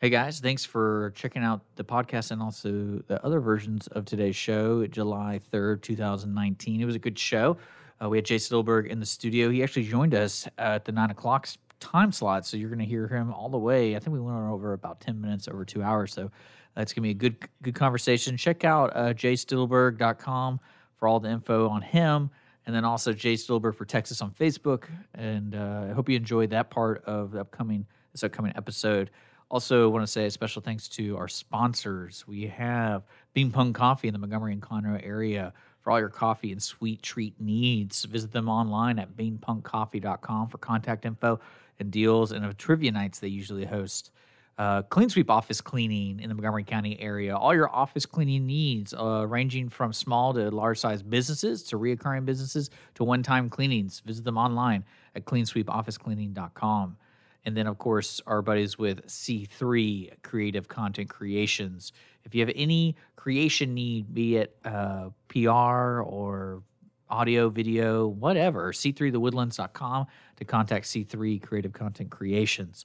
Hey guys, thanks for checking out the podcast and also the other versions of today's show, July 3rd, 2019. It was a good show. Uh, we had Jay Stittleburg in the studio. He actually joined us at the nine o'clock time slot, so you're going to hear him all the way. I think we went on over about 10 minutes, over two hours. So it's going to be a good good conversation. Check out uh, jaystittleburg.com for all the info on him. And then also Jay Stittleburg for Texas on Facebook. And uh, I hope you enjoyed that part of the upcoming this upcoming episode. Also, want to say a special thanks to our sponsors. We have Bean Pung Coffee in the Montgomery and Conroe area for all your coffee and sweet treat needs. Visit them online at beanpunkcoffee.com for contact info and deals and of trivia nights they usually host. Uh, Clean Sweep office cleaning in the Montgomery County area. All your office cleaning needs, uh, ranging from small to large size businesses to reoccurring businesses to one time cleanings. Visit them online at cleansweepofficecleaning.com. And then, of course, our buddies with C3 Creative Content Creations. If you have any creation need, be it uh, PR or audio, video, whatever, c3thewoodlands.com to contact C3 Creative Content Creations.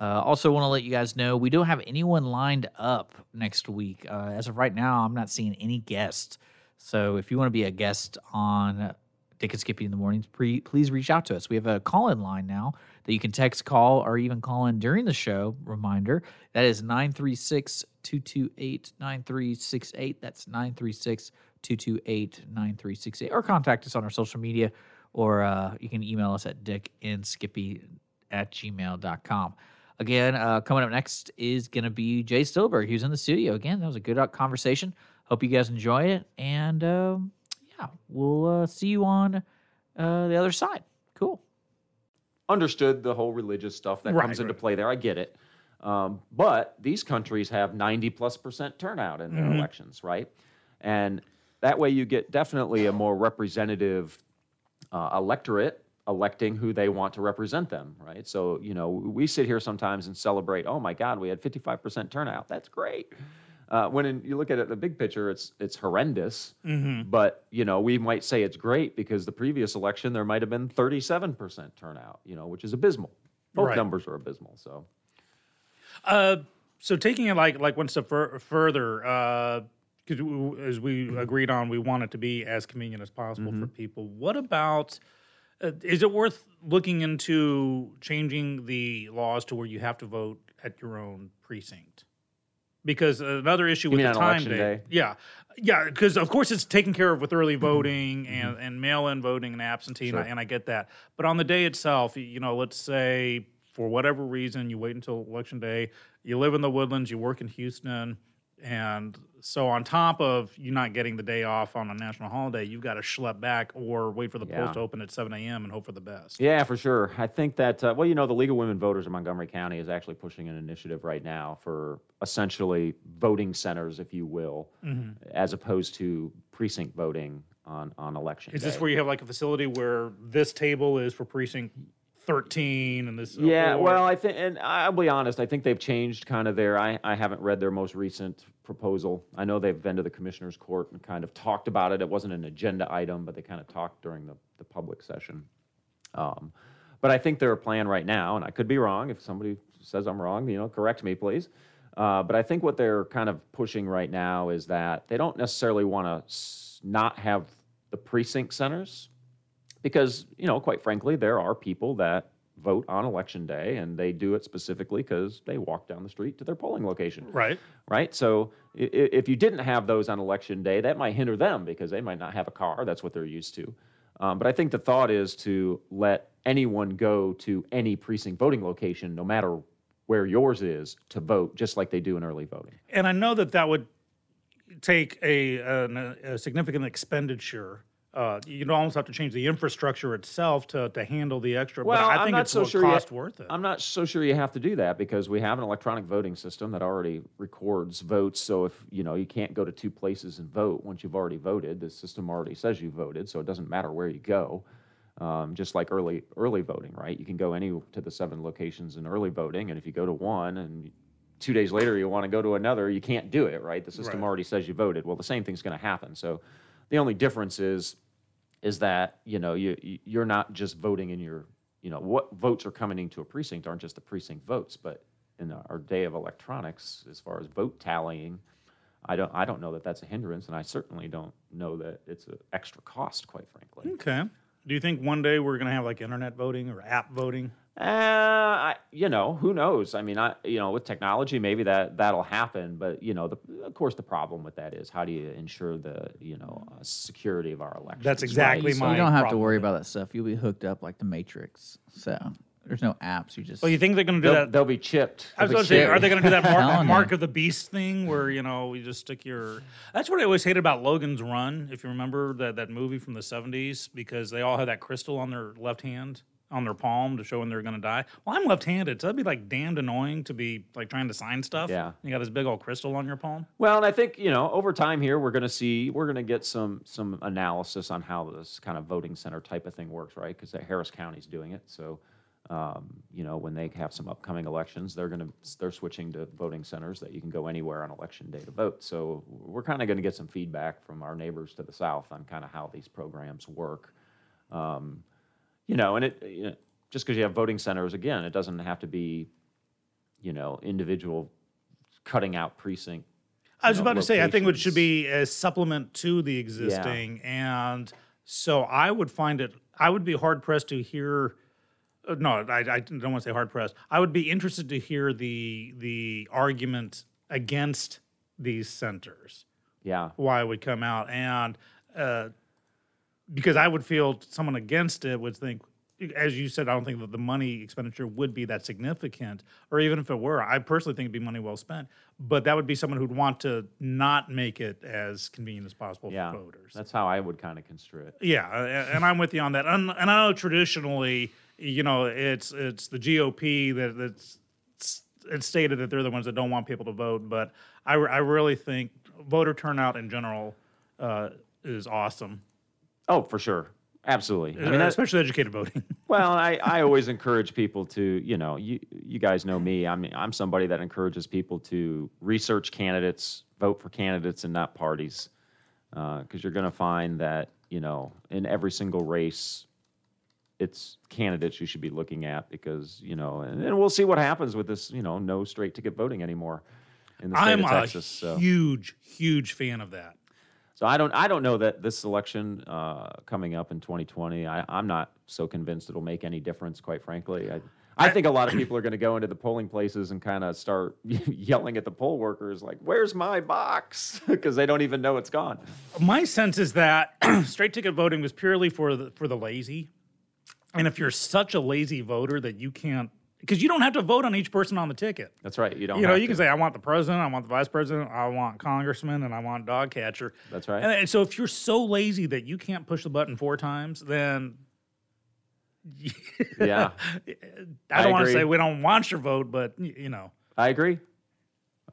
Uh, also, want to let you guys know we don't have anyone lined up next week. Uh, as of right now, I'm not seeing any guests. So if you want to be a guest on Dick and Skippy in the mornings, pre- please reach out to us. We have a call in line now that you can text, call, or even call in during the show. Reminder that is 936 228 9368. That's 936 228 9368. Or contact us on our social media, or uh, you can email us at dickandskippy at gmail.com. Again, uh, coming up next is going to be Jay Stittleburg. He was in the studio. Again, that was a good uh, conversation. Hope you guys enjoy it. And um, yeah, we'll uh, see you on uh, the other side. Cool. Understood the whole religious stuff that Right, comes into right. play there. I get it. Um, but these countries have 90 plus percent turnout in their Mm-hmm. elections, right? And that way you get definitely a more representative uh, electorate electing who they want to represent them, right? So, you know, we sit here sometimes and celebrate, oh my God, we had 55% turnout. That's great. Uh, when in, you look at it, the big picture, it's it's horrendous. Mm-hmm. But you know, we might say it's great because the previous election there might have been 37% turnout, you know, which is abysmal. Both Right. numbers are abysmal. So Uh, so taking it like like one step fur- further, because as we agreed on, we want it to be as convenient as possible for people. What about? Uh, is it worth looking into changing the laws to where you have to vote at your own precinct? Because another issue with the time election day? yeah, yeah, because of course it's taken care of with early mm-hmm. voting and, mm-hmm. and mail-in voting and absentee, and, I, and I get that. But on the day itself, you know, let's say for whatever reason you wait until election day, you live in the Woodlands, you work in Houston, and so on top of you not getting the day off on a national holiday, you've got to schlep back or wait for the Yeah. polls to open at 7 a.m. and hope for the best. yeah, for sure. I think that uh, well, you know, the League of Women Voters in Montgomery County is actually pushing an initiative right now for essentially voting centers, if you will, as opposed to precinct voting on on election. Is this where you have like a facility where this table is for precinct 13 and this? Yeah, or- well, I think, and I'll be honest, I think they've changed kind of their. I, I haven't read their most recent proposal. I know they've been to the commissioner's court and kind of talked about it. It wasn't an agenda item, but they kind of talked during the, the public session. Um, but I think their plan right now, and I could be wrong. If somebody says I'm wrong, you know, correct me, please. Uh, but I think what they're kind of pushing right now is that they don't necessarily want to s- not have the precinct centers because you know quite frankly there are people that vote on election day and they do it specifically because they walk down the street to their polling location right. right so if you didn't have those on election day that might hinder them because they might not have a car that's what they're used to um, but i think the thought is to let anyone go to any precinct voting location no matter where yours is to vote just like they do in early voting And I know that that would take a, an, a significant expenditure. Uh, you'd almost have to change the infrastructure itself to, to handle the extra. Well, but I I'm think not it's so sure cost worth it. I'm not so sure you have to do that because we have an electronic voting system that already records votes. So if you know you can't go to two places and vote once you've already voted, the system already says you voted, so it doesn't matter where you go. Um, just like early early voting, right? You can go any to the seven locations in early voting, and if you go to one and two days later you want to go to another, you can't do it, right? The system Right. already says you voted. Well, the same thing's going to happen. So the only difference is is that you know you you- you're not just voting in your you know what votes are coming into a precinct aren't just the precinct votes, but in our day of electronics, as far as vote tallying, I don't I don't know that that's a hindrance, and I certainly don't know that it's an extra cost, quite frankly. Okay. Do you think one day we're going to have like internet voting or app voting? Uh, I, you know, who knows? I mean, I, you know, with technology, maybe that that'll happen. But you know, the, of course, the problem with that is how do you ensure the you know uh, security of our elections? That's exactly So my. you don't have to worry about that stuff. You'll be hooked up like the Matrix. So there's no apps. You just Well, you think they're going to do They'll, that? they'll be chipped. I was going to say, are they going to do that mark, mark of the beast thing where you know you just stick your? That's what I always hated about Logan's Run. If you remember that that movie from the '70s, because they all had that crystal on their left hand, on their palm to show when they're going to die. Well, I'm left-handed, so that'd be like damned annoying to be like trying to sign stuff. Yeah. you got this big old crystal on your palm. Well, and I think you know over time here we're going to see we're going to get some some analysis on how this kind of voting center type of thing works, right? Because Harris County's doing it, so um, you know when they have some upcoming elections, they're going to they're switching to voting centers that you can go anywhere on election day to vote. So we're kind of going to get some feedback from our neighbors to the south on kind of how these programs work. Um, you know, and it you know, just because you have voting centers again, it doesn't have to be you know individual cutting out precinct I was know, about to say, I think it should be a supplement to the existing, and so I would find it. I would be hard pressed to hear. uh, No, I, I don't want to say hard pressed. I would be interested to hear the the argument against these centers. Yeah, Why it would come out, and uh, because I would feel someone against it would think, as you said, I don't think that the money expenditure would be that significant, or even if it were, I personally think it'd be money well spent. But that would be someone who'd want to not make it as convenient as possible yeah. for voters. That's how I would kind of construe it. Yeah, and I'm with you on that. And, I know traditionally, you know, it's it's the GOP that that's it's stated that they're the ones that don't want people to vote, but I, I really think voter turnout in general uh, is awesome, Oh, for sure, absolutely. I Uh, mean, that's, especially educated voting. well, I, I always encourage people to, you know, you you guys know me. I mean, I'm somebody that encourages people to research candidates, vote for candidates, and not parties, because you're going to find that, you know, in every single race. It's candidates you should be looking at because you know, and, and we'll see what happens with this. You know, no straight ticket voting anymore in the state I'm of a so. huge, huge fan of that. So I don't I don't know that this election uh, coming up in 2020. I, I'm not so convinced it'll make any difference. Quite frankly, I I think a lot of people are going to go into the polling places and kind of start yelling at the poll workers like, "Where's my box?" Because they don't even know it's gone. My sense is that straight ticket voting was purely for the for the lazy, and if you're such a lazy voter that you can't, because you don't have to vote on each person on the ticket. That's right. You don't. You know, you can say, I want the president, I want the vice president, I want congressman, and I want dog catcher. That's right. And, and so if you're so lazy that you can't push the button four times, then yeah, I don't want to say we don't want your vote, but you know, I agree.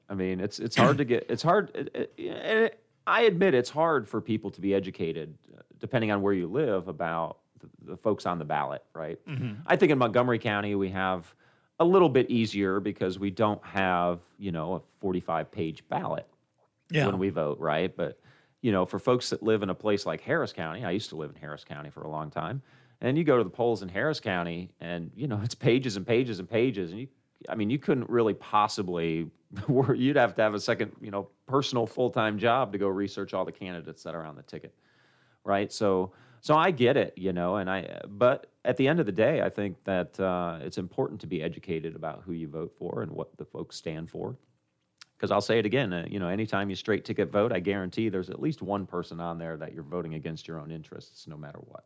I mean, it's it's hard to get. It's hard. It, it, it, I admit it's hard for people to be educated, uh, depending on where you live, about the, folks on the ballot. Right. Mm-hmm. I think in Montgomery County we have a little bit easier because we don't have you know a 45 page ballot yeah, when we vote, right? But you know, for folks that live in a place like Harris County, I used to live in Harris County for a long time, and you go to the polls in Harris County, and you know, it's pages and pages and pages, and you, I mean, you couldn't really possibly, you'd have to have a second, you know, personal full time job to go research all the candidates that are on the ticket, right? So, so I get it, you know, and I, but at the end of the day, I think that uh, it's important to be educated about who you vote for and what the folks stand for because I'll say it again, uh, you know, anytime you straight ticket vote, I guarantee there's at least one person on there that you're voting against your own interests, no matter what.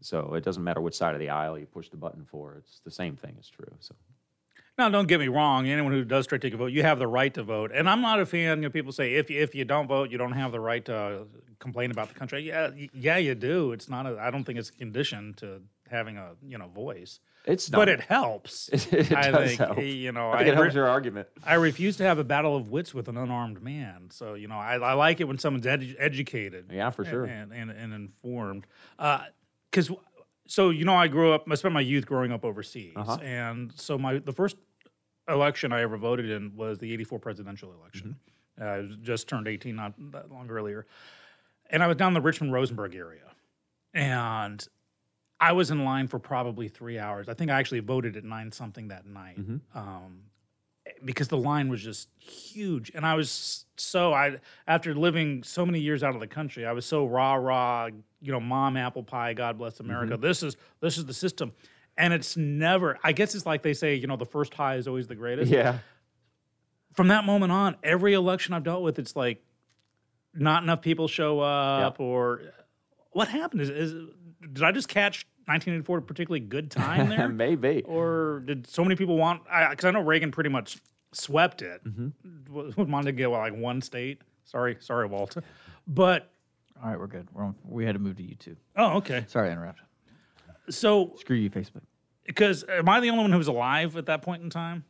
So it doesn't matter which side of the aisle you push the button for; it's the same thing is true. So Now, don't get me wrong. Anyone who does straight ticket vote, you have the right to vote. And I'm not a fan. You know, people say if you, if you don't vote, you don't have the right to complain about the country. Yeah, yeah, you do. It's not. A, I don't think it's a condition to having a you know voice, it's not. but it helps. it I does think help. you know. I think I it helps your argument. I refuse to have a battle of wits with an unarmed man. So you know, I, I like it when someone's edu- educated. Yeah, for sure. and and, and informed. Because so you know, I grew up. I spent my youth growing up overseas, Uh-huh. and so my the first election I ever voted in was the '84 presidential election. Mm-hmm. Uh, I just turned 18 not that long earlier, and I was down in the Richmond Rosenberg area, and I was in line for probably three hours. I think I actually voted at nine something that night. Mm-hmm. Um, because the line was just huge, and I was so I after living so many years out of the country, I was so rah rah, you know, mom apple pie, God bless America. This is this is the system, and it's never. I guess it's like they say, you know, the first high is always the greatest. Yeah. From that moment on, every election I've dealt with, it's like not enough people show up, or what happened? Is, is did I just catch 1984 a particularly good time there? Maybe. or did so many people want? Because I, know Reagan pretty much swept it. Mm-hmm. Wanted to get like one state. Sorry, sorry, Walt. But All right, we're good. We're on, we had to move to YouTube. oh, okay. Sorry to interrupt. So Screw you, Facebook. Because am I the only one who was alive at that point in time?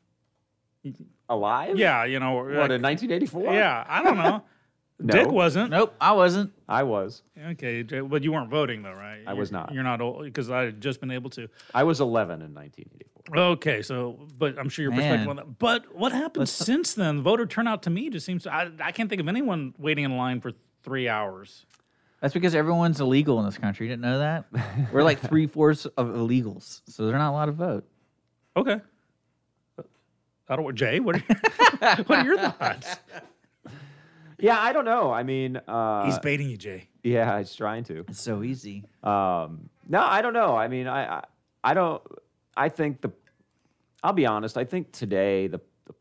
Alive? Yeah, you know. What, like- in 1984? yeah, I don't know. No. Dick wasn't. Nope, I wasn't. I was. Okay, but you weren't voting though, right? I was You're- not. You're not old because I had just been able to. I was 11 in 1984. Okay, so but I'm sure your perspective on that. But what happened since then? Voter turnout to me just seems. I I can't think of anyone waiting in line for three hours. That's because everyone's illegal in this country. You didn't know that? We're like three fourths of illegals, so they're not allowed to vote. Okay. I don't. Jay, what are, what are your thoughts? Yeah, I don't know. I mean, uh, He's baiting you, Jay. yeah, he's trying to. It's so easy. Um, no, I don't know. I mean, I, I, I don't. I think the. I'll be honest. I think today the the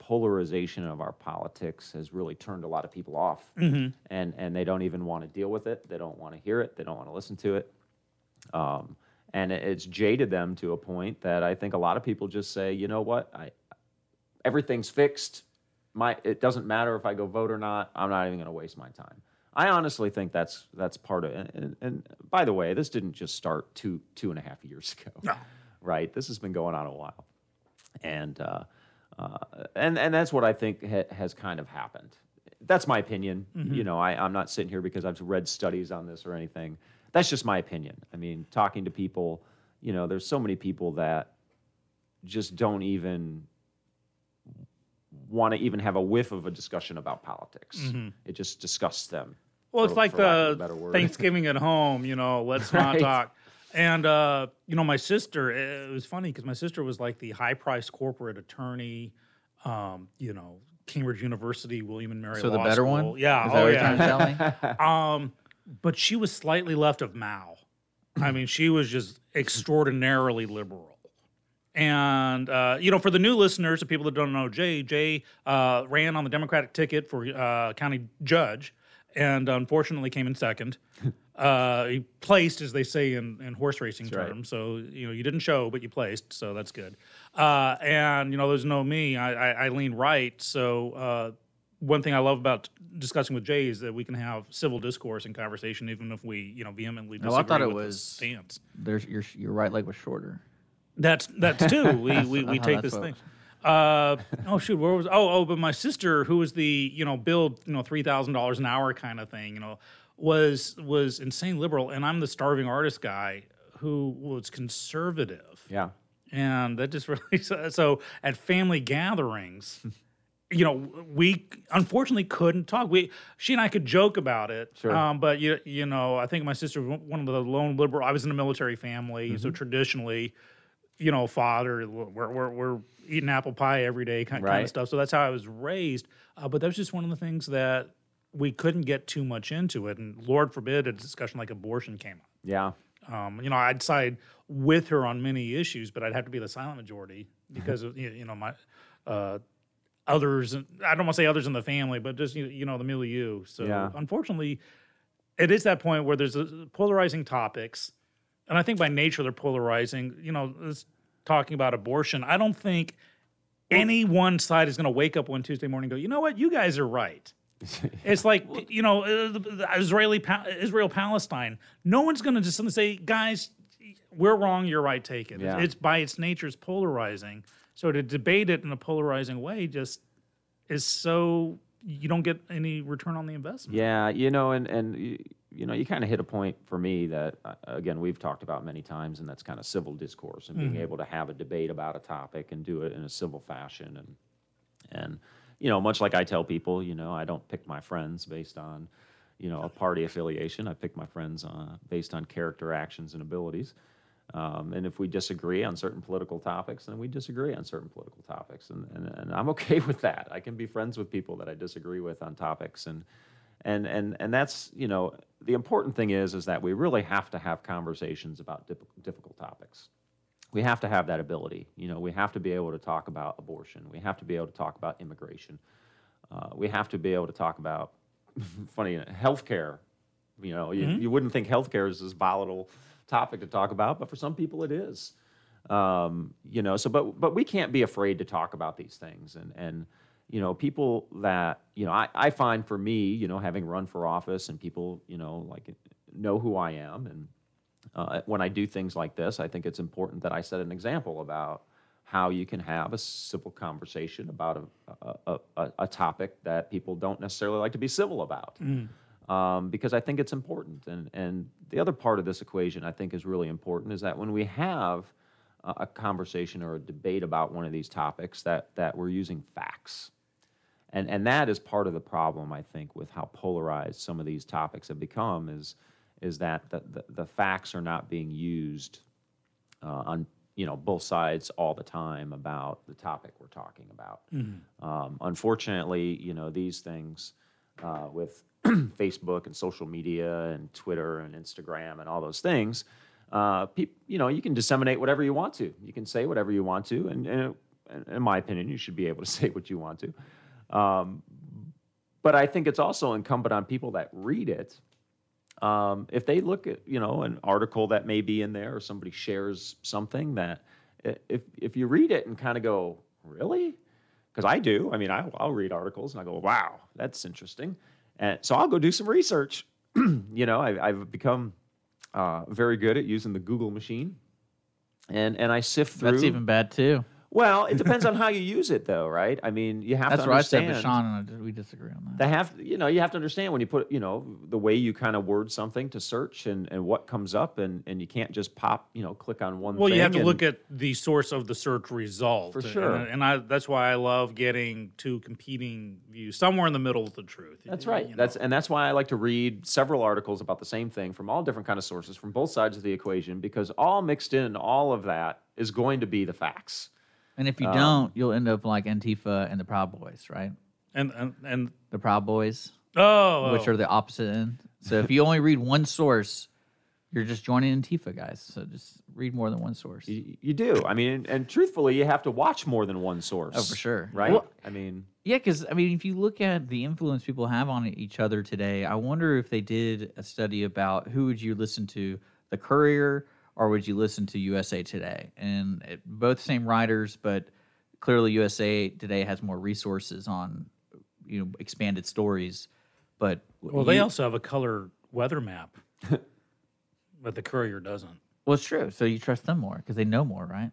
polarization of our politics has really turned a lot of people off, and and they don't even want to deal with it. They don't want to hear it. They don't want to listen to it. Um, and it's jaded them to a point that I think a lot of people just say, you know what, I everything's fixed. My it doesn't matter if I go vote or not. I'm not even going to waste my time. I honestly think that's that's part of it. And, and by the way, this didn't just start two two and a half years ago, No. right? This has been going on a while, and uh, uh, and and that's what I think ha- has kind of happened. That's my opinion. Mm-hmm. You know, I, I'm not sitting here because I've read studies on this or anything. That's just my opinion. I mean, talking to people, you know, there's so many people that just don't even want to even have a whiff of a discussion about politics. Mm-hmm. It just disgusts them. Well, it's like for lack of a uh, the. Thanksgiving at home, you know, let's not Right. talk. And, uh, you know, my sister, it was funny because my sister was like the high priced corporate attorney, um, you know, Cambridge University, William and Mary So the better School. one? Yeah. Is that oh, what you're yeah. trying to tell me? Um, but she was slightly left of Mao. I mean, she was just extraordinarily liberal. And uh, you know, for the new listeners, the people that don't know Jay, Jay uh, ran on the Democratic ticket for uh, county judge, and unfortunately came in second. Uh, placed, as they say in, in horse racing right. terms. So you know, you didn't show, but you placed, so that's good. Uh, and you know, there's no me, I, I, I lean right. So uh, one thing I love about discussing with Jay is that we can have civil discourse and conversation, even if we, you know, vehemently disagree I thought it was- stance. There's your your right leg was shorter. That's that's too. We we, we Oh, take this thing. Uh, oh shoot, where was? Oh oh, but my sister, who was the you know build you know three thousand dollars an hour kind of thing, you know, was was insane liberal, and I'm the starving artist guy who was conservative. Yeah. and that just really so, so at family gatherings you know we unfortunately couldn't talk. We she and i could joke about it Sure. um, but you, you know i think my sister was one of the lone liberal i was in a military family so traditionally you know father we're, we're, we're eating apple pie every day kind, kind of stuff. So that's how i was raised. Uh, but that was just one of the things that we couldn't get too much into it and lord forbid a discussion like abortion came up Yeah. um, you know, I'd side with her on many issues, but I'd have to be the silent majority because of you know my uh, others. I don't want to say others in the family, but just you know the milieu. So Yeah. unfortunately, it is that point where there's polarizing topics, and I think by nature they're polarizing. You know, this, talking about abortion, I don't think any one side is going to wake up one Tuesday morning and go, you know what, you guys are right. It's like you know, uh, Israeli Israel Palestine. No one's going to just suddenly say, guys, we're wrong. You're right. Take it. Yeah. It's by its nature it's polarizing. So to debate it in a polarizing way just is so you don't get any return on the investment. Yeah, you know, and and you, know, you kind of hit a point for me that uh, again we've talked about many times, and that's kind of civil discourse and being able to have a debate about a topic and do it in a civil fashion, and and you know, much like I tell people, you know, I don't pick my friends based on you know a party affiliation. I pick my friends uh, based on character, actions, and abilities. Um, and if we disagree on certain political topics, then we disagree on certain political topics, and, and and I'm okay with that. I can be friends with people that I disagree with on topics, and and and and that's you know the important thing is is that we really have to have conversations about dip- difficult topics we have to have that ability you know we have to be able to talk about abortion. We have to be able to talk about immigration. Uh, we have to be able to talk about funny healthcare. You know you, you wouldn't think healthcare is this volatile topic to talk about but for some people it is. Um, you know so but but we can't be afraid to talk about these things. And and you know people that you know I, I find for me you know having run for office and people you know like know who i am and uh, when i do things like this i think it's important that i set an example about how you can have a civil conversation about a, a, a, a topic that people don't necessarily like to be civil about um, because I think it's important. And, and the other part of this equation I think is really important is that when we have a, a conversation or a debate about one of these topics, that, that we're using facts. And, and that is part of the problem, I think, with how polarized some of these topics have become is, is that the, the, the facts are not being used uh, on you know both sides all the time about the topic we're talking about. Um, unfortunately, you know these things uh, with Facebook and social media and Twitter and Instagram and all those things, uh, peop, you know you can disseminate whatever you want to. You can say whatever you want to, and, and it- in my opinion, you should be able to say what you want to. Um, but I think it's also incumbent on people that read it um, if they look at you know an article that may be in there or somebody shares something that if if you read it and kind of go really? Because i do. I mean I, i'll read articles and i go wow that's interesting. And so i'll go do some research. You know I, i've become uh, very good at using the google machine. And and i sift through That's even bad too. Well it depends on how you use it though right i mean you have to understand. That's to where I said understand Sean, and I we disagree on that. they have you know you have to understand when you put you know the way you kind of word something to search and, and what comes up and, and you can't just pop you know click on one Well, thing you have to and- look at the source of the search result. For And- sure. And, I, that's why I love getting two competing views, somewhere in the middle of the truth. that's you right know. that's and that's why i like to read several articles about the same thing from all different kind of sources from both sides of the equation because all mixed in all of that is going to be the facts and if you Um, don't, you'll end up like Antifa and the Proud Boys, right? and and, and The Proud Boys, oh, which are the opposite end. So if you only read one source, you're just joining Antifa, guys. So just read more than one source. you, you do i mean and, and truthfully you have to watch more than one source Oh, for sure. right Well- i mean Yeah, because I mean, if you look at the influence people have on each other today, I wonder if they did a study about who would you listen to, the Courier or would you listen to USA Today? And it, both same writers, but clearly USA Today has more resources on, you know, expanded stories. But well, they also have a color weather map, but the Courier doesn't. well, it's true. So you trust them more because they know more, right?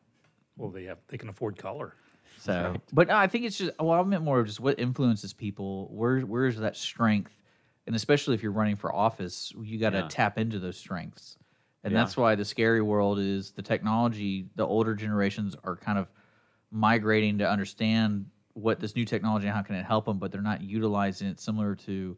Well, they have they can afford color. So, but no, I think it's just. Well, I meant more of just what influences people. Where where's that strength, and especially if you're running for office, you got to Yeah. tap into those strengths, and Yeah. that's why the scary world is the technology. The older generations are kind of migrating to understand what this new technology and how can it help them, but they're not utilizing it. Similar to,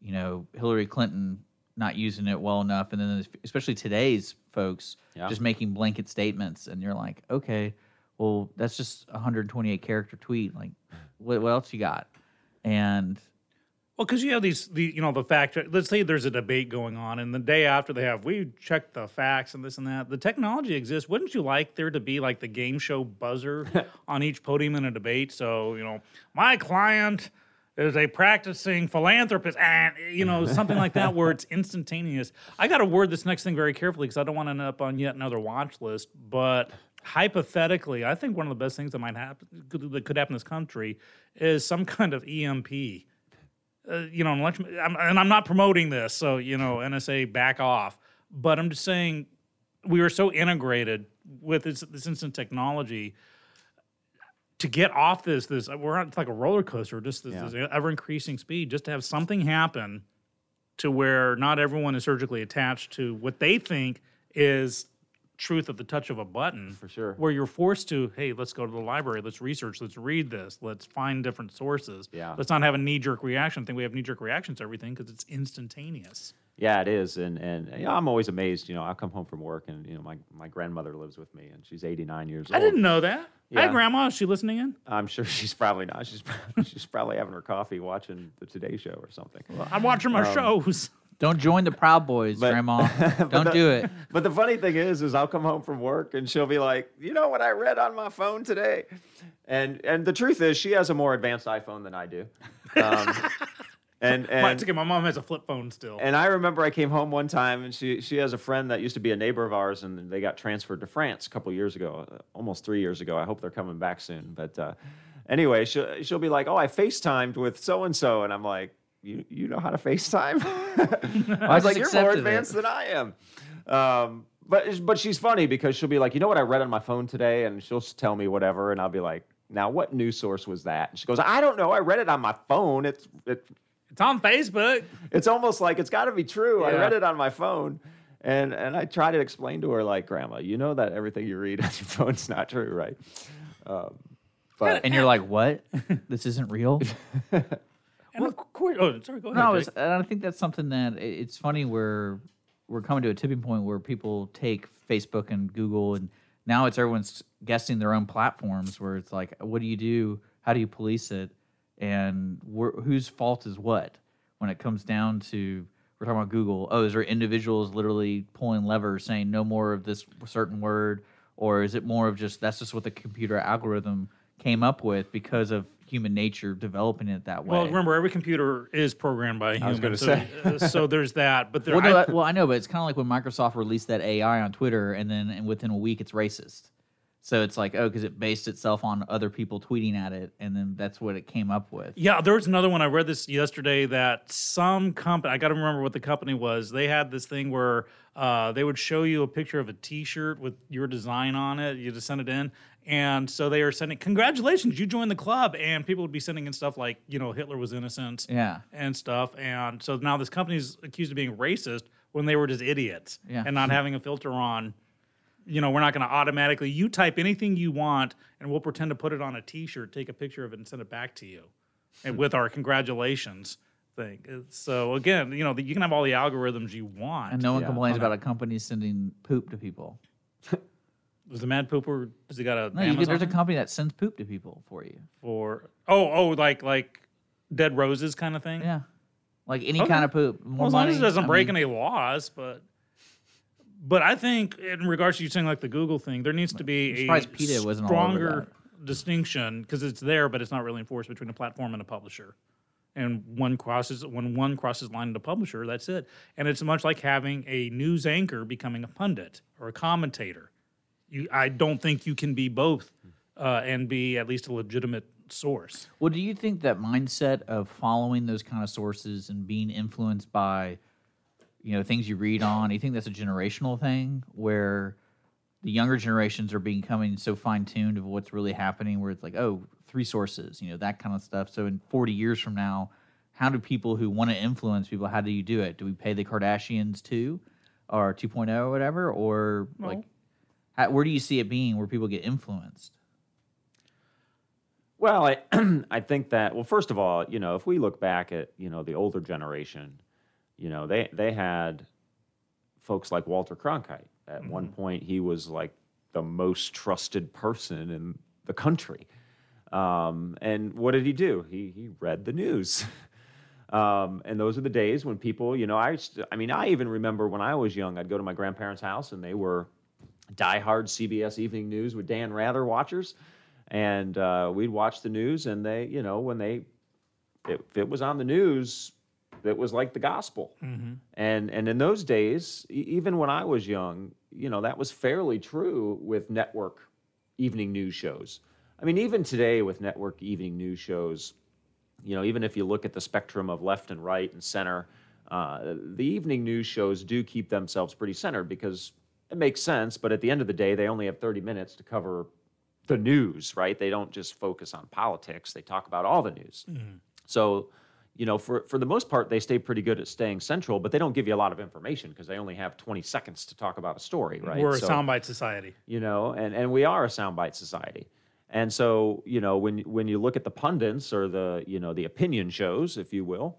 you know, Hillary Clinton not using it well enough, and then especially today's folks Yeah. just making blanket statements, and you're like, okay, well, that's just a 128 character tweet. Like, what, what else you got? And Well, because you have these, the you know, the fact. Let's say there's a debate going on, and the day after they have, we checked the facts and this and that. The technology exists. Wouldn't you like there to be like the game show buzzer on each podium in a debate? So you know, my client is a practicing philanthropist, and you know, something like that, where it's instantaneous. I got to word this next thing very carefully because I don't want to end up on yet another watch list, but. Hypothetically, I think one of the best things that might happen that could happen in this country is some kind of EMP uh, you know, I'm, and I'm not promoting this, so you know, NSA back off. But I'm just saying, we are so integrated with this, this instant technology to get off this. This we're on like a roller coaster, just this, Yeah. this ever increasing speed. Just to have something happen to where not everyone is surgically attached to what they think is truth at the touch of a button For sure. where you're forced to hey let's go to the library let's research let's read this let's find different sources Yeah. let's not have a knee-jerk reaction i think we have knee-jerk reactions to everything because it's instantaneous Yeah, it is, and and you know, I'm always amazed. You know, I'll come home from work, and you know, my my grandmother lives with me, and she's 89 years old. I didn't know that. Hi, Yeah. Grandma. Is she listening in? I'm sure she's probably not. She's probably, she's probably having her coffee, watching the Today Show or something. I'm watching my um, shows. Don't join the Proud Boys, But- Grandma. Don't the- do it. But the funny thing is, is I'll come home from work and she'll be like, you know what I read on my phone today, and and the truth is, she has a more advanced iPhone than I do. Um, and My, and it's okay, my mom has a flip phone still. and I remember I came home one time and she she has a friend that used to be a neighbor of ours and they got transferred to France a couple years ago, uh, almost three years ago. I hope they're coming back soon. But uh, anyway, she'll she'll be like, oh, I FaceTimed with so and so, and I'm like. You, you know how to FaceTime? I was like, you're more accepted it." advanced than I am. Um, but but she's funny because she'll be like, you know what I read on my phone today, and she'll tell me whatever, and I'll be like, now what news source was that? And she goes, I don't know, I read it on my phone. It's it, it's on Facebook. it's almost like it's got to be true. I read it on my phone, and and I try to explain to her like, Grandma, you know that everything you read on your phone's not true, right? Um, but And you're like, what? This isn't real? Course, oh, sorry, go ahead. No, and I think that's something that it's funny where we're coming to a tipping point where people take Facebook and Google, and now it's everyone's guessing their own platforms. Where it's like, what do you do? How do you police it? And whose fault is what when it comes down to we're talking about Google? Oh, is there individuals literally pulling levers saying no more of this certain word, or is it more of just that's just what the computer algorithm came up with because of human nature developing it that way? Well, remember, every computer is programmed by a human. was gonna so, say. uh, so there's that. But there, Well, no, I- well, I know, but it's kind of like when Microsoft released that AI on Twitter, and then and within a week it's racist. So it's like, oh, because it based itself on other people tweeting at it, and then that's what it came up with. Yeah, there was another one. I read this yesterday that some company, I got to remember what the company was. They had this thing where uh, they would show you a picture of a t shirt with your design on it. You just send it in. And so they are sending, congratulations, you joined the club. And people would be sending in stuff like, you know, Hitler was innocent Yeah. and stuff. And so now this company's accused of being racist when they were just idiots Yeah. and not having a filter on. You know, we're not going to automatically, you type anything you want and we'll pretend to put it on a t shirt, take a picture of it, and send it back to you and with our congratulations thing. Uh, so again, you know, you can have all the algorithms you want. And no one Yeah. complains On about a company sending poop to people. Was the Mad Pooper? Does he got a No, Amazon there's a company that sends poop to people for you. for? Oh, oh, like like Dead Roses kind of thing. Yeah, like any Okay. kind of poop. More Well, as long as it doesn't I break mean, any laws, but but I think in regards to you saying like the Google thing, there needs to be a PETA wasn't stronger distinction because it's there, but it's not really enforced between a platform and a publisher. And one crosses when one crosses line into publisher, that's it. And it's much like having a news anchor becoming a pundit or a commentator. You, I don't think you can be both uh, and be at least a legitimate source. Well, do you think that mindset of following those kind of sources and being influenced by, you know, things you read on, you think that's a generational thing where the younger generations are becoming so fine tuned of what's really happening, where it's like, oh, three sources, you know, that kind of stuff. So in 40 years from now, how do people who want to influence people, how do you do it? Do we pay the Kardashians too, or 2.0 or whatever, or like, how, where do you see it being where people get influenced? Well, I I think that well, first of all, you know, if we look back at you know the older generation, you know they they had folks like Walter Cronkite. At one point, he was like the most trusted person in the country. Um, and what did he do? He he read the news. Um, and those are the days when people, you know, I, I mean, I even remember when I was young, I'd go to my grandparents' house and they were diehard CBS Evening News with Dan Rather watchers, and uh, we'd watch the news. And they, you know, when they, if it was on the news, it was like the gospel. And and in those days, even when I was young, you know, that was fairly true with network evening news shows. I mean, even today with network evening news shows, you know, even if you look at the spectrum of left and right and center, uh, the evening news shows do keep themselves pretty centered because it makes sense. But at the end of the day, they only have 30 minutes to cover the news, right? They don't just focus on politics, they talk about all the news. Mm-hmm. So, you know, for, for the most part, they stay pretty good at staying central, but they don't give you a lot of information because they only have 20 seconds to talk about a story, right? We're a So- soundbite society. you know, and, and we are a soundbite society. And so, you know, when when you look at the pundits or the, you know, the opinion shows, if you will,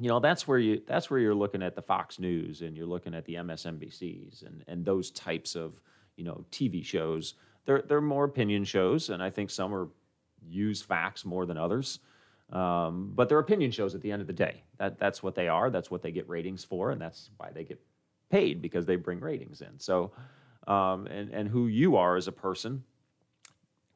you know that's where you that's where you're looking at the Fox News and you're looking at the MSNBCs and and those types of you know TV shows. They're they're more opinion shows, and I think some are use facts more than others. Um, but they're opinion shows at the end of the day. That that's what they are. That's what they get ratings for, and that's why they get paid because they bring ratings in. So, um, and and who you are as a person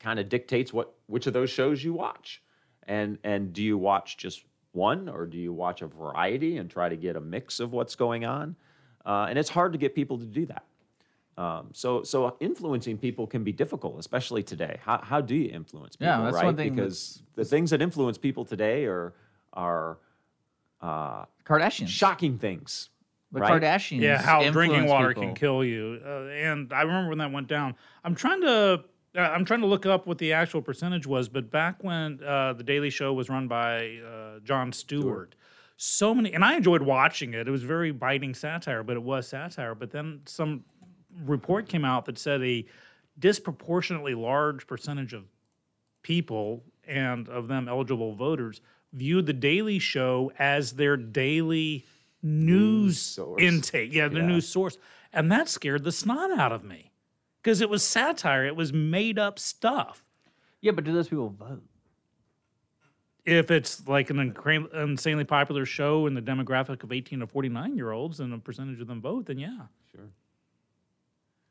kind of dictates what which of those shows you watch. And and do you watch just one or do you watch a variety and try to get a mix of what's going on? Uh, and it's hard to get people to do that. Um, so so influencing people can be difficult, especially today. How how do you influence people? Yeah, that's right? one thing because the things that influence people today are are uh, Kardashians. shocking things. the right? Kardashians. Yeah, how drinking water people. can kill you. Uh, and I remember when that went down. I'm trying to. Uh, I'm trying to look up what the actual percentage was, but back when uh, the Daily Show was run by uh, Jon Stewart, so many, and I enjoyed watching it. It was very biting satire, but it was satire. But then some report came out that said a disproportionately large percentage of people and of them eligible voters viewed the Daily Show as their daily news, source. intake. Yeah, their Yeah. news source. And that scared the snot out of me because it was satire, it was made up stuff. Yeah, but do those people vote? If it's like an incra- insanely popular show in the demographic of 18 to 49 year olds and a percentage of them vote, then yeah. Sure.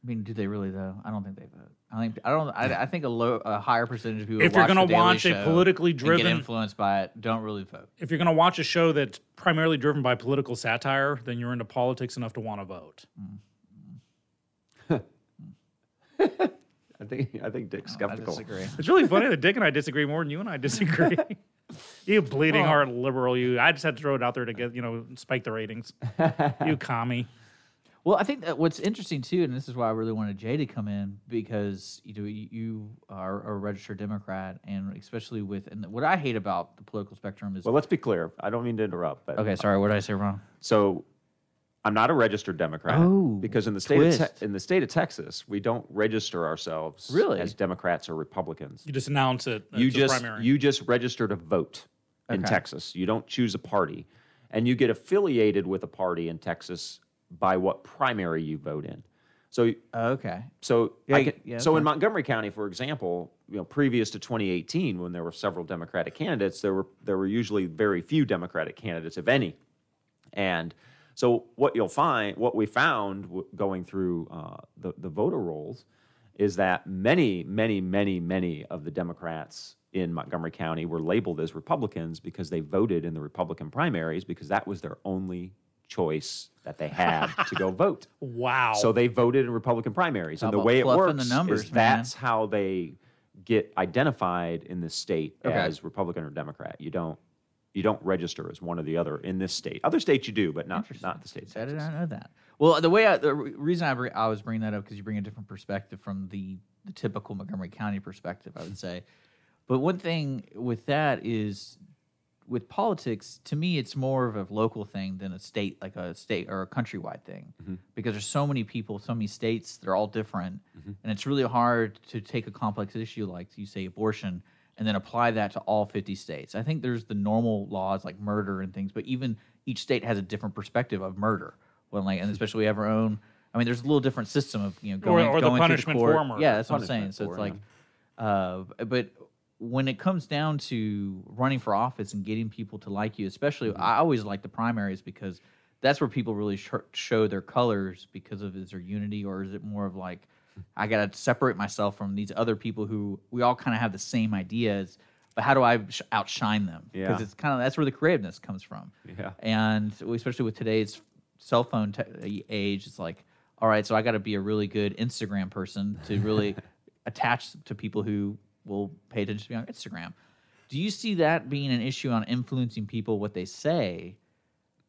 I mean, do they really though? I don't think they vote. I think I don't. I, I think a low, a higher percentage of people. If you're gonna watch a politically driven- get influenced by it, don't really vote. If you're going to watch a show that's primarily driven by political satire, then you're into politics enough to want to vote. Mm. I think I think Dick's I skeptical. disagree. It's really funny that Dick and I disagree more than you and I disagree. you bleeding Well- heart liberal, you. I just had to throw it out there to get, you know, spike the ratings. you commie. Well, I think that what's interesting too, and this is why I really wanted Jay to come in because you know you, you are a registered Democrat, and especially with and what I hate about the political spectrum is Well, let's be clear. I don't mean to interrupt, but okay. Sorry, what did I say wrong? So I'm not a registered Democrat. Oh, because in the state of te- in the state of Texas, we don't register ourselves Really? as Democrats or Republicans. You just announce it. You just primary. you just register to vote in Texas. You don't choose a party, and you get affiliated with a party in Texas by what primary you vote in. So Oh, okay. so Yeah, I can- yeah, so okay. in Montgomery County, for example, you know, previous to 2018, when there were several Democratic candidates, there were there were usually very few Democratic candidates, if any. And so what you'll find, what we found w- going through uh, the the voter rolls, is that many, many, many, many of the Democrats in Montgomery County were labeled as Republicans because they voted in the Republican primaries because that was their only choice that they had to go vote. wow. So they voted in Republican primaries, How and the way it fluffing works the numbers, is man? that's how they get identified in the state Okay. as Republican or Democrat. You don't you don't register as one or the other in this state. Other states you do, but not not the state. I did not know that. Well, the way I, the reason I, bring, I was bringing that up because you bring a different perspective from the the typical Montgomery County perspective, I would say. But one thing with that is with politics, to me, it's more of a local thing than a state, like a state or a countrywide thing, mm-hmm. because there's so many people, so many states, they're all different, mm-hmm. and it's really hard to take a complex issue like you say abortion and then apply that to all 50 states. I think there's the normal laws like murder and things, but even each state has a different perspective of murder. When like, and especially we have our own. I mean, there's a little different system of you know going or the going through punishment court. for murder. Yeah, that's what I'm saying. So it's like, uh, but when it comes down to running for office and getting people to like you, especially, Mm-hmm. I always like the primaries because that's where people really sh- show their colors because of is there unity or is it more of like I got to separate myself from these other people who we all kind of have the same ideas, but how do I sh- outshine them? Because Yeah. it's kind of that's where the creativeness comes from. Yeah. And especially with today's cell phone te- age, it's like, all right, so I got to be a really good Instagram person to really attach to people who will pay attention to me on Instagram. Do you see that being an issue on influencing people what they say,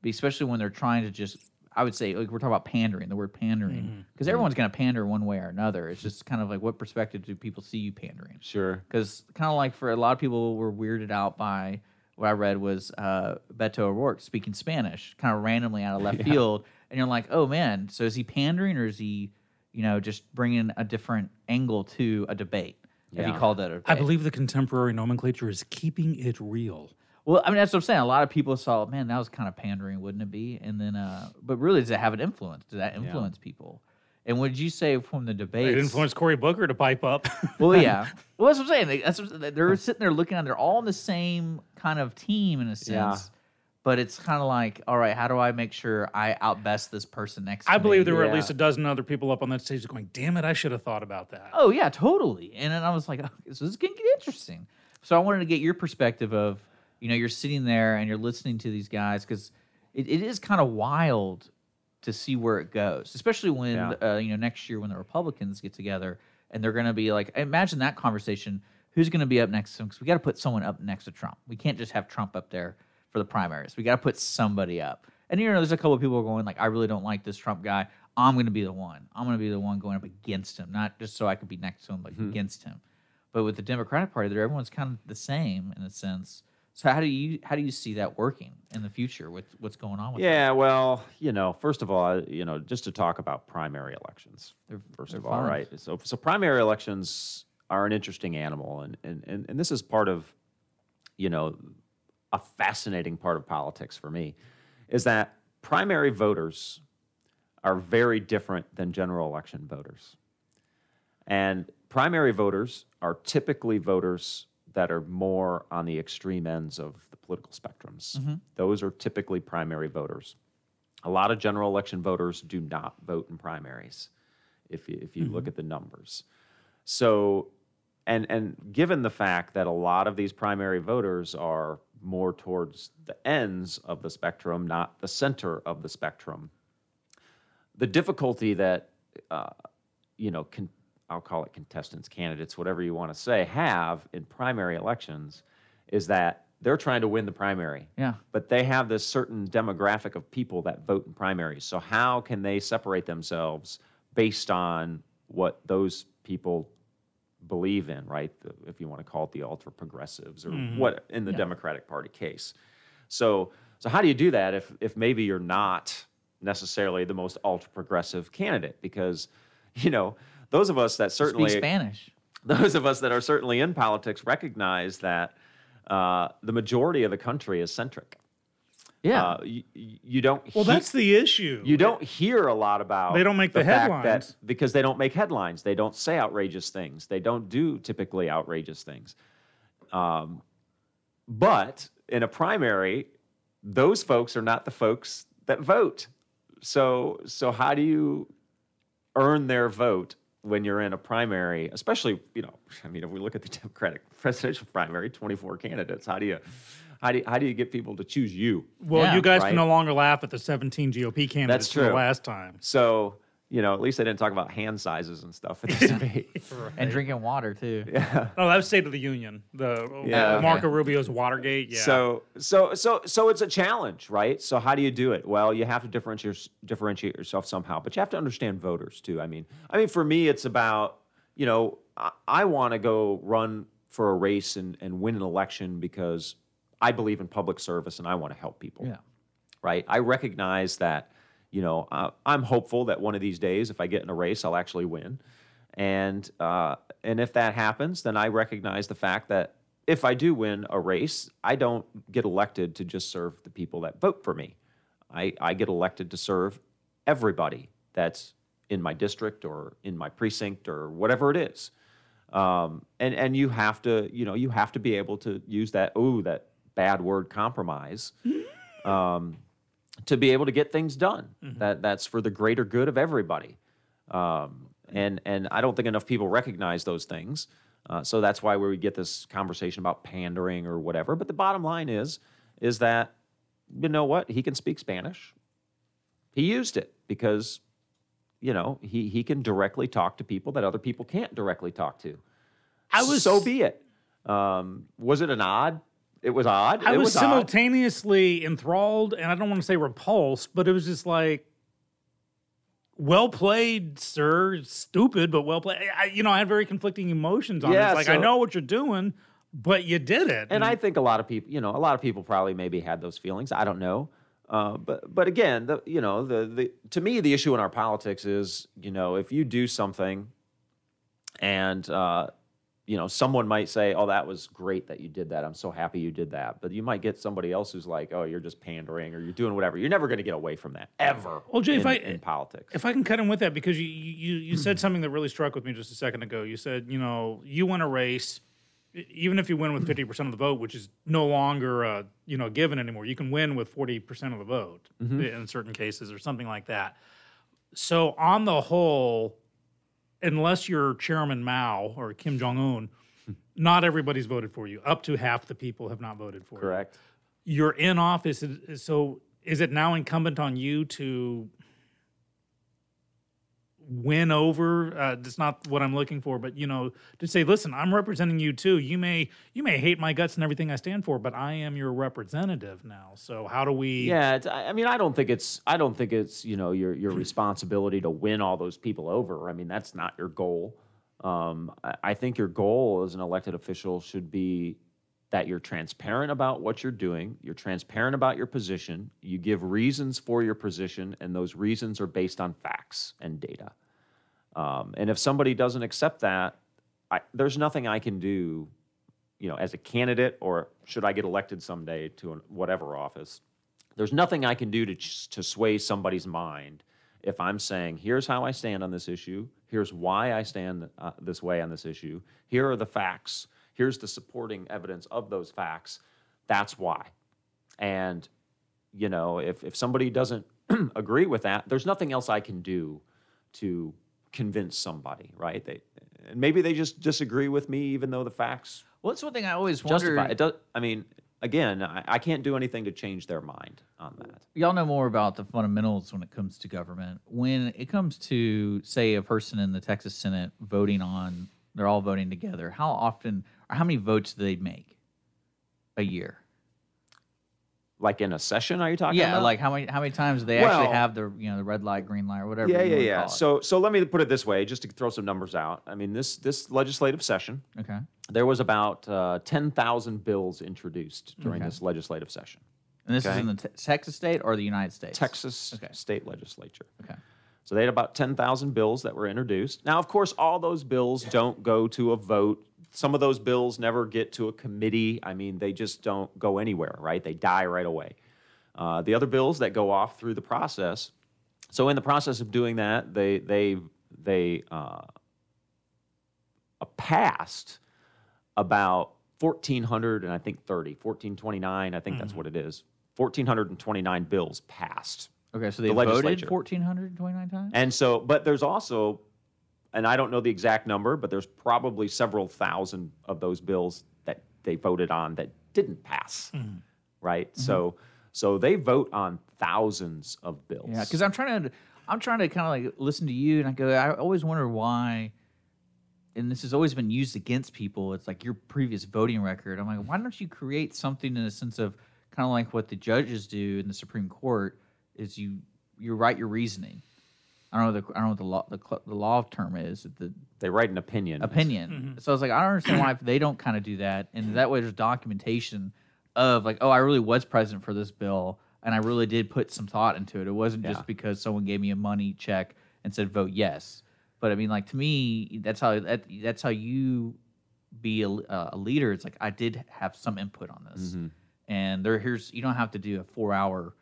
especially when they're trying to just? I would say like we're talking about pandering, the word pandering, because everyone's going to pander one way or another. It's just kind of like what perspective do people see you pandering? Sure. because kind of like for a lot of people were weirded out by what I read was uh, Beto O'Rourke speaking Spanish, kind of randomly out of left field, and you're like, oh man, so is he pandering or is he, you know, just bringing a different angle to a debate? If he Yeah. called that a debate. I believe the contemporary nomenclature is keeping it real. Well, I mean, that's what I'm saying. A lot of people saw, man, that was kind of pandering, wouldn't it be? And then, uh, but really, does it have an influence? Does that influence people? And what did you say from the debate, It influenced Cory Booker to pipe up. Well, yeah. Well, that's what I'm saying. They, that's what, they're sitting there looking at. They're all on the same kind of team in a sense. Yeah. But it's kind of like, all right, how do I make sure I outbest this person next? to I me? believe there were at least a dozen other people up on that stage going, "Damn it, I should have thought about that." Oh yeah, totally. And then I was like, okay, so this is gonna get interesting. So I wanted to get your perspective of, you know, you're sitting there and you're listening to these guys because it, it is kind of wild to see where it goes, especially when Yeah. uh, you know next year when the Republicans get together and they're gonna be like, imagine that conversation. Who's gonna be up next to him? Because we got to put someone up next to Trump. We can't just have Trump up there for the primaries. We got to put somebody up. And you know, there's a couple of people going like, I really don't like this Trump guy. I'm going to be the one. I'm going to be the one going up against him, not just so I could be next to him, but against him. But with the Democratic Party, there everyone's kind of the same in a sense. So how do you how do you see that working in the future with what's going on with that? Yeah, well, you know, first of all, you know, just to talk about primary elections. They're- first they're of all, right? So, so primary elections are an interesting animal, and and and, and this is part of, you know, a fascinating part of politics for me, is that primary voters are very different than general election voters, and primary voters are typically voters that are more on the extreme ends of the political spectrums. Those are typically primary voters. A lot of general election voters do not vote in primaries if you, if you look at the numbers. So, and, and given the fact that a lot of these primary voters are more towards the ends of the spectrum, not the center of the spectrum, the difficulty that uh, you know, con- I'll call it contestants, candidates, whatever you want to say, have in primary elections is that they're trying to win the primary. Yeah. But they have this certain demographic of people that vote in primaries. So how can they separate themselves based on what those people believe in, right? The, if you want to call it the ultra progressives or mm-hmm. what in the Democratic Party case. So so how do you do that if if maybe you're not necessarily the most ultra progressive candidate because you know those of us that certainly Speak Spanish. those of us that are certainly in politics recognize that uh, the majority of the country is centric. Yeah. Uh, you, you don't. Well, he- that's the issue. you don't hear a lot about. They don't make the fact headlines. that, because they don't make headlines. They don't say outrageous things. They don't do typically outrageous things. Um, but in a primary, those folks are not the folks that vote. So, so how do you earn their vote when you're in a primary? Especially, you know, I mean, if we look at the Democratic presidential primary, 24 candidates. How do you, how do you, how do you get people to choose you? well, Yeah, you guys right. can no longer laugh at the 17 GOP candidates from the last time. So, you know, at least they didn't talk about hand sizes and stuff at this debate. and drinking water too. No, oh, that was State of the Union. The Yeah, uh, Marco Rubio's Watergate. Yeah. So, so, so, so it's a challenge, right? So, how do you do it? Well, you have to differentiate differentiate yourself somehow, but you have to understand voters too. I mean, I mean, for me, it's about you know, I, I want to go run for a race and and win an election because I believe in public service and I want to help people. Yeah. right? I recognize that, you know, uh, I'm hopeful that one of these days, if I get in a race, I'll actually win. And uh, and if that happens, then I recognize the fact that if I do win a race, I don't get elected to just serve the people that vote for me. I, I get elected to serve everybody that's in my district or in my precinct or whatever it is. Um, and and you have to you know you have to be able to use that oh that bad word compromise um, to be able to get things done. That that's for the greater good of everybody. Um, and and I don't think enough people recognize those things. Uh, so that's why we get this conversation about pandering or whatever. But the bottom line is is that you know what he can speak Spanish. He used it because you know he he can directly talk to people that other people can't directly talk to. I was so be it. Um, was it an odd? It was odd. I it was, was odd. simultaneously enthralled, and I don't want to say repulsed, but it was just like, well played, sir. Stupid, but well played. I, you know, I had very conflicting emotions on Yeah, this. Like, I know what you're doing, but you did it. And I think a lot of people, you know, a lot of people probably maybe had those feelings. I don't know. Uh, but but again, the you know the the to me the issue in our politics is you know if you do something and uh, you know, someone might say, "Oh, that was great that you did that. I'm so happy you did that." But you might get somebody else who's like, "Oh, you're just pandering or you're doing whatever." You're never going to get away from that ever. Well, Jay, in, if I- in politics, If I can cut in with that, because you you, you said something that really struck with me just a second ago. You said, you know, you win a race, even if you win with fifty percent of the vote, which is no longer uh, you know given anymore. You can win with forty percent of the vote in certain cases, or something like that. So on the whole, unless you're Chairman Mao or Kim Jong Un, not everybody's voted for you. Up to half the people have not voted for you correct. you're in office so is it now incumbent on you to win over uh, that's not what i'm looking for but you know to say listen i'm representing you too you may you may hate my guts and everything i stand for but i am your representative now so how do we Yeah, it's, I I mean, I don't think it's I don't think it's you know your your responsibility to win all those people over. I mean, that's not your goal. Um, I, I think your goal as an elected official should be that you're transparent about what you're doing. You're transparent about your position. You give reasons for your position, and those reasons are based on facts and data. Um, and if somebody doesn't accept that, I, there's nothing I can do, you know, as a candidate or should I get elected someday to an, whatever office. There's nothing I can do to to sway somebody's mind if I'm saying, here's how I stand on this issue. Here's why I stand uh, this way on this issue. Here are the facts. Here's the supporting evidence of those facts. That's why. And you know, if if somebody doesn't agree with that, there's nothing else I can do to convince somebody, right? They and maybe they just disagree with me, even though the facts Well, that's one thing I always justify wonder. it. Does I mean, again, I, I can't do anything to change their mind on that. y'all know more about the fundamentals when it comes to government. When it comes to, say, a person in the Texas Senate voting on, they're all voting together. How often or how many votes do they make a year? Like in a session, are you talking Yeah, about? like how many how many times do they Well- actually have the you know the red light, green light, or whatever? yeah, yeah, yeah. So, so let me put it this way, just to throw some numbers out. I mean, this this legislative session, okay, there was about uh, ten thousand bills introduced during Okay. this legislative session. and this is in the te- Texas state or the United States? Texas Okay. state legislature. Okay. So they had about 10,000 bills that were introduced. Now, of course, all those bills don't go to a vote. Some of those bills never get to a committee. I mean, they just don't go anywhere, right? They die right away. Uh, the other bills that go off through the process. So in the process of doing that, they they they uh, uh, passed about 1,400 and I think 30, 1,429. I think that's what it is. 1,429 bills passed. Okay, so they The voted legislature. fourteen hundred twenty nine times. And so, but there's also, and I don't know the exact number, but there's probably several thousand of those bills that they voted on that didn't pass, right? Mm-hmm. So, so they vote on thousands of bills. Yeah, because I'm trying to, I'm trying to kind of like listen to you, and I go, I always wonder why, and this has always been used against people. It's like your previous voting record. I'm like, why don't you create something in a sense of kind of like what the judges do in the Supreme Court is you you write your reasoning. I don't know the I don't know what the law the, cl- the law term is the they write an opinion. opinion. So I was like, I don't understand why they don't kind of do that, and that way there's documentation of like, oh, I really was present for this bill, and I really did put some thought into it. It wasn't Yeah. just because someone gave me a money check and said vote yes. But I mean, like to me, that's how that, that's how you be a, uh, a leader. It's like I did have some input on this, Mm-hmm. and there here's you don't have to do a four hour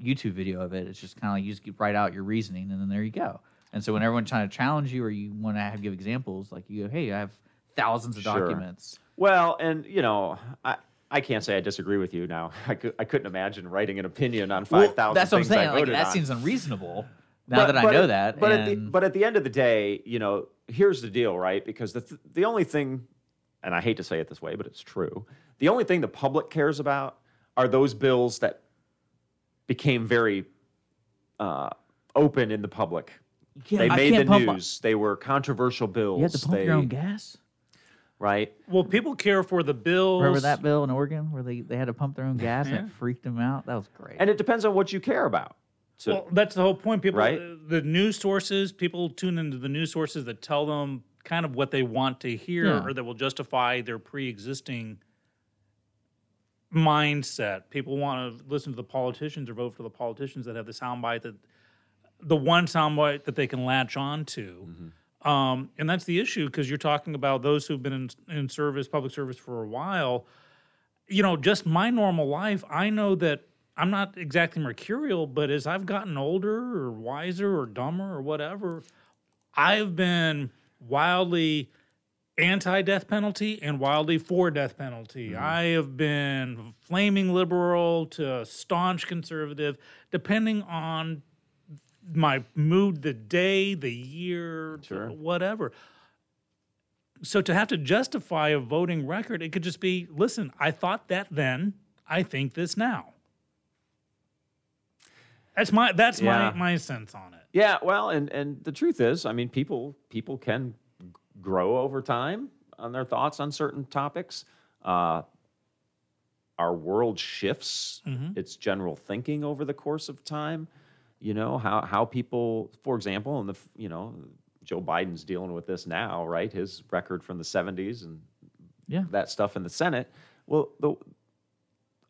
YouTube video of it. It's just kind of like you just write out your reasoning, and then there you go. And so when everyone's trying to challenge you or you want to have give examples, like you go, hey, I have thousands of Sure. documents. Well, and you know, I. I can't say I disagree with you now. I, could, I couldn't imagine writing an opinion on Well, five thousand. that's what I'm saying. Like that on. seems unreasonable. Now But- that I but know at- that, But at the but at the end of the day, you know, here's the deal, right? Because the th- the only thing, and I hate to say it this way, but it's true. The only thing the public cares about are those bills that became very uh, open in the public. Yeah, they I made the can't pump my- news. They were controversial bills. you have to pump they, your own gas. right? well people care for the bills Remember that bill in Oregon where they, they had to pump their own gas and it freaked them out? That was great. And it depends on what you care about. So, well that's the whole point people Right? the news sources people tune into the news sources that tell them kind of what they want to hear Yeah. or that will justify their pre-existing mindset. People want to listen to the politicians or vote for the politicians that have the soundbite that the one soundbite that they can latch on to Um, and that's the issue because you're talking about those who've been in, in service, public service for a while. You know, just my normal life, I know that I'm not exactly mercurial, but as I've gotten older or wiser or dumber or whatever, I've been wildly anti death penalty and wildly for death penalty. Mm-hmm. I have been flaming liberal to staunch conservative, depending on my mood, the day, the year, Sure. whatever. So to have to justify a voting record, it could just be listen, I thought that then, I think this now. That's my that's Yeah. my my sense on it. Yeah, well, and and the truth is, I mean, people people can grow over time on their thoughts on certain topics. Uh, our world shifts its general thinking over the course of time. You know how how people, for example, and the you know Joe Biden's dealing with this now, right? His record from the '70s and Yeah. that stuff in the Senate. Well, the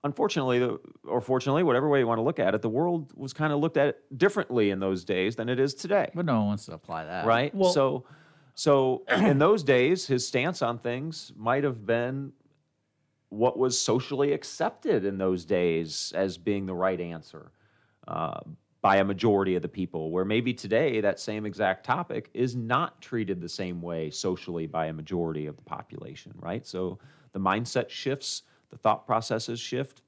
unfortunately, or fortunately, whatever way you want to look at it, the world was kind of looked at differently in those days than it is today, But no one wants to apply that. right? Well- so, so in those days, his stance on things might have been what was socially accepted in those days as being the right answer uh, by a majority of the people. Where maybe today that same exact topic is not treated the same way socially by a majority of the population, right? So the mindset shifts, the thought processes shift,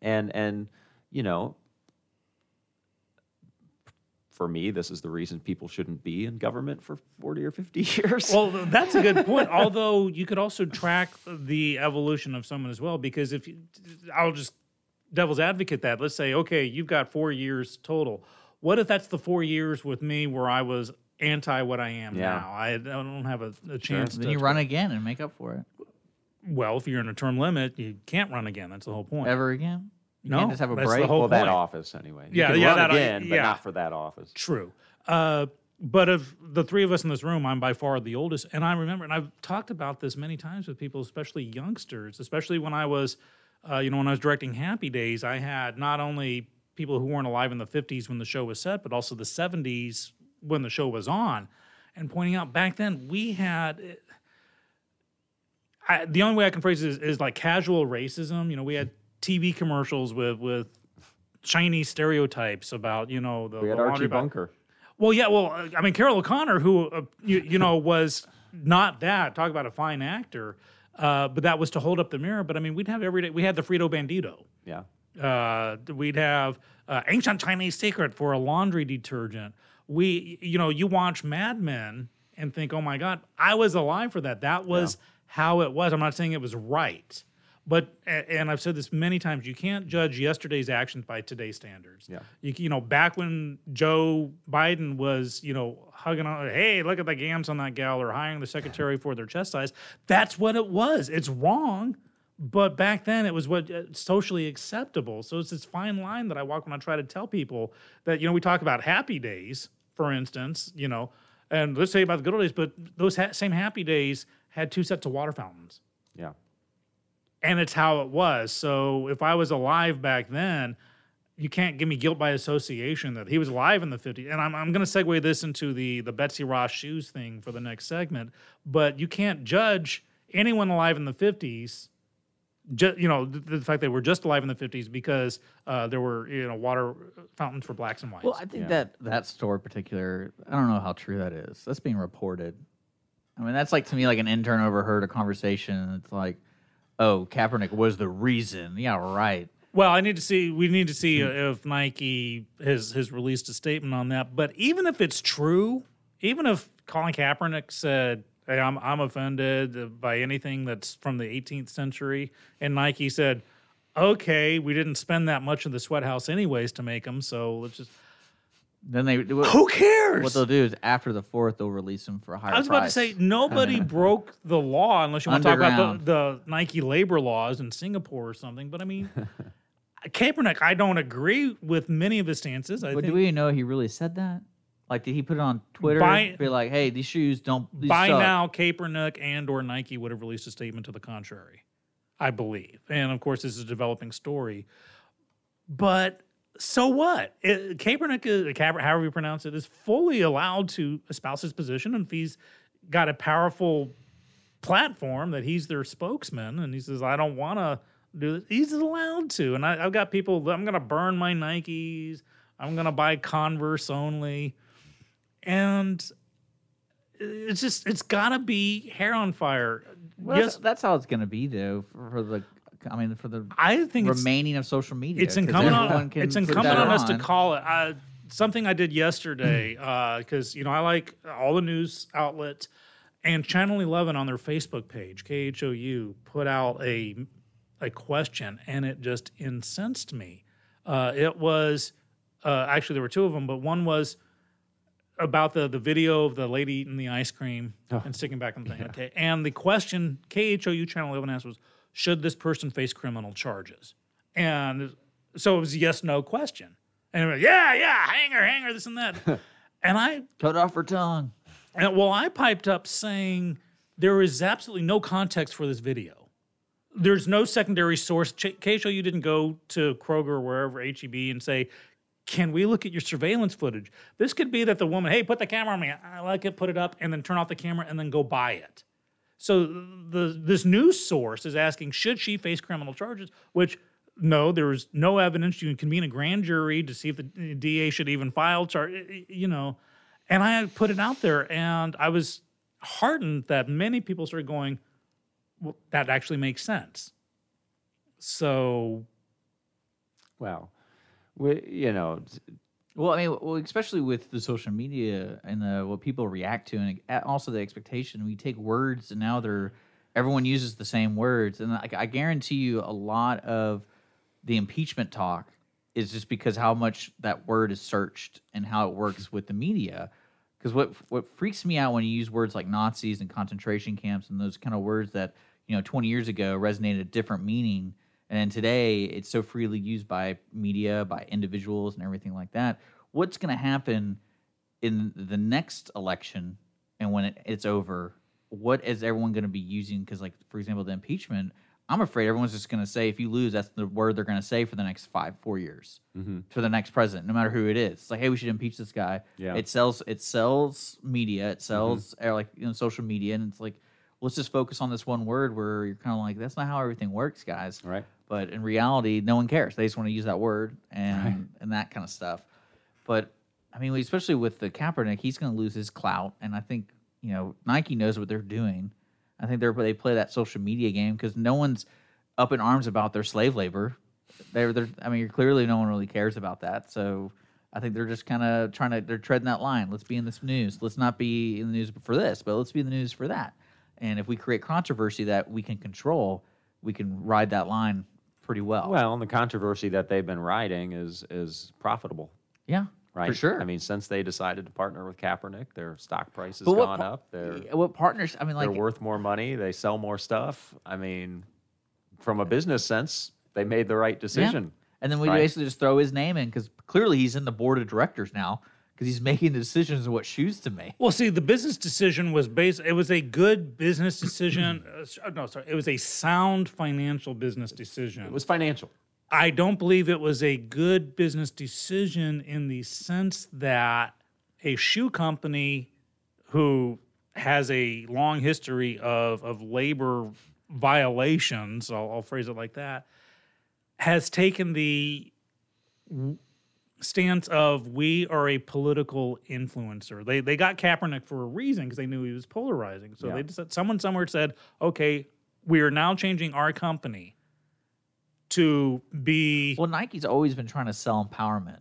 and and you know. For me, this is the reason people shouldn't be in government for 40 or 50 years. Well, that's a good point. Although you could also track the evolution of someone as well, because if you, I'll just devil's advocate that. Let's say, okay, you've got four years total. What if that's the four years with me where I was anti what I am Yeah. now? I, I don't have a, a chance. Then to, you run again and make up for it. Well, if you're in a term limit, you can't run again. That's the whole point. Ever again? You No, can't just have a that's the break. whole well, that point. office anyway. You Yeah, can yeah, run that I- again, but yeah. not for that office. True. Uh, but of the three of us in this room, I'm by far the oldest. And I remember, and I've talked about this many times with people, especially youngsters, especially when I was, uh, you know, when I was directing Happy Days, I had not only people who weren't alive in the 50s when the show was set, but also the 70s when the show was on. And pointing out back then, we had. I, the only way I can phrase it is, is like casual racism. You know, we had TV commercials with with Chinese stereotypes about you know the We had the Archie ba- Bunker. well, yeah. Well, uh, I mean, Carroll O'Connor, who uh, you, you know was not that. Talk about a fine actor, uh, but that was to hold up the mirror. But I mean, we'd have every day. We had the Frito Bandito. Yeah. Uh, we'd have uh, ancient Chinese secret for a laundry detergent. We, you know, you watch Mad Men and think, oh my God, I was alive for that. That was how it was. I'm not saying it was right. But and I've said this many times, you can't judge yesterday's actions by today's standards. Yeah. You, you know, back when Joe Biden was, you know, hugging on, hey, look at the gams on that gal, or hiring the secretary for their chest size. That's what it was. It's wrong, but back then it was what uh, socially acceptable. So it's this fine line that I walk when I try to tell people that you know we talk about happy days, for instance, you know, and let's say about the good old days, but those ha- same happy days had two sets of water fountains Yeah. And it's how it was. So if I was alive back then, you can't give me guilt by association that he was alive in the 50s. And I'm, I'm going to segue this into the the Betsy Ross shoes thing for the next segment. But you can't judge anyone alive in the 50s. Just, you know, the, the fact they were just alive in the 50s because uh, there were, you know, water fountains for blacks and whites. Well, I think that that story in particular, I don't know how true that is. That's being reported. I mean, that's like to me like an intern overheard a conversation. And it's like, oh, Kaepernick was the reason. Yeah, right. Well, I need to see. We need to see if Nike has has released a statement on that. But even if it's true, even if Colin Kaepernick said, "Hey, I'm I'm offended by anything that's from the 18th century," and Nike said, "Okay, we didn't spend that much in the sweat house anyways to make them, so let's just." Then they what, Who cares? what they'll do is after the fourth, they'll release him for a higher I was about to say nobody broke the law unless you want to talk about the, the Nike labor laws in Singapore or something. But I mean, Kaepernick, I don't agree with many of his stances. I But think do we know he really said that? Like, did he put it on Twitter? By- be like, hey, these shoes don't. These by suck. now Kaepernick and or Nike would have released a statement to the contrary, I believe. And of course, this is a developing story. But so what? It, Kaepernick, uh, is, however you pronounce it, is fully allowed to espouse his position, and if he's got a powerful platform that he's their spokesman, and he says, "I don't want to do this," he's allowed to. And I, I've got people. I'm going to burn my Nikes. I'm going to buy Converse only, and it's just it's got to be hair on fire. Well, yes, that's, that's how it's going to be though for, for the. I mean, for the I think remaining of social media. it's 'cause incumbent on it's incumbent on us to call it uh, something I did yesterday because you know I like all the news outlets and Channel Eleven on their Facebook page KHOU put out a a question and it just incensed me. Uh, it was uh, actually there were two of them, but one was about the the video of the lady eating the ice cream and sticking back on the thing. Okay, and the question KHOU Channel Eleven asked was, should this person face criminal charges? And so it was a yes no question. And it was, yeah, yeah, hanger, hanger, this and that. and I Cut off her tongue. and well, I piped up saying there is absolutely no context for this video. There's no secondary source. Ch- you didn't go to Kroger or wherever HEB and say, "Can we look at your surveillance footage?" This could be that the woman, hey, put the camera on me. I like it. Put it up, and then turn off the camera, and then go buy it. So the this news source is asking, should she face criminal charges? Which no, there is no evidence. You can convene a grand jury to see if the DA should even file charge. You know, and I put it out there, and I was heartened that many people started going, well, "That actually makes sense." So Well, we, you know, Well, I mean, well, especially with the social media and the, what people react to, and uh, also the expectation. We take words, and now they're everyone uses the same words, and I, I guarantee you, a lot of the impeachment talk is just because how much that word is searched and how it works with the media. Because what what freaks me out when you use words like Nazis and concentration camps and those kind of words that you know 20 years ago resonated a different meaning, and then today it's so freely used by media, by individuals, and everything like that. What's going to happen in the next election and when it, it's over? What is everyone going to be using? Because, like for example, the impeachment. I'm afraid everyone's just going to say, if you lose, that's the word they're going to say for the next five, four years for the next president, no matter who it is. It's like, hey, we should impeach this guy. Yeah. It sells. It sells media. It sells uh, like you know social media, and it's like, let's just focus on this one word where you're kind of like, that's not how everything works, guys. Right. But in reality, no one cares. They just want to use that word and and that kind of stuff. But I mean, especially with the Kaepernick, he's going to lose his clout, and I think you know Nike knows what they're doing. I think they're they play that social media game because no one's up in arms about their slave labor. They're they're I mean, clearly no one really cares about that. So I think they're just kind of trying to they're treading that line. Let's be in this news. Let's not be in the news for this, but let's be in the news for that. And if we create controversy that we can control, we can ride that line pretty well. well, and the controversy that they've been riding is is profitable, yeah, right? for sure. I mean, since they decided to partner with Kaepernick, their stock price has gone par- up. They're what partners? I mean, like they're worth more money. They sell more stuff. I mean, from a business sense, they made the right Yeah. decision. And then we Right. basically just throw his name in because clearly he's in the board of directors now because he's making the decisions of what shoes to make. Well, see, the business decision was based. It was a good business decision. uh, no, sorry, it was a sound financial business decision. It was financial. I don't believe it was a good business decision in the sense that a shoe company who has a long history of, of labor violations, I'll, I'll phrase it like that, has taken the stance of we are a political influencer. They they got Kaepernick for a reason because they knew he was polarizing. So Yeah. they just someone somewhere said, okay, we are now changing our company to be Well, Nike's always been trying to sell empowerment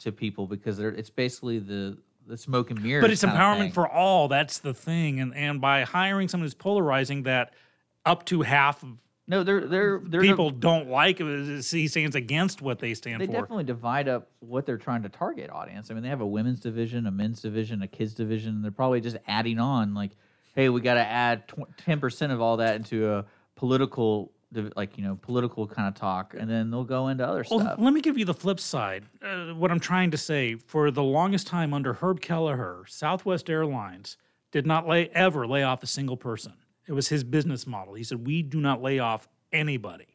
to people because they're, it's basically the the smoke and mirrors. but it's empowerment for all. That's the thing. And and by hiring someone who's polarizing that up to half of no. They're they're they're people don't like it, he stands against what they stand they for. They definitely divide up what they're trying to target audience. I mean, they have a women's division, a men's division, a kids division. And they're probably just adding on like, hey, we got to add ten percent of all that into a political, like you know, political kind of talk, and then they'll go into other Well, stuff. let me give you the flip side. Uh, what I'm trying to say for the longest time under Herb Kelleher, Southwest Airlines did not lay ever lay off a single person. It was his business model. He said, "We do not lay off anybody."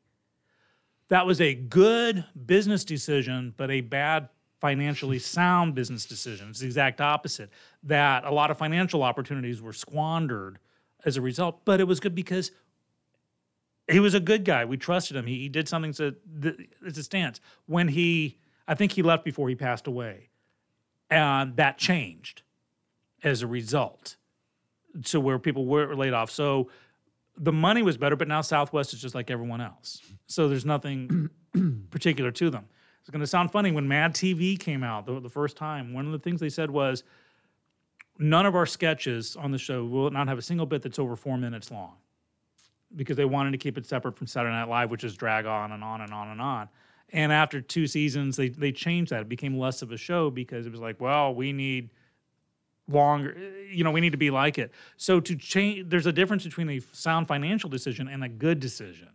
that was a good business decision, but a bad financially sound business decision. It's the exact opposite. That a lot of financial opportunities were squandered as a result, but it was good because he was a good guy. We trusted him. He, he did something to it's a stance. When he, I think he left before he passed away, and that changed as a result. To where people were laid off. So the money was better, but now Southwest is just like everyone else. So there's nothing particular to them. It's going to sound funny when Mad TV came out the, the first time. One of the things they said was, none of our sketches on the show will not have a single bit that's over four minutes long because they wanted to keep it separate from Saturday Night Live, which is drag on and on and on and on. And after two seasons, they they changed that. It became less of a show because it was like, well, we need longer you know we need to be like it so to change there's a difference between a sound financial decision and a good decision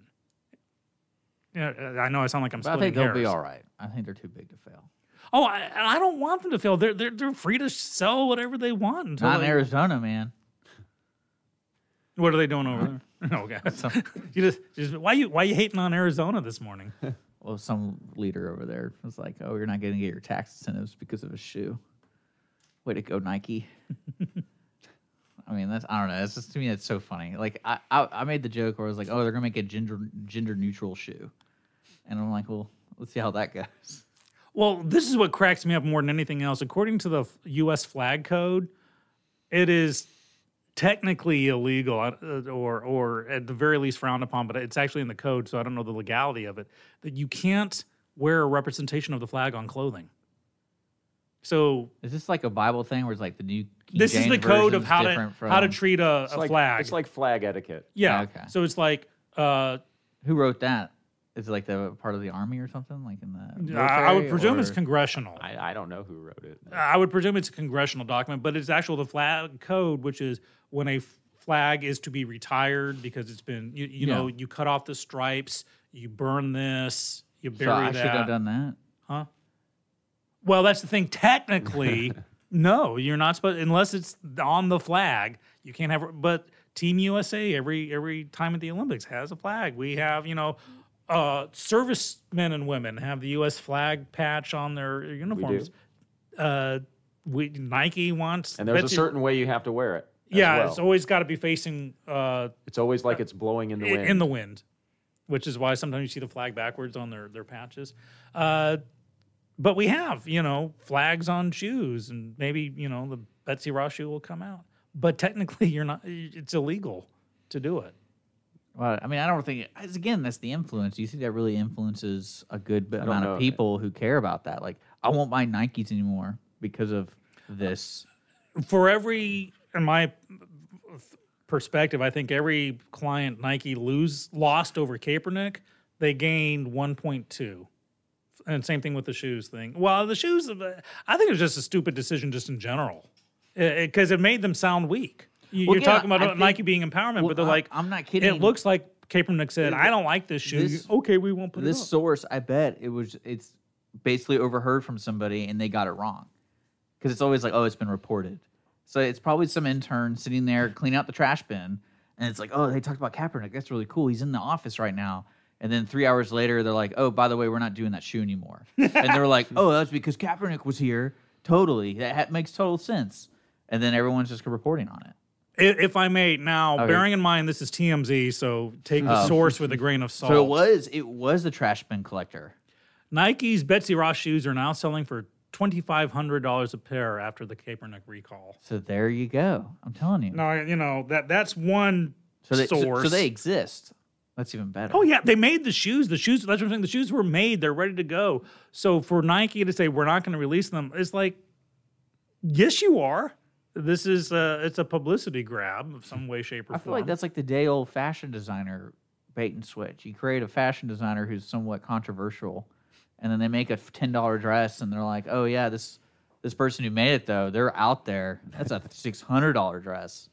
yeah i know i sound like i'm But I think they'll hairs. be all right. I think they're too big to fail. oh I, I don't want them to fail they're, they're they're free to sell whatever they want until Not in they- Arizona, man. what are they doing over there oh god you just, just why you why you hating on arizona this morning Well, some leader over there was like, "Oh, you're not going to get your tax incentives because of a shoe." Way to go, Nike. I mean, that's I don't know. It's just to me, it's so funny. Like I, I, I made the joke where I was like, "Oh, they're gonna make a gender gender neutral shoe," and I'm like, "Well, let's see how that goes." Well, this is what cracks me up more than anything else. According to the U.S. flag code, it is technically illegal, uh, or or at the very least frowned upon. But it's actually in the code, so I don't know the legality of it. That you can't wear a representation of the flag on clothing. So Is this like a Bible thing where it's like the new? King this is the code of how to different how to treat a, It's a like flag. it's like flag etiquette. yeah. Okay. So it's like. Uh, Who wrote that? Is it like the part of the army or something? Like in the I I would military, presume it's congressional. I, I don't know who wrote it. I would presume it's a congressional document, but it's actual the flag code, which is when a flag is to be retired because it's been you, you know you cut off the stripes, you burn this, you bury So I that. should have done that. Huh? Well, that's the thing. Technically, no, you're not supposed unless it's on the flag. You can't have. But Team USA every every time at the Olympics has a flag. We have you know. Uh, servicemen and women have the U.S. flag patch on their uniforms. Uh, we Nike wants, And there's a certain way you have to wear it. yeah, well. it's always got to be facing uh, it's always like it's blowing in the wind. in the wind, which is why sometimes you see the flag backwards on their their patches. Uh, but we have, you know, flags on shoes, and maybe you know the Betsy Ross shoe will come out. But technically, you're not. It's illegal to do it. Well, I mean, I don't think. As again, that's the influence. Do you think that really influences a good amount know. of people who care about that? Like, I won't buy Nikes anymore because of this. For every, in my perspective, I think every client Nike lose lost over Kaepernick, they gained 1.2. And same thing with the shoes thing. Well, the shoes, uh, I think it was just a stupid decision just in general because it, made them sound weak. You, Well, you're yeah, talking about uh, think- Nike being empowerment, Well, but they're I- like, I'm not kidding. it looks like Kaepernick said, I don't like this shoe. This- okay, we won't put this it source. I bet it was. It's basically overheard from somebody and they got it wrong because it's always like, oh, it's been reported. So it's probably some intern sitting there cleaning out the trash bin, and it's like, oh, they talked about Kaepernick. That's really cool. He's in the office right now. And then three hours later, they're like, oh, by the way, we're not doing that shoe anymore. and they're like, oh, that's because Kaepernick was here. Totally, that ha- makes total sense. And then everyone's just reporting on it. I- If I may, now Okay. bearing in mind this is TMZ, so take the Oh. source with a grain of salt. So it was it was the trash bin collector. Nike's Betsy Ross shoes are now selling for twenty five hundred dollars a pair after the Kaepernick recall. So there you go. I'm telling you. No, you know that that's one so they so- source. so they exist. That's even better. Oh yeah, they made the shoes. The shoes. That's what I'm saying. The shoes were made. They're ready to go. So for Nike to say we're not going to release them, it's like, yes, you are. This is a, it's a publicity grab of some way, shape, or I form. I feel like that's like the day old fashion designer bait and switch. You create a fashion designer who's somewhat controversial, and then they make a ten dollar dress, and they're like, "Oh yeah, this this person who made it though, they're out there. That's a six hundred dollar dress."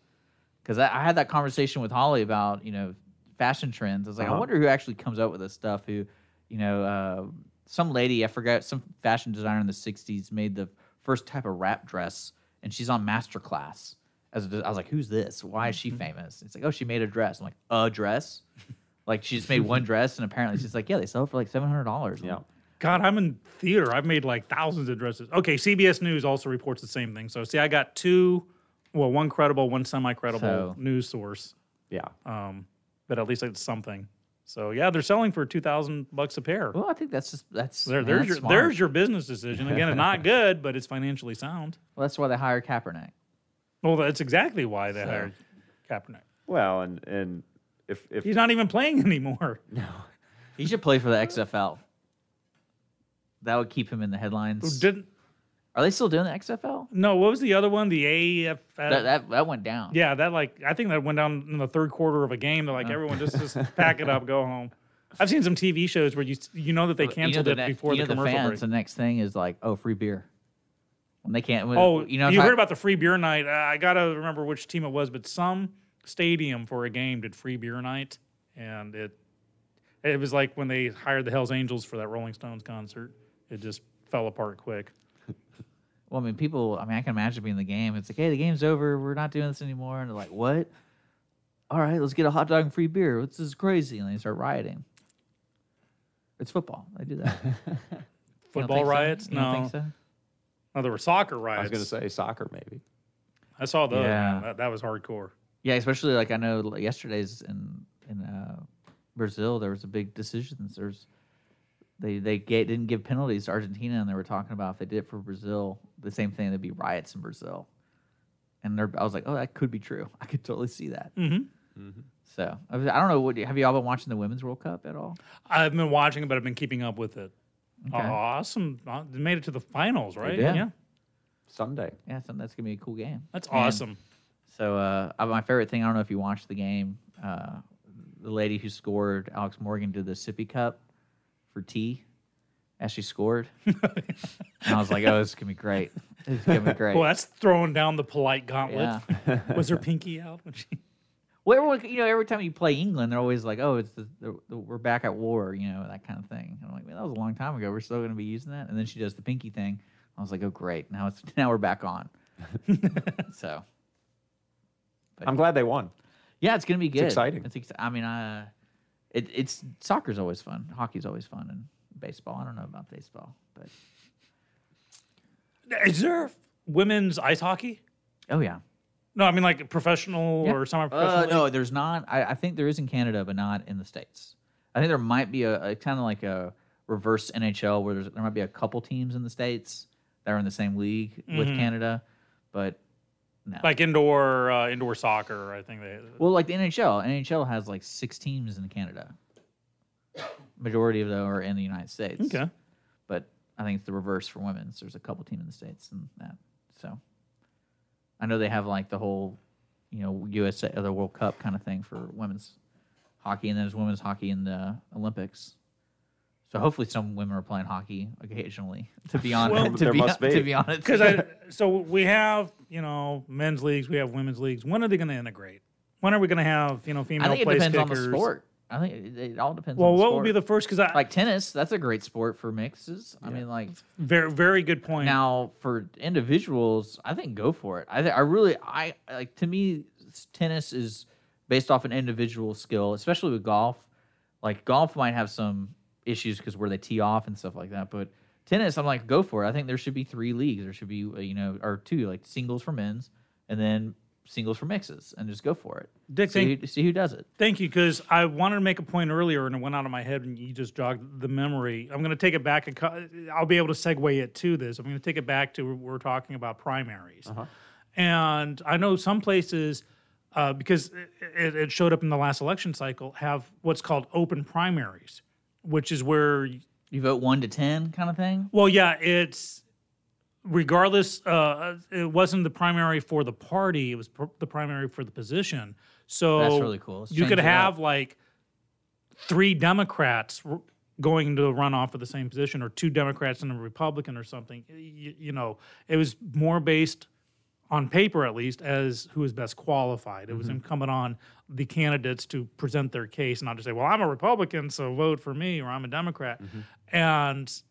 Because I, I had that conversation with Holly about you know fashion trends. I was like, I Uh-huh. wonder who actually comes up with this stuff. Who, you know, uh, some lady I forgot, some fashion designer in the '60s made the first type of wrap dress, and she's on Masterclass. As a, I was like, who's this? Why is she famous? It's like, oh, she made a dress. I'm like, a dress? Like she just made one dress, and apparently she's like, yeah, they sell it for like seven hundred dollars. Yeah. God, I'm in theater. I've made like thousands of dresses. Okay, CBS News also reports the same thing. So see, I got two, well, one credible, one semi-credible So- news source. Yeah. Um, but at least it's something. So yeah, they're selling for two thousand bucks a pair. Well, I think that's just that's There, there's that's your smart. there's your business decision. Again, it's not good, but it's financially sound. Well, that's why they hire Kaepernick. Well, that's exactly why they So- hired Kaepernick. Well, and and if if He's not even playing anymore. No, he should play for the XFL. That would keep him in the headlines. Didn't Are they still doing the XFL? no? What was the other one? The AF. That that, that went down. yeah, that like I think that went down in the third quarter of a game. They're like Oh. everyone just just pack it up, go home. I've seen some TV shows where you you know that they You know canceled the it ne- before you the know commercial fans, break. The next thing is like, oh, free beer. When they can't. when- Oh, you know, you if I- heard about the free beer night? Uh, I gotta remember which team it was, but some stadium for a game did free beer night, and it it was like when they hired the Hell's Angels for that Rolling Stones concert. It just fell apart quick. Well, I mean, people. I mean, I can imagine being in the game. It's like, hey, the game's over. We're not doing this anymore. And they're like, what? All right, let's get a hot dog and free beer. This is crazy. And they start rioting. It's football. They do that. You don't Football think so? riots? You don't No. think so? no, there were soccer riots. I was going to say soccer maybe. I saw those. Yeah. That, that was hardcore. Yeah, especially like I know like, yesterday's in in uh, Brazil there was a big decisions. There's they they ga- didn't give penalties to Argentina, and they were talking about if they did it for Brazil, the same thing. There'd be riots in Brazil, and they're, I was like, oh, that could be true. I could totally see that. Mm-hmm. So I, was, I don't know. What have you all been watching the Women's World Cup at all? I've been watching it, but I've been keeping up with it. Okay. Awesome! Uh, They made it to the finals, right? did. Yeah, Sunday. Yeah, so that's gonna be a cool game. that's And awesome. So uh, uh, my favorite thing, I don't know if you watched the game. Uh, the lady who scored, Alex Morgan, did the sippy cup for tea as she scored, and I was like, "Oh, this is gonna be great. This is gonna be great." Well, that's throwing down the polite gauntlet. yeah. Was her pinky out when she? Well, everyone, you know, every time you play England, they're always like, "Oh, it's the, the, the we're back at war," you know, that kind of thing. And I'm like, "Man, that was a long time ago. We're still gonna be using that." And then she does the pinky thing. I was like, "Oh, great! Now it's now we're back on." so. I'm glad they won. Yeah, it's gonna be good. exciting. It's ex- I mean, uh, it, it's soccer's always fun. Hockey's always fun, and baseball. I don't know about baseball, but Is there women's ice hockey? oh yeah. No, I mean like professional Yeah. or Uh, semi-professional. no, there's not. I, I think there is in Canada, but not in the states. I think there might be a, a kind of like a reverse NHL where there's, there might be a couple teams in the states that are in the same league with Mhm. Canada, but like indoor uh, indoor soccer. I think they. well, like the NHL. NHL has like six teams in Canada. Majority of them are in the United States. okay. but I think it's the reverse for women's. There's a couple teams in the states and that. So I know they have like the whole, you know, USA or the World Cup kind of thing for women's hockey, and then there's women's hockey in the Olympics. So hopefully some women are playing hockey occasionally. To be honest, Well, to, there be, must be. to be honest, Because I so we have you know men's leagues, we have women's leagues. When are they going to integrate? When are we going to have you know female I think it place depends on the sport. I think it, it all depends. Well, on the what sport. would be the first? Because I like tennis? That's a great sport for mixes. I mean, like very very good point. Now, for individuals, I think go for it. I think I really I like to me tennis is based off an individual skill, especially with golf. Like golf might have some issues because where they tee off and stuff like that, but tennis, I'm like go for it. I think there should be three leagues. There should be uh, you know or two like singles for men's and then singles for mixes and just go for it. Dick, see, thank- who, see who does it. Thank you, because I wanted to make a point earlier and it went out of my head and you just jogged the memory. I'm going to take it back. A, cou- I'll be able to segue it to this. I'm going to take it back to we're talking about primaries. And I know some places, uh, because it, it showed up in the last election cycle, have what's called open primaries, which is where, You vote one to ten kind of thing. well, yeah, it's regardless, uh, it wasn't the primary for the party, it was pr- the primary for the position. So That's really cool. Let's you could it up. have like three Democrats r- going into a runoff for the same position, or two Democrats and a Republican, or something. You, you know, it was more based on paper, at least, as who is best qualified. It was incumbent on the candidates to present their case, not to say, "Well, I'm a Republican, so vote for me," or "I'm a Democrat." And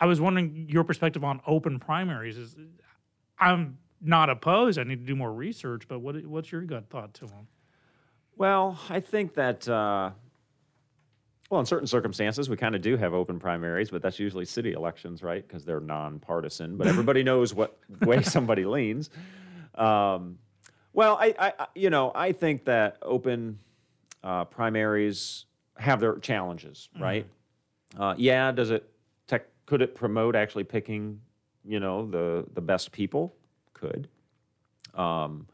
I was wondering your perspective on open primaries. Is I'm not opposed. I need to do more research, but what what's your gut thought to them? Well, I think that uh, Well, in certain circumstances, we kind of do have open primaries, but that's usually city elections, right? Because they're nonpartisan, but everybody knows what way somebody leans. Um, well, I, I, you know, I think that open uh, primaries have their challenges, right? Uh, yeah, does it tech, could it promote actually picking, you know, the the best people? Could. Um,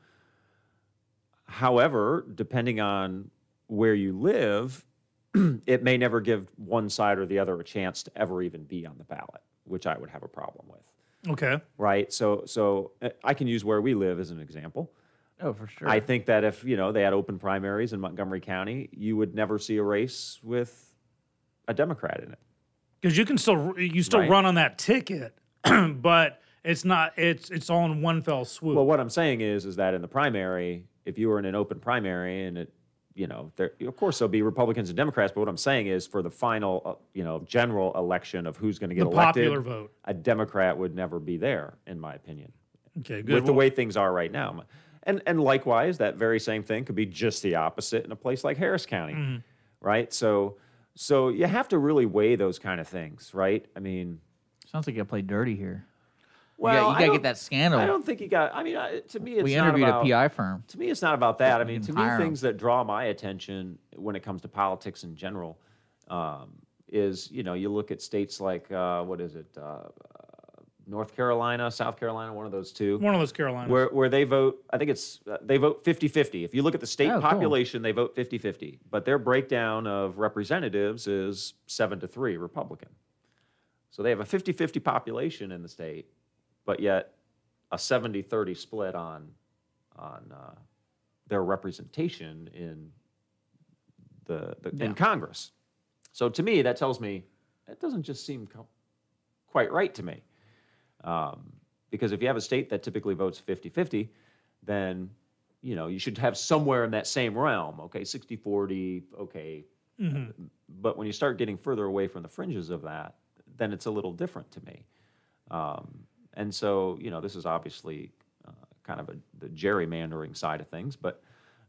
however, depending on where you live, it may never give one side or the other a chance to ever even be on the ballot, which I would have a problem with. Okay. Right? So, so uh, I can use where we live as an example. Oh, for sure. I think that if you know they had open primaries in Montgomery County, you would never see a race with a Democrat in it. Because you can still you still Right. run on that ticket, but it's not it's it's all in one fell swoop. Well, what I'm saying is, is that in the primary, if you were in an open primary and it, you know, there, of course there'll be Republicans and Democrats, but what I'm saying is, for the final, uh, you know, general election of who's going to get the elected, popular vote. a Democrat would never be there, in my opinion, Okay, good. with the way things are right now. And and likewise, that very same thing could be just the opposite in a place like Harris County, Mm-hmm. right? So, so you have to really weigh those kind of things, right? I mean, Sounds like you play dirty here. Well, you I got to don't- get that scandal. I don't think you got. I mean, I- to me, it's we not interviewed about, a PI firm. To me, it's not about that. I mean, to me, hire 'em. things that draw my attention when it comes to politics in general um, is, you know, you look at states like, uh, what is it, uh, North Carolina, South Carolina, one of those two, one of those Carolinas. where, where they vote, I think it's, uh, they vote 50 50. If you look at the state Oh, cool. population, they vote 50 50. But their breakdown of representatives is 7 to 3 Republican. So they have a 50 50 population in the state, but yet a 70 30 split on, on uh, their representation in, the, the, in Congress. So to me, that tells me it doesn't just seem co- quite right to me. Um, because if you have a state that typically votes 50 50, then you know you should have somewhere in that same realm. Okay, 60 40, okay. But when you start getting further away from the fringes of that, then it's a little different to me. Um, and so, you know, this is obviously uh, kind of a, the gerrymandering side of things, but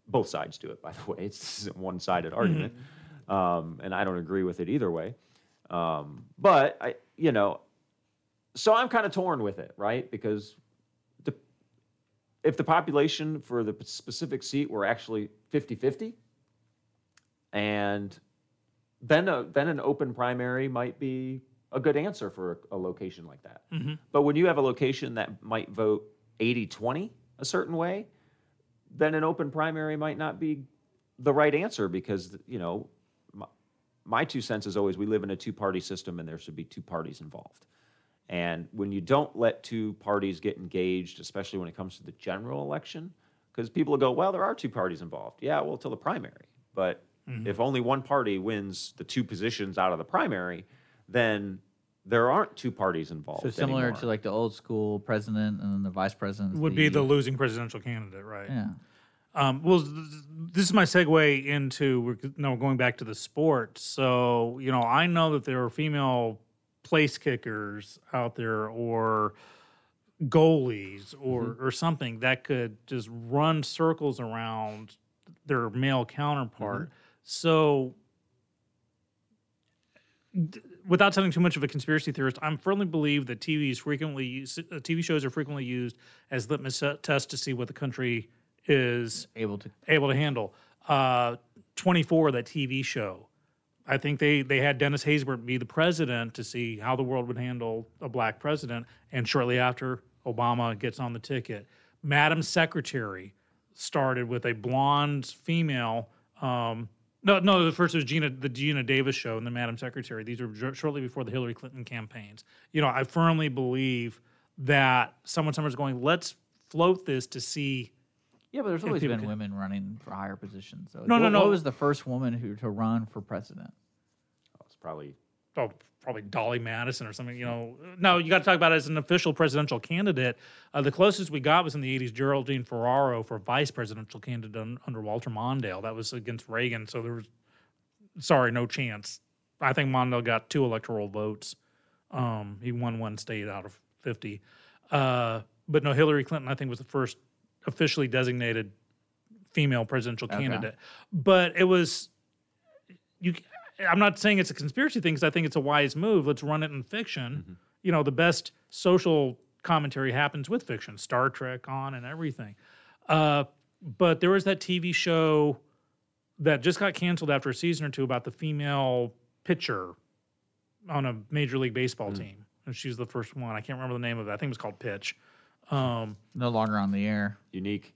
both sides do it, by the way. It's one sided argument. Um, and I don't agree with it either way. Um, but, I, you know, so I'm kind of torn with it, right? Because the, if the population for the specific seat were actually 50 50, and then, a, then an open primary might be a good answer for a, a location like that. Mm-hmm. But when you have a location that might vote 80 20 a certain way, then an open primary might not be the right answer because, you know, my, my two cents is always we live in a two party system and there should be two parties involved. And when you don't let two parties get engaged, especially when it comes to the general election, because people will go, well, there are two parties involved. Yeah, well, till the primary. But mm-hmm. if only one party wins the two positions out of the primary, then there aren't two parties involved. So similar anymore. to like the old school president and then the vice president is would be the losing presidential candidate, right? yeah. Um, well, th- th- this is my segue into we're g- no going back to the sport. So you know, I know that there are female place kickers out there or goalies or or something that could just run circles around their male counterpart. So d- without sounding too much of a conspiracy theorist, I'm firmly believe that TV is frequently used, uh, TV shows are frequently used as litmus te- tests to see what the country is Able to able to handle. Uh, 24, that TV show. I think they they had Dennis Haysbert be the president to see how the world would handle a black president, and shortly after, Obama gets on the ticket. Madam Secretary started with a blonde female. Um, no, no, the first was Geena, the Geena Davis show, and the Madam Secretary. These were jo- shortly before the Hillary Clinton campaigns. You know, I firmly believe that someone somewhere's going, let's float this to see Yeah, but there's always been can- women running for higher positions. So No, what, no, no. What was the first woman who to run for president? Oh, It's probably oh, probably Dolley Madison or something. You know, no, you got to talk about it as an official presidential candidate. Uh, the closest we got was in the '80s, Geraldine Ferraro for vice presidential candidate un- under Walter Mondale. That was against Reagan, so there was sorry, no chance. I think Mondale got two electoral votes. Um, he won one state out of fifty, uh, but no, Hillary Clinton I think was the first officially designated female presidential candidate. But it was you I'm not saying it's a conspiracy thing because I think it's a wise move. Let's run it in fiction. You know, the best social commentary happens with fiction. Star Trek on and everything. Uh, but there was that TV show that just got canceled after a season or two about the female pitcher on a major league baseball team, and she's the first one. I can't remember the name of it. I think it was called Pitch. Um, No longer on the air. Unique.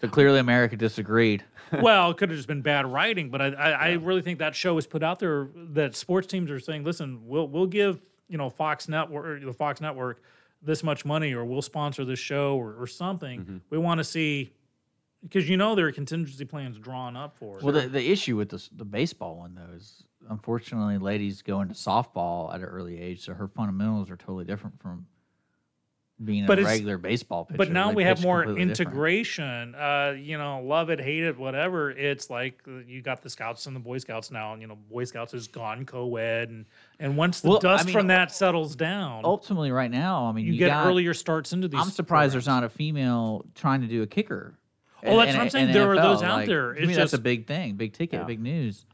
So clearly, America disagreed. well, it could have just been bad writing, but I, I, I really think that show was put out there that sports teams are saying, listen, we'll we'll give you know Fox Network, the Fox Network, this much money, or we'll sponsor this show or, or something. Mm-hmm. We want to see because you know there are contingency plans drawn up for it. Well, the, the issue with this, the baseball one though is unfortunately, ladies go into softball at an early age, so her fundamentals are totally different from being But a regular baseball pitcher. but now They we have more integration. Uh, you know, love it, hate it, whatever. It's like uh, you got the Scouts and the Boy Scouts now, and you know, Boy Scouts has gone co-ed, and and once the Well, I dust mean, from that settles down, Ultimately, right now, I mean, you, you, get got, earlier starts into these. I'm surprised programs. there's not a female trying to do a kicker. Oh, that's what I'm saying. There are those out Like, there. It's me, that's a big thing, big ticket, Yeah. big news,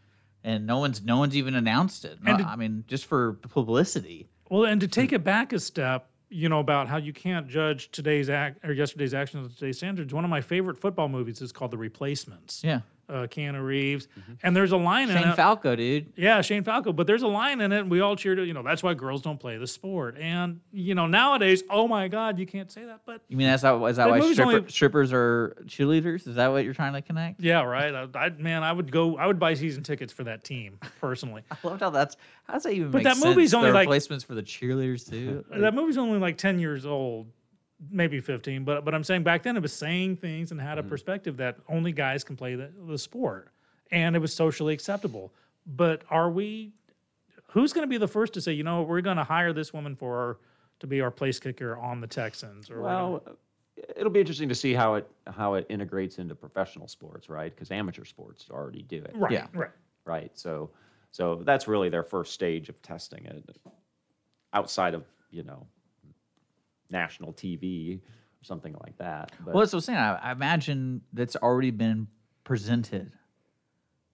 and no one's no one's even announced it. No, to- I mean, just for publicity. Well, and to take it back a step, you know, about how you can't judge today's act or yesterday's actions with today's standards. One of my favorite football movies is called The Replacements. Yeah, Uh, Keanu Reeves, and there's a line in it. Shane. Falco, dude. Yeah, Shane Falco. But there's a line in it, and we all cheered. You know, that's why girls don't play the sport. And you know, nowadays, oh my God, you can't say that. But You mean that's how, is that why stripper, only- strippers are cheerleaders? Is that what you're trying to connect? yeah, right. I, I man, I would go. I would buy season tickets for that team personally. I loved how that's how does that even But that movie's sense? only the like- replacements for the cheerleaders too. that movie's only like 10 years old maybe 15 but but i'm saying back then it was saying things and had a mm. perspective that only guys can play the, the sport and it was socially acceptable but are we who's going to be the first to say you know we're going to hire this woman for our, to be our place kicker on the texans or we're gonna- Well, it'll be interesting to see how it how it integrates into professional sports, right? Because amateur sports already do it, right yeah. right right? So, so that's really their first stage of testing it, outside of you know national TV or something like that. But Well, that's what I'm saying. I, I imagine that's already been presented,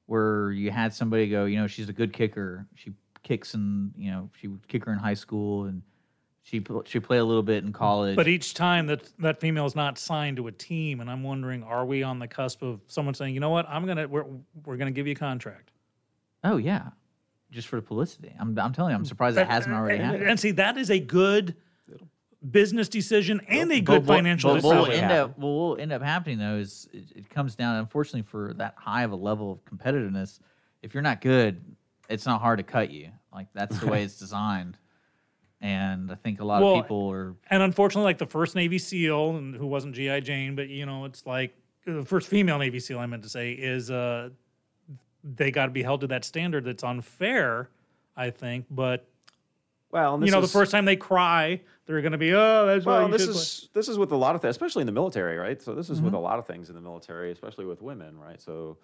where you had somebody go, you know, she's a good kicker. She kicks and you know, she would kick her in high school, and she pl- she played a little bit in college. but each time that that female is not signed to a team and i'm wondering are we on the cusp of someone saying you know what i'm going to we're, we're going to give you a contract oh yeah, just for the publicity. I'm I'm telling you, I'm surprised it hasn't already and, happened. and see, that is a good business decision and a good But financial but what will decision. end happen. up what will end up happening though is it, it comes down unfortunately for that high of a level of competitiveness if you're not good it's not hard to cut you like that's the way it's designed and i think a lot Well, of people are And unfortunately, like the first Navy SEAL, and who wasn't GI Jane, but you know, it's like the first female Navy SEAL. I meant to say is uh, they got to be held to that standard. That's unfair, I think. But well, and you know, the first time they cry, they're going to be, oh, that's why Well, you this should play." is this is with a lot of things, especially in the military, right? So this is with Mm-hmm. a lot of things in the military, especially with women, right? So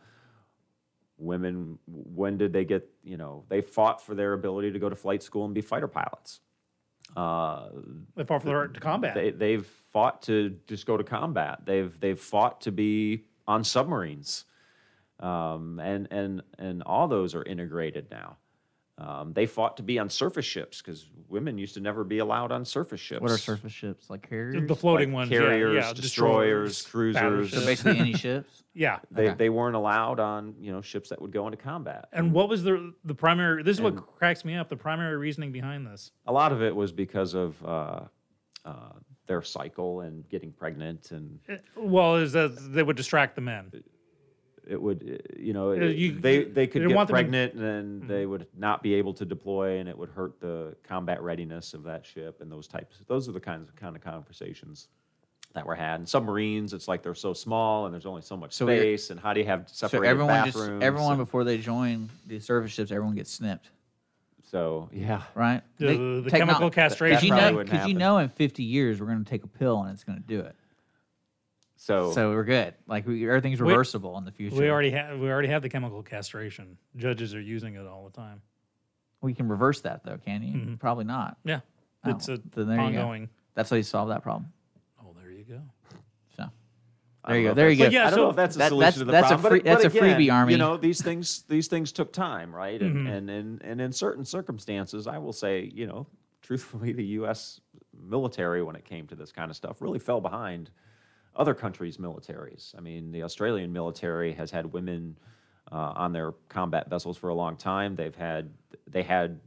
women, when did they get? You know, they fought for their ability to go to flight school and be fighter pilots. Uh, They fought for the right to combat. they they've fought to just go to combat. They've they've fought to be on submarines, um, and and and all those are integrated now. Um, they fought to be on surface ships because women used to never be allowed on surface ships. what are surface ships like carriers the floating like ones, carriers, yeah, yeah, destroyers, cruisers. So basically, any ships yeah. They, Okay. they weren't allowed on you know ships that would go into combat. And what was the the primary? This is what cracks me up. The primary reasoning behind this. a lot of it was because of uh, uh, their cycle and getting pregnant, and Well, is that they would distract the men. It would uh, you know it- you- they they could didn't get want them in- pregnant and then they would not be able to deploy, and it would hurt the combat readiness of that ship and those types. Those are the kinds of kind of conversations. That were had. And submarines, it's like they're so small and there's only so much So space. And how do you have so separated everyone just bathrooms? everyone and- before they join the surface ships everyone gets snipped so yeah, right The- They- the techno- chemical because castration you know because you know in 50 years we're going to take a pill and it's going to do it so so we're good like we, everything's We- reversible in the future We already have we already have the chemical castration. Judges are using it all the time. we can reverse that though can you probably not Yeah, Oh, it's a then there ongoing. That's how you solve that problem. Oh, there you go. So There you go. There you go. Yeah, I don't so know if that's a that- solution that's- to the that's a problem. free- but, that's but a freebie again, army. You know, these things these things took time, right? And, Mm-hmm. and and and in certain circumstances, I will say, you know, truthfully, the U.S. military, when it came to this kind of stuff, really fell behind other countries' militaries. I mean, the Australian military has had women uh, on their combat vessels for a long time. They've had they had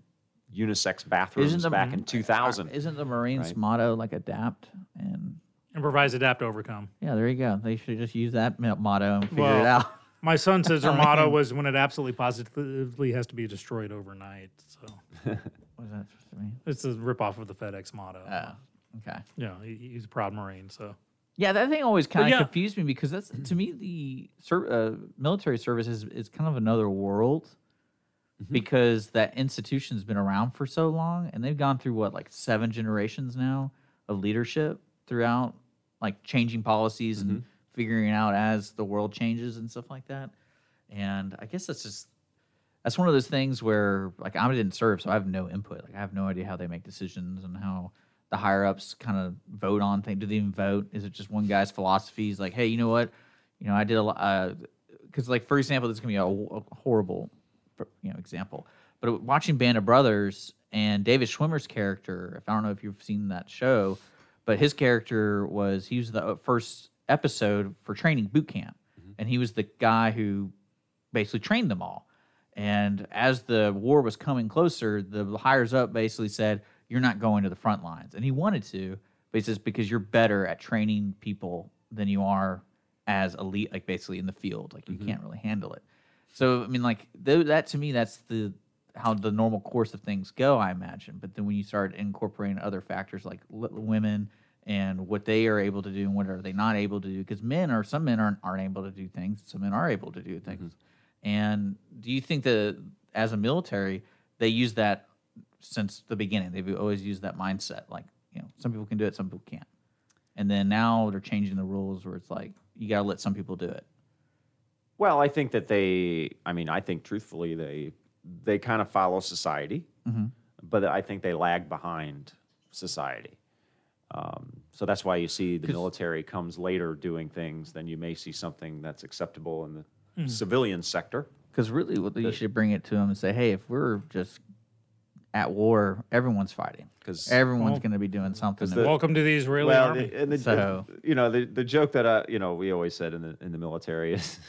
unisex bathrooms the- back in 2000. Isn't the Marines' Right. motto like adapt and Improvise, adapt, overcome. yeah, there you go. They should just use that motto and figure Well, it out. My son says their motto was when it absolutely positively has to be destroyed overnight. So What is that supposed to mean? it's a ripoff of the FedEx motto. Oh, okay. Yeah, he, he's a proud Marine. So Yeah, that thing always kind of yeah. confused me because that's to me the ser- uh, military service is, is kind of another world because that institution's been around for so long and they've gone through what like seven generations now of leadership throughout like changing policies and figuring out as the world changes and stuff like that. And I guess that's just that's one of those things where like I didn't serve, so I have no input. Like I have no idea how they make decisions and how the higher ups kind of vote on things. Do they even vote? Is it just one guy's philosophy? He's like, hey, you know what? You know, I did a lot. Because, like, for example, this is gonna be a, a horrible, you know, example. But watching Band of Brothers and David Schwimmer's character, if I don't know if you've seen that show, but his character was he was the uh, first episode for training boot camp, and he was the guy who basically trained them all. And as the war was coming closer, the hires up basically said, You're not going to the front lines. And he wanted to, but he says, Because you're better at training people than you are as elite, like basically in the field. Like you mm-hmm. can't really handle it. So, I mean, like th- that to me, that's the how the normal course of things go, I imagine. But then when you start incorporating other factors like li- women and what they are able to do and what are they not able to do, because men are some men aren't aren't able to do things, some men are able to do things. Mm-hmm. And do you think that as a military, they use that since the beginning? They've always used that mindset, like you know, some people can do it, some people can't. And then now they're changing the rules where it's like you got to let some people do it. Well, I think that they. I mean, I think truthfully they they kind of follow society, but I think they lag behind society. Um, so that's why you see the military comes later doing things than you may see something that's acceptable in the civilian sector. Because really, what you should bring it to them and say, "Hey, if we're just at war, everyone's fighting because everyone's Well, going to be doing something." the- welcome to the Israeli well, army. the, and the, So- you know the the joke that uh, you know we always said in the in the military is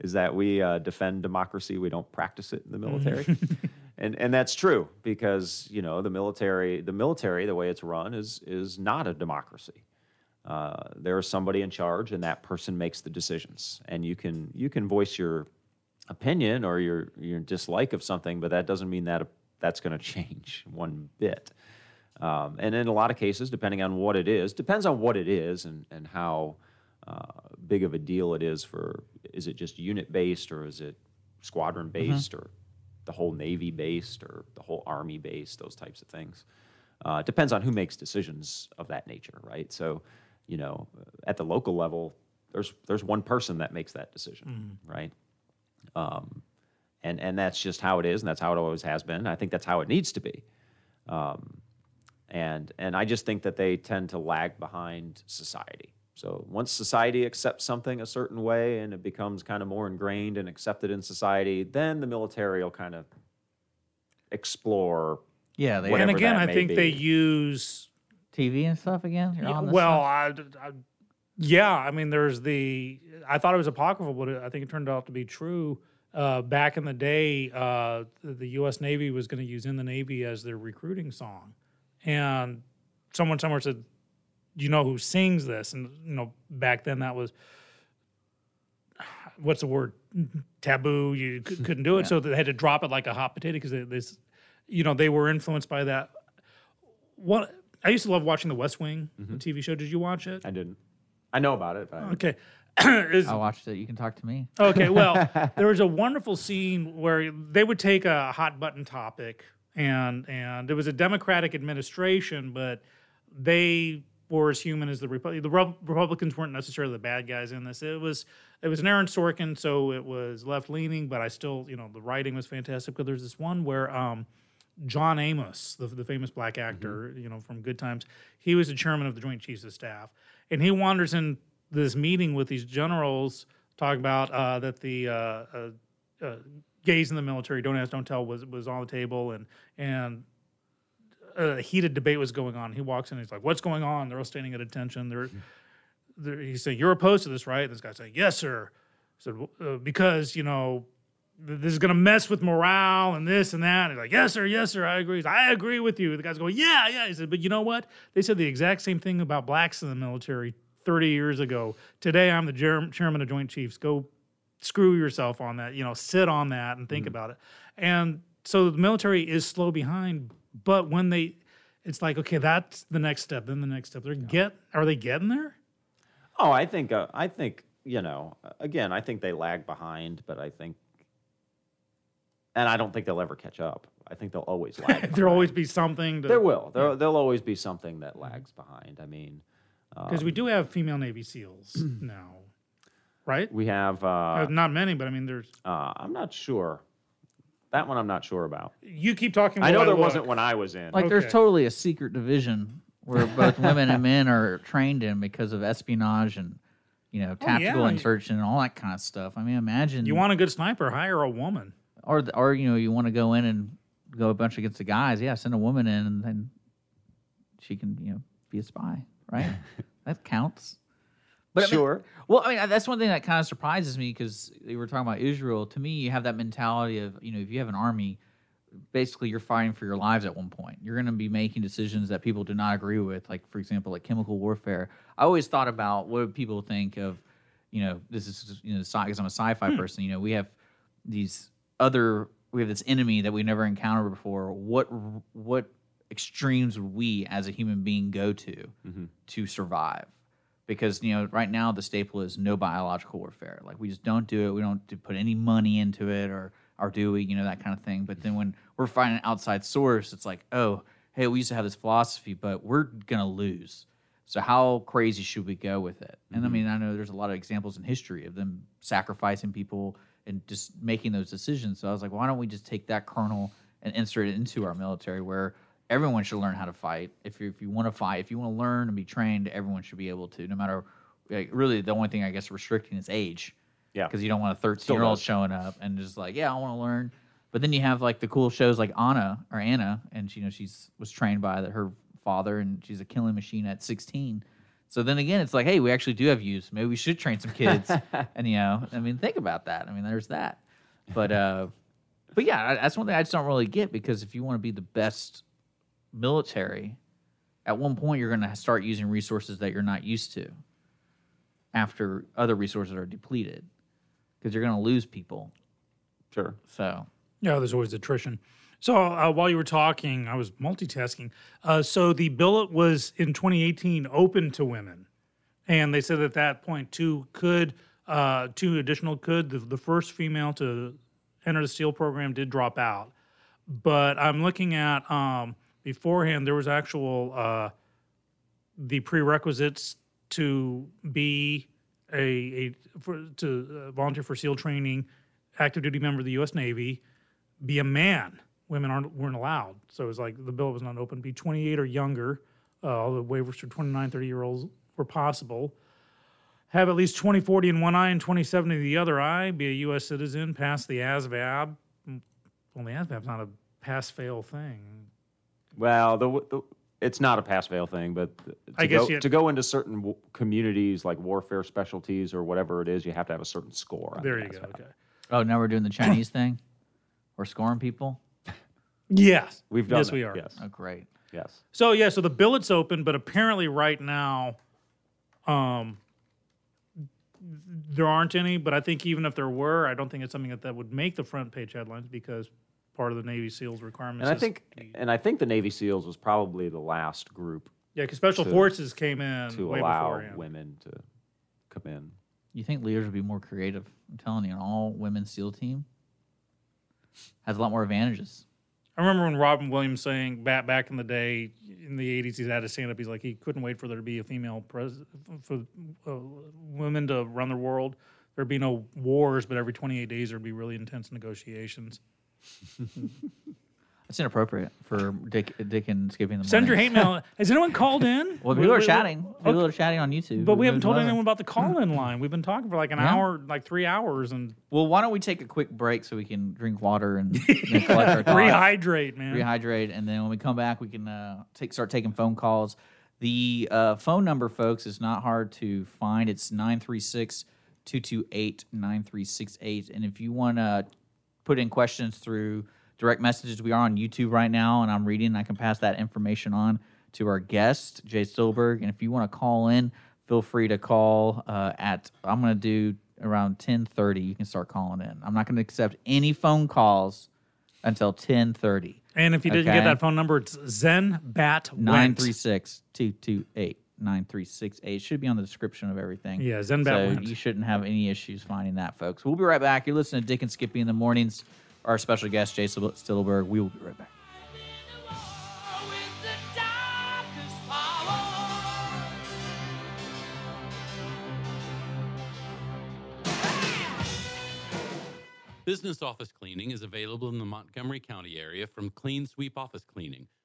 is that we uh, defend democracy, we don't practice it in the military, and and that's true because you know the military the military the way it's run is is not a democracy. Uh, there is somebody in charge, and that person makes the decisions, and you can you can voice your opinion or your your dislike of something, but that doesn't mean that that's going to change one bit. Um, and in a lot of cases, depending on what it is, depends on what it is and, and how uh, big of a deal it is for, is it just unit based or is it squadron based or the whole Navy based or the whole Army based, those types of things. Uh, depends on who makes decisions of that nature, right? So, you know, at the local level, there's there's one person that makes that decision, right? Um, and and that's just how it is, and that's how it always has been. I think that's how it needs to be. Um, and and I just think that they tend to lag behind society. So once society accepts something a certain way and it becomes kind of more ingrained and accepted in society, then the military will kind of explore. yeah, they whatever and again, that I may think they use TV and stuff again. Yeah, well, stuff? I, I- yeah, I mean, there's the. I thought it was apocryphal, but it, I think it turned out to be true. Uh, back in the day, uh, the, U.S. Navy was going to use "In the Navy" as their recruiting song, and someone somewhere said, "Do you know who sings this?" And you know, back then that was what's the word taboo. You c- couldn't do it, so they had to drop it like a hot potato because they, this, you know, they were influenced by that. What I used to love watching The West Wing, the TV show. Did you watch it? I didn't. I know about it. But Okay. Is- I watched it. You can talk to me. okay, well, there was a wonderful scene where they would take a hot button topic and and it was a democratic administration, but they were as human as the Repu- the Rep- Republicans weren't necessarily the bad guys in this. It was it was an Aaron Sorkin, so it was left leaning, but I still, you know, the writing was fantastic. But there's this one where um, John Amos, the, the famous black actor, you know, from Good Times, he was the chairman of the Joint Chiefs of Staff, and he wanders in this meeting with these generals talking about uh, that the uh, uh, uh, gays in the military don't ask, don't tell was was on the table, and and a heated debate was going on. He walks in, he's like, "What's going on?" They're all standing at attention. They're, they're he's saying, "You're opposed to this, right?" And this guy's saying, "Yes, sir." Said, "Uh, "Because you know." This is gonna mess with morale and this and that. And he's like, yes, sir, yes, sir, I agree. I agree with you. The guy's going, yeah, yeah. He said, but you know what? They said the exact same thing about blacks in the military 30 years ago. Today, I'm the ger- chairman of Joint Chiefs. Go screw yourself on that. You know, sit on that and think about it. And so the military is slow behind, but when they, it's like okay, that's the next step. Then the next step. They're get. Are they getting there? Oh, I think uh, I think you know. Again, I think they lag behind, but I think, and I don't think they'll ever catch up. I think they'll always lag. There'll always be something. To, there will. There, there'll always be something that lags behind. I mean, because we do have female Navy SEAls now, right? we have. Uh, Uh, not many, but I mean, there's. uh, I'm not sure. That one I'm not sure about. You keep talking. About I while know there look. wasn't when I was in. Like Okay. there's totally a secret division where both women and men are trained in because of espionage and you know tactical Oh, yeah. insertion and all that kind of stuff. I mean, imagine You want a good sniper? Hire a woman. or the- or you know you want to go in and go a bunch against the guys. Yeah, send a woman in and then she can you know be a spy, right? that counts. But I mean- sure. well, I mean, that's one thing that kind of surprises me because we were talking about Israel. To me, you have that mentality of, you know, if you have an army, basically you're fighting for your lives at one point. You're going to be making decisions that people do not agree with, like, for example, like chemical warfare. I always thought about what would people think of, you know, this is, you know, because I'm a sci fi hmm. person, you know, we have these other, we have this enemy that we never encountered before. What, what extremes would we as a human being go to mm-hmm. to survive? because you know right now the staple is no biological warfare. Like we just don't do it. We don't put any money into it or or do we you know that kind of thing. But then when we're fighting an outside source it's like oh hey we used to have this philosophy but we're gonna lose. So how crazy should we go with it? And i mm-hmm. mean i know there's a lot of examples in history of them sacrificing people and just making those decisions. So i was like why don't we just take that kernel and insert it into our military where everyone should learn how to fight. If you, if you want to fight, if you want to learn and be trained, everyone should be able to. No matter, like, really, the only thing I guess restricting is age. Yeah. Because you don't want a 13 year old showing up and just like, yeah, I want to learn. But then you have like the cool shows like Anna or Anna, and she, you know she's was trained by the, her father, and she's a killing machine at 16. So then again, it's like, hey, we actually do have use. Maybe we should train some kids. and you know, I mean, think about that. I mean, there's that. But uh, but yeah, that's one thing I just don't really get because if you want to be the best military, at one point you're going to start using resources that you're not used to after other resources are depleted because you're going to lose people. Sure. So Yeah, there's always attrition. So uh, while you were talking, I was multitasking. Uh, so the billet was in 2018 open to women, and they said at that point two could, uh, two additional could. The, the first female to enter the SEAL program did drop out, but I'm looking at um, beforehand there was actual uh, the prerequisites to be a, a for, to uh, volunteer for SEAL training, active duty member of the U.S. Navy, be a man. Women aren't weren't allowed. So it was like the bill was not open. Be 28 or younger. Uh, all the waivers for 29, 30 year olds were possible. Have at least 2040 in one eye and 2070 in the other eye. Be a U.S. citizen. Pass the ASVAB. Mm, Well, the ASVAB's not a pass fail thing. Well, the, the it's not a pass fail thing, but to I guess go, you- to go into certain w- communities like warfare specialties or whatever it is, you have to have a certain score. on There the you go. ASVAB. Okay. oh, now we're doing the Chinese thing. We're scoring people. Yes. We've done Yes, that, we are. Yes. Oh, great. Yes. So yeah, so the billet's open, but apparently right now, um, there aren't any. But I think even if there were, I don't think it's something that, that would make the front page headlines because part of the Navy SEALs requirements. And I think and I think the Navy SEALs was probably the last group yeah, because Special to- Forces came in to way allow beforehand. women to come in. You think leaders would be more creative? I'm telling you, an all women SEAL team has a lot more advantages. I remember when Robin Williams saying back back in the day in the '80s, he had to stand up. He's like he couldn't wait for there to be a female pres for uh, women to run the world. There'd be no wars, but every 28 days there'd be really intense negotiations. That's inappropriate for Dick, Dick and Skippy in the Send your morning. hate mail. Has anyone called in? Well, We- people are we- chatting. People are chatting on YouTube. But we haven't told anyone about the call-in line. We've been talking for like an Yeah. hour, like three hours, and Well, why don't we take a quick break so we can drink water and, and collect our thoughts, rehydrate, man. rehydrate, and then when we come back, we can uh, take start taking phone calls. The uh, phone number, folks, is not hard to find. It's 936 228 9368. And if you want to put in questions through direct messages, we are on YouTube right now, and I'm reading. I can pass that information on to our guest, Jay Stillberg. And if you want to call in, feel free to call uh, at, I'm going to do around 1030. You can start calling in. I'm not going to accept any phone calls until 1030. And if you didn't get that phone number, it's Zen Bat Went. 936 228 9368. Should be on the description of everything. Yeah, Zen Bat So Went. you shouldn't have any issues finding that, folks. We'll be right back. You're listening to Dick and Skippy in the mornings. Our special guest, Jay Still- Stillberg. We will be right back. with the darkest power. Business office cleaning is available in the Montgomery County area from Clean Sweep Office Cleaning,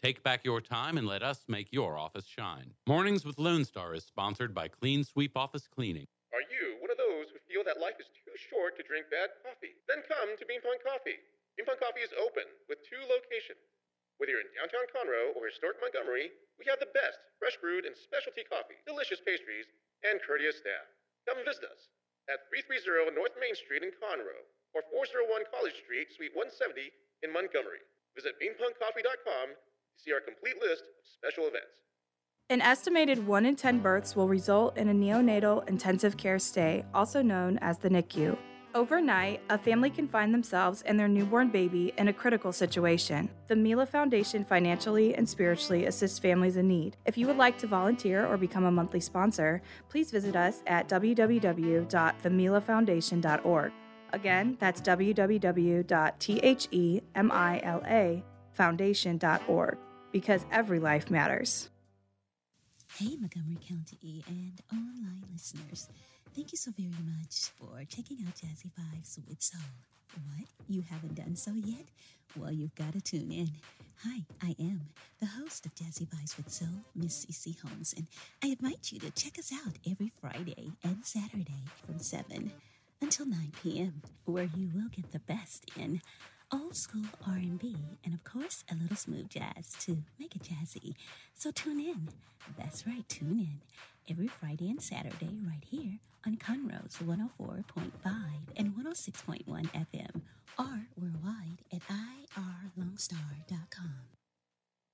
Take back your time and let us make your office shine. Mornings with Lone Star is sponsored by Clean Sweep Office Cleaning. Are you one of those who feel that life is too short to drink bad coffee? Then come to Bean Pong Coffee. Bean Pong Coffee is open with two locations. Whether you're in downtown Conroe or historic Montgomery, we have the best fresh brewed and specialty coffee, delicious pastries, and courteous staff. Come visit us at 330 North Main Street in Conroe or 401 College Street, Suite 170 in Montgomery. Visit beanpongcoffee.com to see our complete list of special events. An estimated 1 in 10 births will result in a neonatal intensive care stay, also known as the NICU. Overnight, a family can find themselves and their newborn baby in a critical situation. The Mila Foundation financially and spiritually assists families in need. If you would like to volunteer or become a monthly sponsor, please visit us at www.themilafoundation.org. Again, that's www.themila foundation.org because every life matters. Hey, Montgomery County and online listeners. Thank you so very much for checking out Jazzy Vibes with Soul. What? You haven't done so yet? Well, you've got to tune in. Hi, I am the host of Jazzy Vibes with Soul, Miss CC Holmes, and I invite you to check us out every Friday and Saturday from 7 until 9 p.m., where you will get the best in old school R&B and of course a little smooth jazz to make it jazzy. So tune in. That's right, tune in every Friday and Saturday right here on Conroe's 104.5 and 106.1 FM or worldwide at irlonestar.com.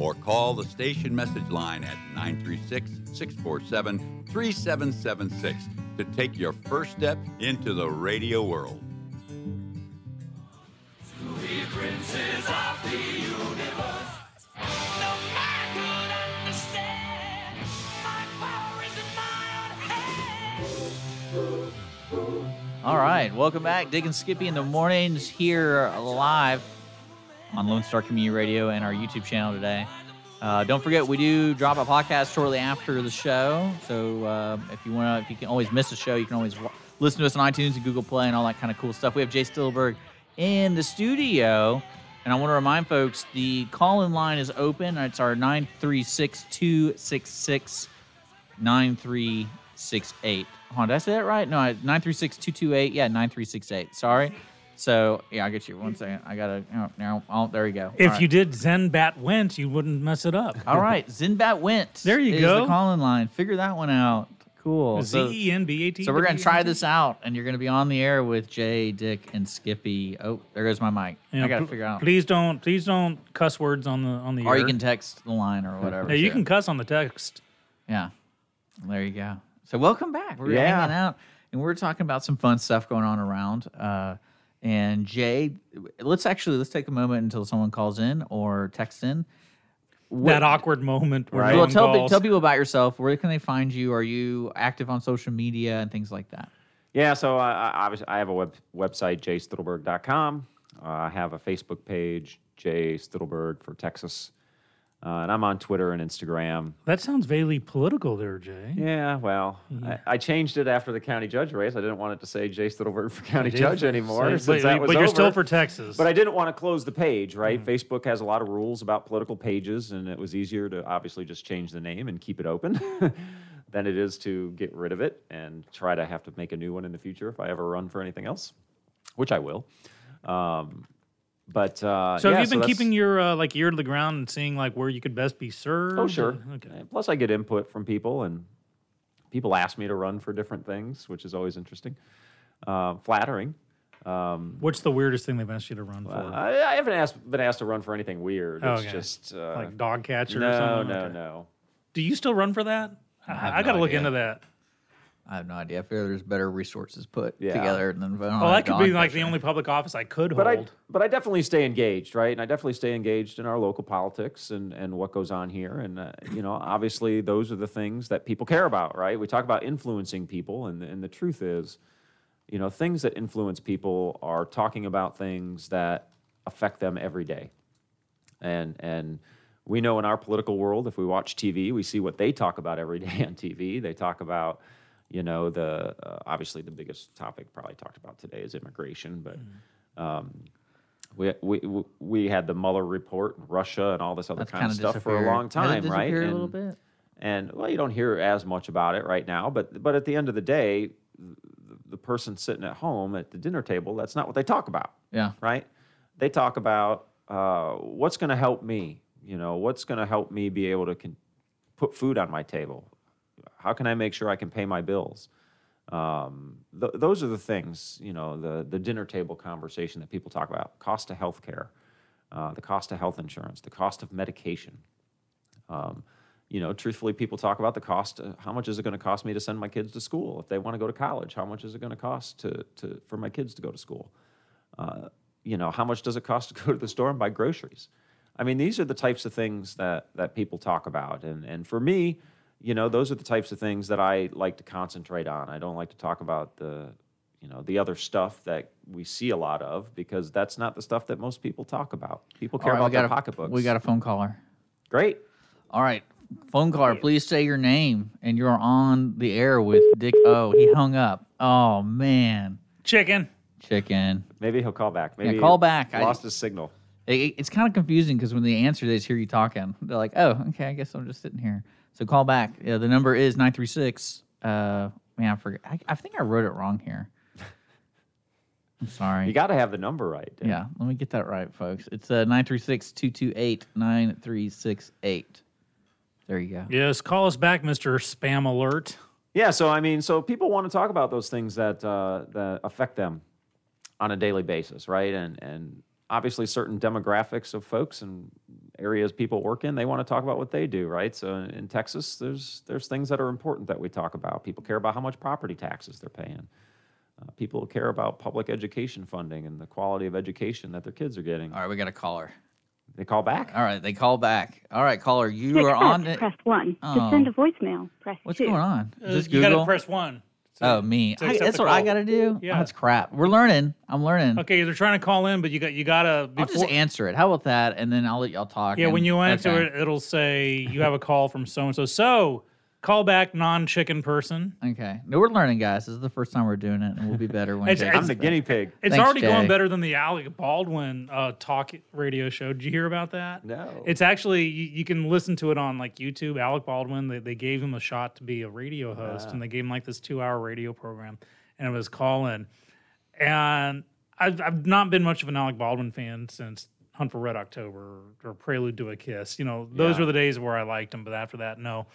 or call the station message line at 936 647 3776 to take your first step into the radio world. All right, welcome back. Dick and Skippy in the mornings here live on Lone Star Community Radio and our YouTube channel today. Uh, don't forget, we do drop a podcast shortly after the show. So uh, if you want to, if you can always miss a show, you can always wa- listen to us on iTunes and Google Play and all that kind of cool stuff. We have Jay Stillberg in the studio. And I want to remind folks the call in line is open. It's our 936 266 9368. Hold on, did I say that right? No, 936 228. Yeah, 9368. Sorry. So, yeah, I'll get you one second. I got to, oh, now, oh, there you go. If All right. you did Zen Bat Went, you wouldn't mess it up. All right, Zinbat went. There you is go. The calling line. Figure that one out. Cool. Z So, E N B A T. so we're gonna try this out, and you're gonna be on the air with Jay, Dick, and Skippy. Oh, there goes my mic. I gotta figure out. Please don't, please don't cuss words on the on the Or air. you can text the line or whatever. Yeah, you too. can cuss on the text. Yeah. There you go. So welcome back. We're Yeah. hanging out and we're talking about some fun stuff going on around. Uh, and Jay, let's actually let's take a moment until someone calls in or texts in. What- that awkward moment where Right. well, tell, calls. tell people about yourself. Where can they find you? Are you active on social media and things like that? Yeah, so I, I, obviously I have a web, website, jaystittleburg.com. Uh, I have a Facebook page, Jay Stittleburg for Texas. Uh, and I'm on Twitter and Instagram. That sounds vaguely political there, Jay. Yeah, well, Mm-hmm. I, I changed it after the county judge race. I didn't want it to say Jay Stittleburg for county judge anymore. since but, that was but you're still for Texas. But I didn't want to close the page, right? Mm-hmm. Facebook has a lot of rules about political pages, and it was easier to obviously just change the name and keep it open than it is to get rid of it and try to have to make a new one in the future if I ever run for anything else, which I will. Um, but uh, so yeah, have you been that's- keeping your uh, like ear to the ground and seeing like where you could best be served? Oh, sure. Okay. Uh, Plus, I get input from people, and people ask me to run for different things, which is always interesting, uh, flattering. Um, What's the weirdest thing they've asked you to run for? I, I haven't asked, been asked to run for anything weird. Oh, It's okay. just uh, like dog catcher no, or something? no, Okay. no. Do you still run for that? I, I got to no look idea. into that. I have no idea. I feel there's better resources put Yeah. together than voting on Oh, that could be like the only public office I could But I, hold. but I definitely stay engaged, right? And I definitely stay engaged in our local politics and, and what goes on here. And, uh, you know, obviously those are the things that people care about, right? We talk about influencing people, and, and the truth is, you know, things that influence people are talking about things that affect them every day. And, and we know in our political world, if we watch TV, we see what they talk about every day on TV. They talk about, you know, the uh, obviously the biggest topic probably talked about today is immigration, but um, we, we we had the Mueller report, and Russia, and all this other That's kind of stuff for a long time, right? disappeared a little And- bit? and well, you don't hear as much about it right now, but but at the end of the day, the, the person sitting at home at the dinner table, that's not what they talk about, Yeah. right? They talk about uh, what's going to help me, you know, what's going to help me be able to con- put food on my table. How can I make sure I can pay my bills? Um, th- those are the things, you know, the the dinner table conversation that people talk about: cost of health care, uh, the cost of health insurance, the cost of medication. Um, you know, truthfully, people talk about the cost. Uh, how much is it going to cost me to send my kids to school if they want to go to college? How much is it going to cost to, to for my kids to go to school? Uh, you know, how much does it cost to go to the store and buy groceries? I mean, these are the types of things that that people talk about, and and for me, you know, those are the types of things that I like to concentrate on. I don't like to talk about the you know the other stuff that we see a lot of because that's not the stuff that most people talk about. People care All right, about their a, pocketbooks. We got a phone caller. great. All right. Phone caller, please say your name and you're on the air with Dick O. He hung up. Oh man. Chicken. Chicken. Maybe he'll call back. Maybe call he back. I- Lost his signal. It, it- it's kind of confusing because when they answer, they just hear you talking. They're like, "Oh, okay, I guess I'm just sitting here." So call back. Yeah, the number is nine three six. Uh, man, I forget. I, I think I wrote it wrong here. I'm sorry. You got to have the number right. Dan. yeah, let me get that right, folks. It's uh nine three six two two eight nine three six eight. There you go. Yes, call us back, Mister Spam Alert. Yeah. So I mean, so people want to talk about those things that uh, that affect them on a daily basis, right? And and obviously certain demographics of folks and areas people work in, they want to talk about what they do, right? So in, in Texas, there's there's things that are important that we talk about. People care about how much property taxes they're paying. Uh, people care about public education funding and the quality of education that their kids are getting. All right, we got a caller. They call back. All right, they call back. All right, caller, you To are on. it. press 1. Oh. To send a voicemail, press What's 2. going on? Is Uh, this you got to press one. Oh, me. I, that's what I got to do. Yeah. Oh, that's crap. We're learning. I'm learning. Okay, they're trying to call in, but you got you got to I'll just answer it. How about that? And then I'll let y'all talk. yeah, when you answer okay. it, it'll say you have a call from so and so. So call back non-chicken person. Okay. No, we're learning, guys. This is the first time we're doing it, and we'll be better when It's- Jake I'm the back. guinea pig. It's Thanks, already going Jay. better than the Alec Baldwin uh, talk radio show. Did you hear about that? No. It's actually you, you can listen to it on like YouTube. Alec Baldwin. They, they gave him a shot to be a radio host, and they gave him like this two-hour radio program, and it was call in. And I've, I've not been much of an Alec Baldwin fan since Hunt for Red October or Prelude to a Kiss. You know, those Yeah. were the days where I liked him, but after that, no.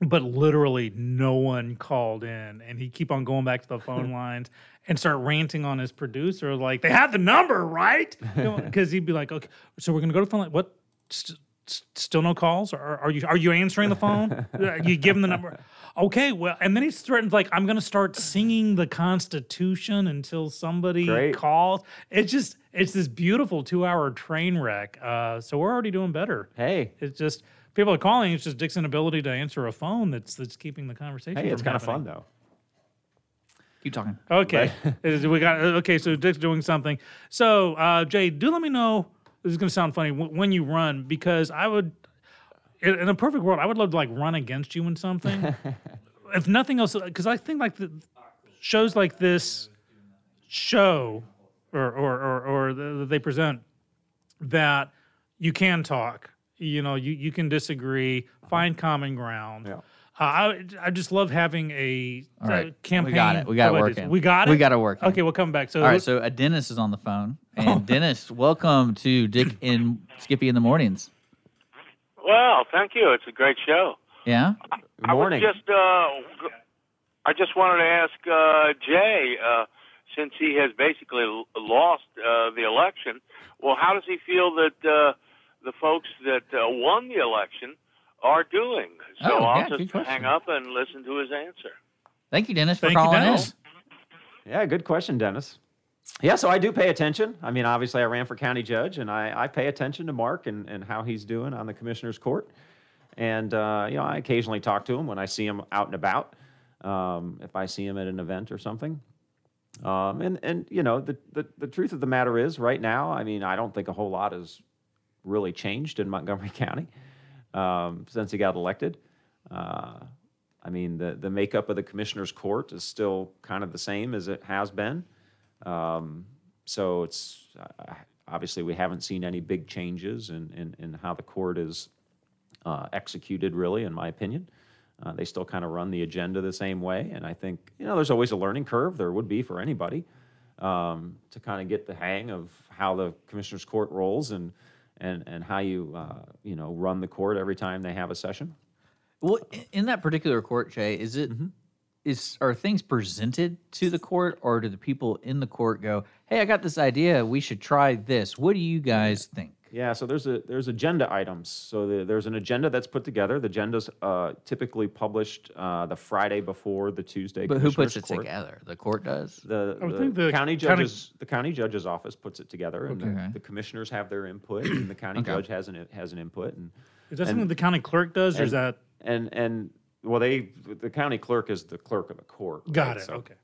But literally no one called in, and he keep on going back to the phone lines and start ranting on his producer, like they have the number right, because he'd be like, okay, so we're gonna go to the phone line. What? St- st- still no calls? Or are you are you answering the phone? Uh, you give him the number. Okay, well, and then he threatens like I'm gonna start singing the Constitution until somebody Great. calls. It's just it's this beautiful two hour train wreck. Uh, so we're already doing better. Hey, It's just people are calling. It's just Dick's inability to answer a phone that's that's keeping the conversation. hey, it's kind of fun though. Keep talking. Okay, Is- we got okay. So Dick's doing something. So uh, Jay, do let me know. This is going to sound funny when you run because I would, in, in a perfect world, I would love to like run against you in something. if nothing else, because I think like the shows like this show or or or, or the, they present that you can talk. You know, you, you can disagree, find common ground. Yeah. Uh, I I just love having a All right. uh, campaign. We got it. We got it working. We got it. We got it working. Okay, we'll come back. So, All right, so uh, Dennis is on the phone, and Dennis, welcome to Dick and Skippy in the mornings. Well, thank you. It's a great show. Yeah, Good morning. I was just, uh, g- I just wanted to ask uh, Jay, uh, since he has basically lost uh, the election. Well, how does he feel that uh, the folks that uh, won the election are doing? So Oh, I'll yeah, just hang up and listen to his answer. thank you, Dennis, for thank you, calling Dennis. Yeah, good question, Dennis. Yeah, so I do pay attention. I mean, obviously, I ran for county judge, and I, I pay attention to Mark and, and how he's doing on the commissioner's court. And, uh, you know, I occasionally talk to him when I see him out and about, um, if I see him at an event or something. Um, and, and, you know, the, the, the truth of the matter is, right now, I mean, I don't think a whole lot has really changed in Montgomery County um, since he got elected. Uh, I mean, the, the makeup of the commissioner's court is still kind of the same as it has been. Um, so it's uh, obviously we haven't seen any big changes in, in, in how the court is uh, executed, really, in my opinion. Uh, they still kind of run the agenda the same way. And I think, you know, there's always a learning curve. There would be for anybody um, to kind of get the hang of how the commissioner's court rolls and, and, and how you, uh, you know, run the court every time they have a session. Well, in that particular court, Jay, is it is Mm-hmm. are things presented to the court, or do the people in the court go, "Hey, I got this idea. We should try this. What do you guys think?" Yeah, so there's a there's agenda items. So the, there's an agenda that's put together. The agenda's uh, typically published uh, the Friday before the Tuesday. But who puts Commissioners it Court. together? The court does. The, I the think the county county- judges the county judge's office puts it together, and Okay. the, the commissioners have their input, and the county Okay. judge has an has an input, and Is that and- something the county clerk does, or is and- that and and well, they the county clerk is the clerk of the court. got right? it? So- okay.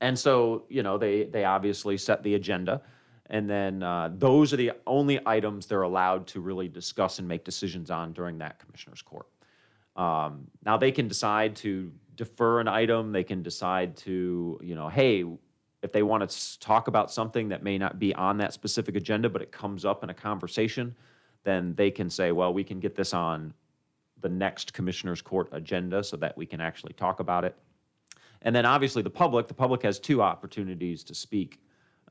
and so, you know, they they obviously set the agenda, and then uh, those are the only items they're allowed to really discuss and make decisions on during that commissioner's court. Um, now they can decide to defer an item. They can decide to, you know, hey, if they want to talk about something that may not be on that specific agenda, but it comes up in a conversation, then they can say, well, we can get this on the next commissioner's court agenda so that we can actually talk about it. And then obviously the public, the public has two opportunities to speak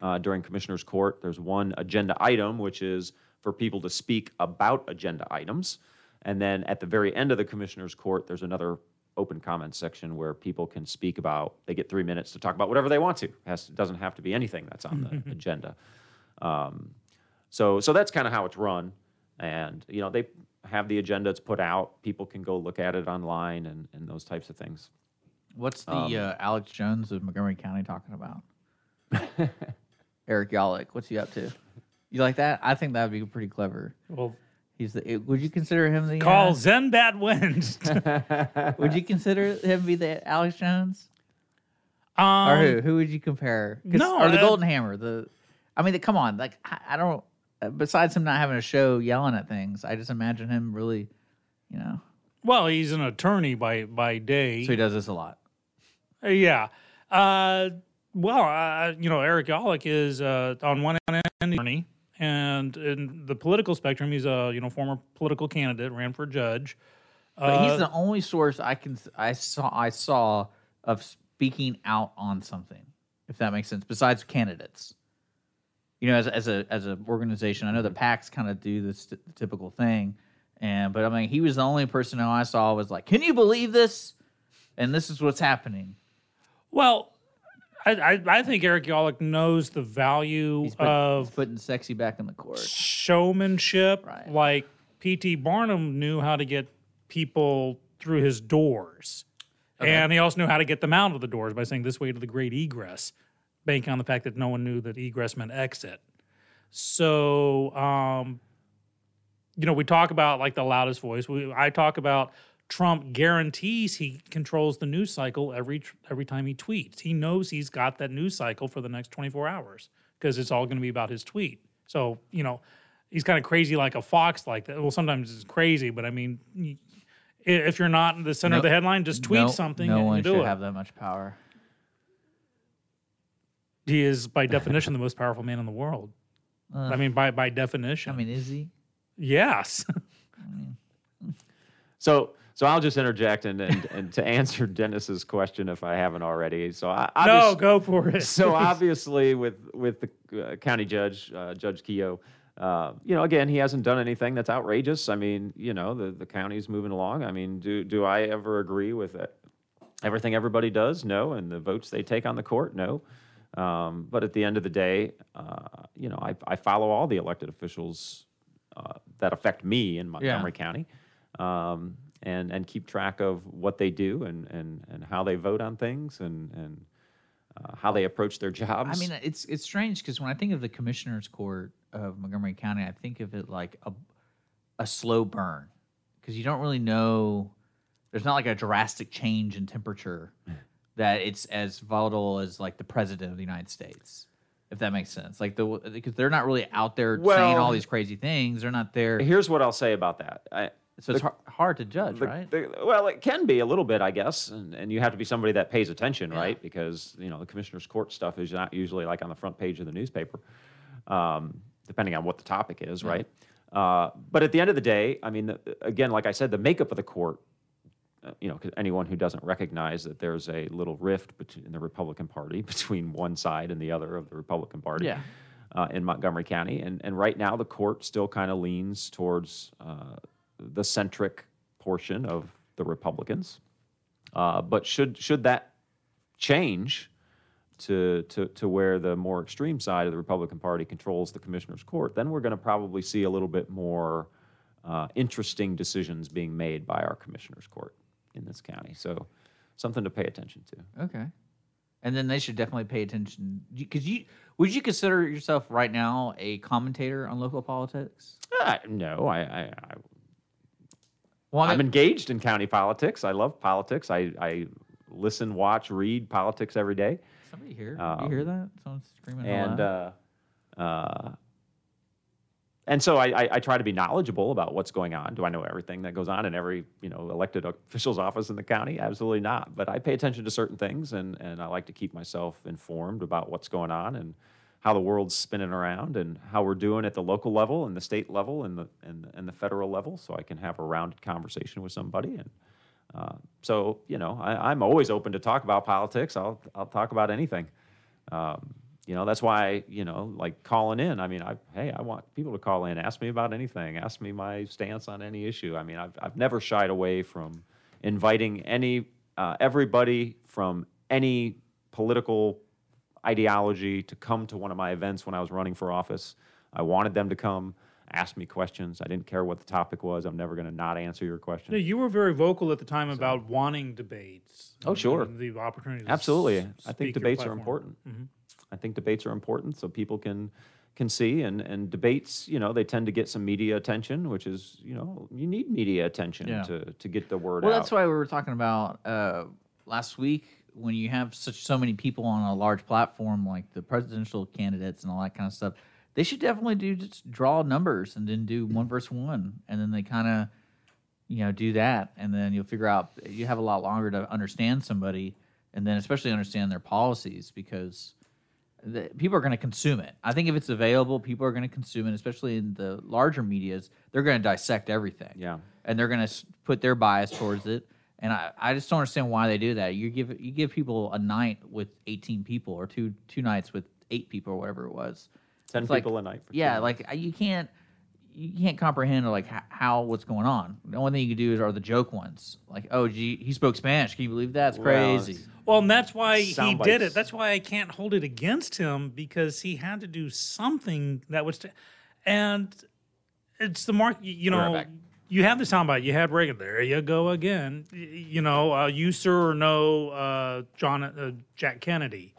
uh, during Commissioner's Court. There's one agenda item, which is for people to speak about agenda items. And then at the very end of the Commissioner's Court, there's another open comment section where people can speak about, they get three minutes to talk about whatever they want to. It has, doesn't have to be anything that's on the agenda. Um, so, so that's kind of how it's run. And, you know, they have the agenda, it's put out, people can go look at it online and, and those types of things. What's the Um, uh, Alex Jones of Montgomery County talking about? Eric Yollick, what's he up to? You like that? I think that would be pretty clever. Well, He's the. Would you consider him the? call uh, Zen Bad Wins. would you consider him be the Alex Jones? um, or who? Who would you compare? no, or the uh, Golden Hammer. The, I mean, the, come on. Like I, I don't. uh, Besides him not having a show yelling at things, I just imagine him really, you know. Well, he's an attorney by by day. So he does this a lot. Uh, Yeah. Uh, well, uh, you know, Eric Yollick is uh, on one end and in the political spectrum, he's a you know former political candidate, ran for judge. But Uh, he's the only source I can I saw I saw of speaking out on something, if that makes sense. Besides candidates, you know, as as a as an organization, I know the PACs kind of do this t- typical thing, And but I mean, he was the only person who I saw was like, "Can you believe this?" And this is what's happening. Well, I, I, I think Eric Yollick knows the value He's, put, of he's putting sexy back in the court. showmanship. Right. Like P.T. Barnum knew how to get people through his doors. And he also knew how to get them out of the doors by saying this way to the great egress, banking on the fact that no one knew that egress meant exit. So, um, you know, we talk about like the loudest voice. We, I talk about Trump guarantees he controls the news cycle every every time he tweets. He knows he's got that news cycle for the next 24 hours because it's all going to be about his tweet. So, you know, he's kind of crazy like a fox like that. Well, sometimes it's crazy, but I mean, if you're not in the center of the headline, just tweet no, something No and one should it. have that much power. he is by definition the most powerful man in the world. Uh, I mean, by by definition. I mean, is he? yes. So, so I'll just interject and, and, and to answer Dennis's question if I haven't already. So, I, no, go for it. so obviously with with the uh, county judge, uh, Judge Keough, uh, you know, again, he hasn't done anything that's outrageous. I mean, you know, the the county's moving along. I mean, do do I ever agree with it? everything everybody does? No, and the votes they take on the court? No. Um, but at the end of the day, uh, you know, I, I follow all the elected officials uh, that affect me in Montgomery County, um, and and keep track of what they do and and and how they vote on things and and uh, how they approach their jobs. I mean, it's it's strange because when I think of the commissioner's court of Montgomery County, I think of it like a a slow burn because you don't really know. There's not like a drastic change in temperature that it's as volatile as like the president of the United States, if that makes sense. Like the because they're not really out there saying all these crazy things. They're not there, Here's what I'll say about that. I, so it's the- hard to judge, the- right? the- well, it can be a little bit, I guess, and, and you have to be somebody that pays attention, right? Because you know the commissioner's court stuff is not usually like on the front page of the newspaper, um, depending on what the topic is, right? Uh, but at the end of the day, I mean, the, again, like I said, the makeup of the court, uh, you know, anyone who doesn't recognize that there's a little rift between the Republican Party between one side and the other of the Republican Party Yeah. uh, in Montgomery County. And, and right now, the court still kind of leans towards uh, the centric portion of the Republicans. Uh, but should should that change to, to to where the more extreme side of the Republican Party controls the commissioner's court, then we're going to probably see a little bit more uh, interesting decisions being made by our commissioner's court in this county. So something to pay attention to. Okay. And then they should definitely pay attention because you would you consider yourself right now a commentator on local politics? Uh, no, I, I, I Well, I I'm engaged in county politics. I love politics. I, I listen, watch, read politics every day. Somebody here? you hear Um, that? Someone's screaming. And uh, uh, and so I, I, I try to be knowledgeable about what's going on. Do I know everything that goes on in every you know elected official's office in the county? Absolutely not. But I pay attention to certain things, and and I like to keep myself informed about what's going on and how the world's spinning around and how we're doing at the local level and the state level and the and, and the federal level, so I can have a rounded conversation with somebody. And uh, so you know, I, I'm always open to talk about politics. I'll I'll talk about anything. Um, you know, that's why you know, like calling in. I mean, I hey, I want people to call in, ask me about anything, ask me my stance on any issue. I mean, I've I've never shied away from inviting any uh, everybody from any political ideology to come to one of my events when I was running for office. I wanted them to come, ask me questions. I didn't care what the topic was. I'm never going to not answer your question. Yeah, you were very vocal at the time about wanting debates. Oh, sure. The opportunity. to Absolutely. s- I speak think debates are platform. important. Mhm. I think debates are important so people can can see and and debates, you know, they tend to get some media attention, which is, you know, you need media attention Yeah. to to get the word Well, out. Well that's why we were talking about uh, last week when you have such so many people on a large platform like the presidential candidates and all that kind of stuff. They should definitely do just draw numbers and then do one versus one, and then they kind of you know do that, and then you'll figure out you have a lot longer to understand somebody, and then especially understand their policies because the, people are going to consume it. I think if it's available, people are going to consume it, especially in the larger medias. They're going to dissect everything. Yeah. And they're going to put their bias towards it. And I, I just don't understand why they do that. You give you give people a night with 18 people or two two nights with eight people or whatever it was. 10 It's like- people a night for Yeah, like you can't you can't comprehend like how, how what's going on. The only thing you can do is are the joke ones, like oh gee, he spoke Spanish. Can you believe that? It's crazy. it's- Well, and that's why he Sound did it. That's why I can't hold it against him because he had to do something that was, t- and it's the mark. You, you Be right know, back. You have the soundbite. You had Reagan. There you go again. You know, uh, you sir or no, uh, John uh, Jack Kennedy.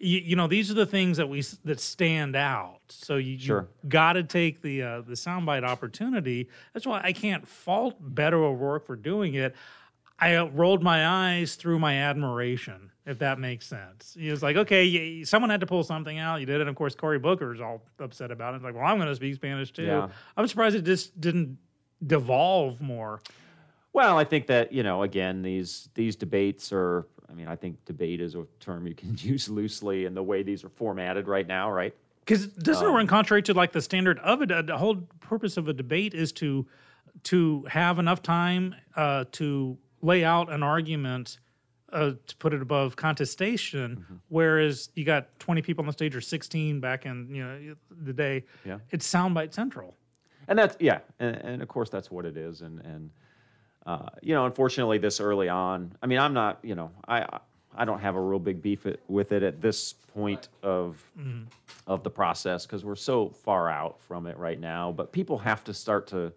You, you know, these are the things that we that stand out. So you, Sure. got to take the uh, the soundbite opportunity. That's why I can't fault Beto O'Rourke for doing it. I uh, rolled my eyes through my admiration, if that makes sense. He was like, okay, y- someone had to pull something out. You did it. And of course, Cory Booker's all upset about it. Like, well, I'm going to speak Spanish too. Yeah. I'm surprised it just didn't devolve more. Well, I think that you know, again, these these debates are. I mean, I think debate is a term you can use loosely in the way these are formatted right now, right? Because doesn't Um, it run contrary to like the standard of it? The whole purpose of a debate is to to have enough time uh, to lay out an argument uh, to put it above contestation. Mm-hmm. Whereas you got twenty people on the stage or sixteen back in you know the day. Yeah. it's soundbite central. And that's yeah, and, and of course that's what it is. And and uh, you know, unfortunately, this early on, I mean, I'm not, you know, I I don't have a real big beef it, with it at this point of of the process because we're so far out from it right now. But people have to start to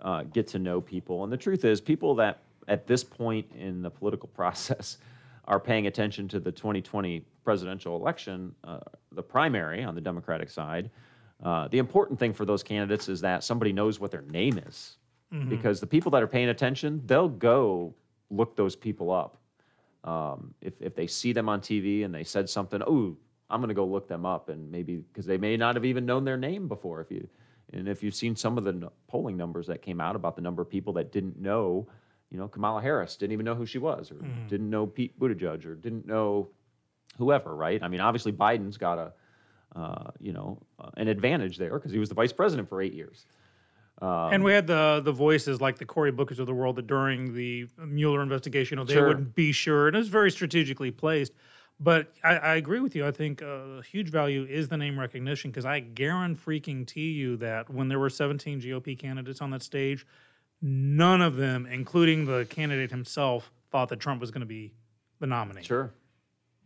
uh, get to know people, and the truth is, people that at this point in the political process are paying attention to the 2020 presidential election, uh, the primary on the Democratic side. Uh, the important thing for those candidates is that somebody knows what their name is, because the people that are paying attention, they'll go look those people up. Um, if if they see them on TV and they said something, oh, I'm going to go look them up, and maybe because they may not have even known their name before. If you and if you've seen some of the n- polling numbers that came out about the number of people that didn't know, you know, Kamala Harris didn't even know who she was, or didn't know Pete Buttigieg, or didn't know whoever, right? I mean, obviously Biden's got a, uh, you know, uh, an advantage there because he was the vice president for eight years. Um, and we had the the voices like the Cory Bookers of the world that during the Mueller investigation, you know, they Sure. would be sure, and it was very strategically placed. But I, I agree with you. I think a huge value is the name recognition because I guarantee freaking to you that when there were 17 GOP candidates on that stage, none of them, including the candidate himself, thought that Trump was going to be the nominee. Sure.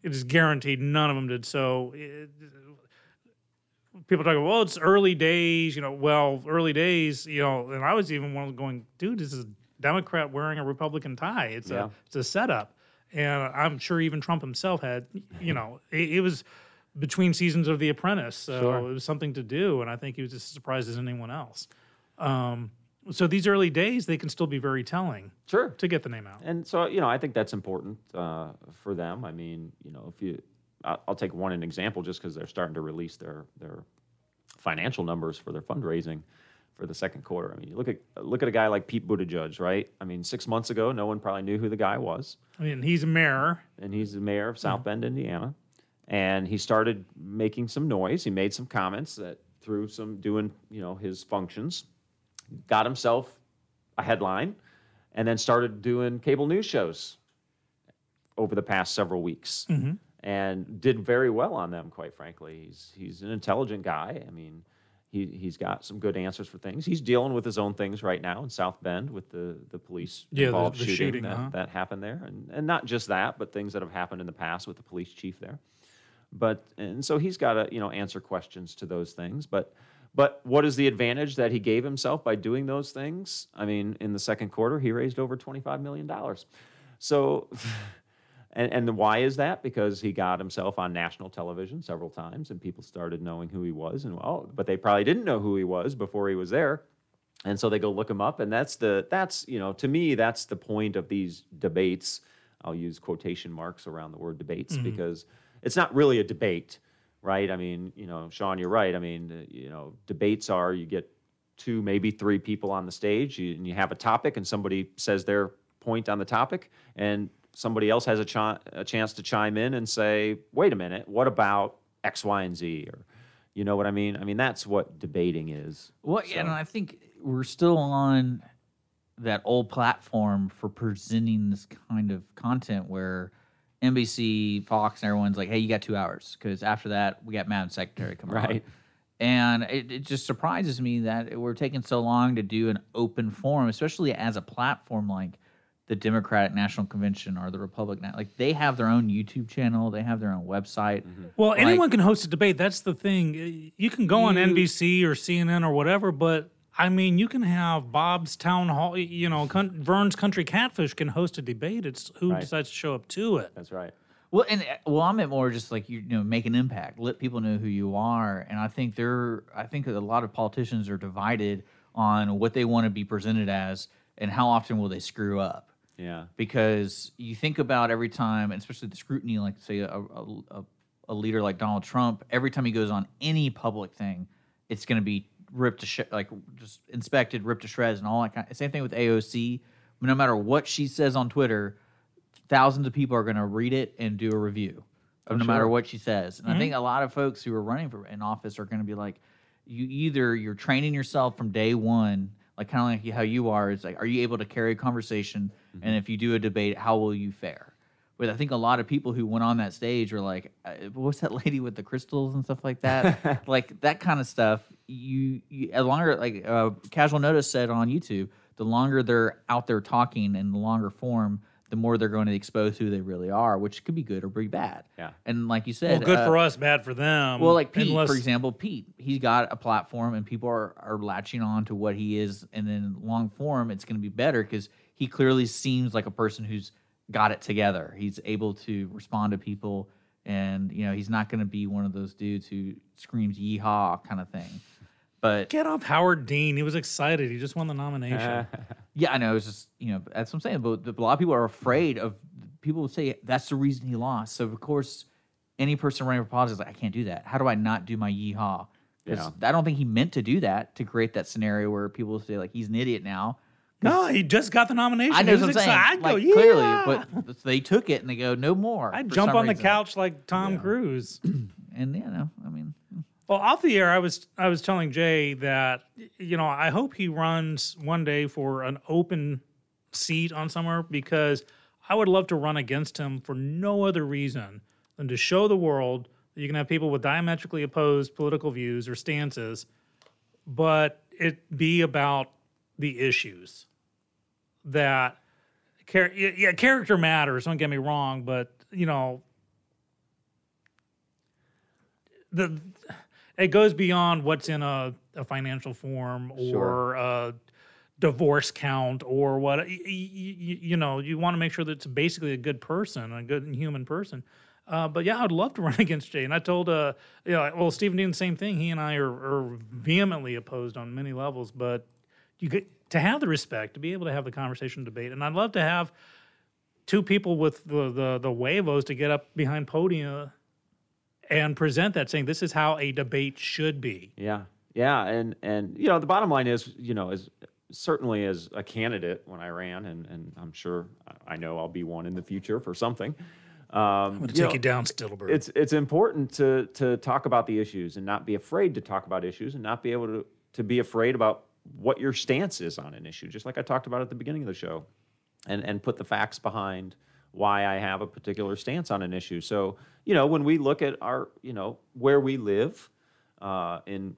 It is guaranteed none of them did. So it, people talk, well, it's early days, you know. Well, early days, you know. And I was even one going, dude, this is a Democrat wearing a Republican tie. It's Yeah. a it's a setup, and I'm sure even Trump himself had, you know, it, it was between seasons of The Apprentice, so Sure. it was something to do, and I think he was just as surprised as anyone else. Um, so these early days, they can still be very telling Sure. to get the name out. And so, you know, I think that's important uh, for them. I mean, you know, if you, I'll, I'll take one an example just because they're starting to release their their financial numbers for their fundraising for the second quarter. I mean, you look at look at a guy like Pete Buttigieg, right? I mean, six months ago, no one probably knew who the guy was, I mean, he's a mayor. and he's the mayor of South Bend, Indiana, and he started making some noise. He made some comments that through some doing, you know, his functions, got himself a headline, and then started doing cable news shows over the past several weeks mm-hmm. And did very well on them quite frankly. He's he's an intelligent guy. I mean he, he's got some good answers for things. He's dealing with his own things right now in south bend with the, the police Yeah, the- involved the shooting, shooting, that, huh? that happened there. And, and not just that but things that have happened in the past with the police chief there. But and so he's got to you know answer questions to those things. But but what is the advantage that he gave himself by doing those things? I mean in the second quarter he raised over 25 million dollars. So and and why is that? Because he got himself on national television several times and people started knowing who he was and well but they probably didn't know who he was before he was there. And so they go look him up and that's the that's you know to me that's the point of these debates. I'll use quotation marks around the word debates mm-hmm. because it's not really a debate right? I mean you know sean you're right. I mean you know debates are you get two maybe three people on the stage and you have a topic and somebody says their point on the topic and somebody else has a, ch- a chance to chime in and say wait a minute what about x y and z or you know what i mean i mean that's what debating is Well, yeah, and I think we're still on that old platform for presenting this kind of content where NBC, Fox, and everyone's like, "Hey, you got two hours," because after that we got Madam Secretary coming on. Right. And it, it just surprises me that we're taking so long to do an open forum, especially as a platform like the Democratic National Convention or the Republican. Like they have their own YouTube channel, they have their own website. Well, Like- anyone can host a debate. That's the thing. You can go on NBC or CNN or whatever, but I mean, you can have Bob's Town Hall. You know, Con- Vern's Country Catfish can host a debate. It's who Right. decides to show up to it. That's right. Well, and uh, well, I meant more just like you, you know, make an impact, let people know who you are, and I think they're, I think that a lot of politicians are divided on what they want to be presented as, and how often will they screw up. Yeah. Because you think about every time, and especially the scrutiny, like say a, a, a, leader like Donald Trump, every time he goes on any public thing, it's going to be ripped to sh- like just inspected, ripped to shreds, and all that kind. Of, Same thing with AOC. No matter what she says on Twitter, thousands of people are going to read it and do a review of no matter what she says. And I mm-hmm. think a lot of folks who are running for an office are going to be like, you either you're training yourself from day one, like kind of like how you are. Is like, are you able to carry a conversation? And if you do a debate, how will you fare? But I think a lot of people who went on that stage were like, uh, "What's that lady with the crystals and stuff like that?" like that kind of stuff. You, you as longer like uh, casual notice said on YouTube, the longer they're out there talking in the longer form, the more they're going to expose who they really are, which could be good or be bad. Yeah. And like you said, Well, good uh, for us, bad for them. well, like Pete, unless- for example, Pete, he's got a platform and people are, are latching on to what he is. And then long form, it's going to be better because he clearly seems like a person who's got it together. He's able to respond to people. And, you know, he's not going to be one of those dudes who screams yeehaw kind of thing. But Get off Howard Dean. He was excited. He just won the nomination. yeah, I know. It's just, you know, that's what I'm saying. But a lot of people are afraid of, people will say that's the reason he lost. So, of course, any person running for politics is like, I can't do that. How do I not do my yeehaw? 'Cause I don't think he meant to do that to create that scenario where people say like he's an idiot now. no, he just got the nomination. I know He what I'm saying. I'd go, like yeah. clearly, but they took it and they go no more. I'd jump on the couch like Tom Cruise. and you know, I mean, hmm. Well, off the air, I was I was telling Jay that you know I hope he runs one day for an open seat on somewhere because I would love to run against him for no other reason than to show the world that you can have people with diametrically opposed political views or stances, but it be about the issues that. char- Yeah, yeah, character matters. Don't get me wrong, but you know, the it goes beyond what's in a, a financial form or a divorce count or what y- y- y- you know you want to make sure that it's basically a good person a good and human person. Uh, but yeah i'd love to run against jay. And i told uh you know, well stephen dean the same thing. He and i are, are vehemently opposed on many levels but you get to have the respect to be able to have the conversation debate and i'd love to have two people with the the, the huevos to get up behind podium and present that saying this is how a debate should be Yeah, yeah, and and you know the bottom line is you know as certainly as a candidate when I ran, and and I'm sure I know I'll be one in the future for something. Um, i'm going to take know, you down Stittleburg It's it's important to to talk about the issues and not be afraid to talk about issues and not be able to to be afraid about what your stance is on an issue, just like I talked about at the beginning of the show, and and put the facts behind why I have a particular stance on an issue. So you know when we look at our you know where we live uh, in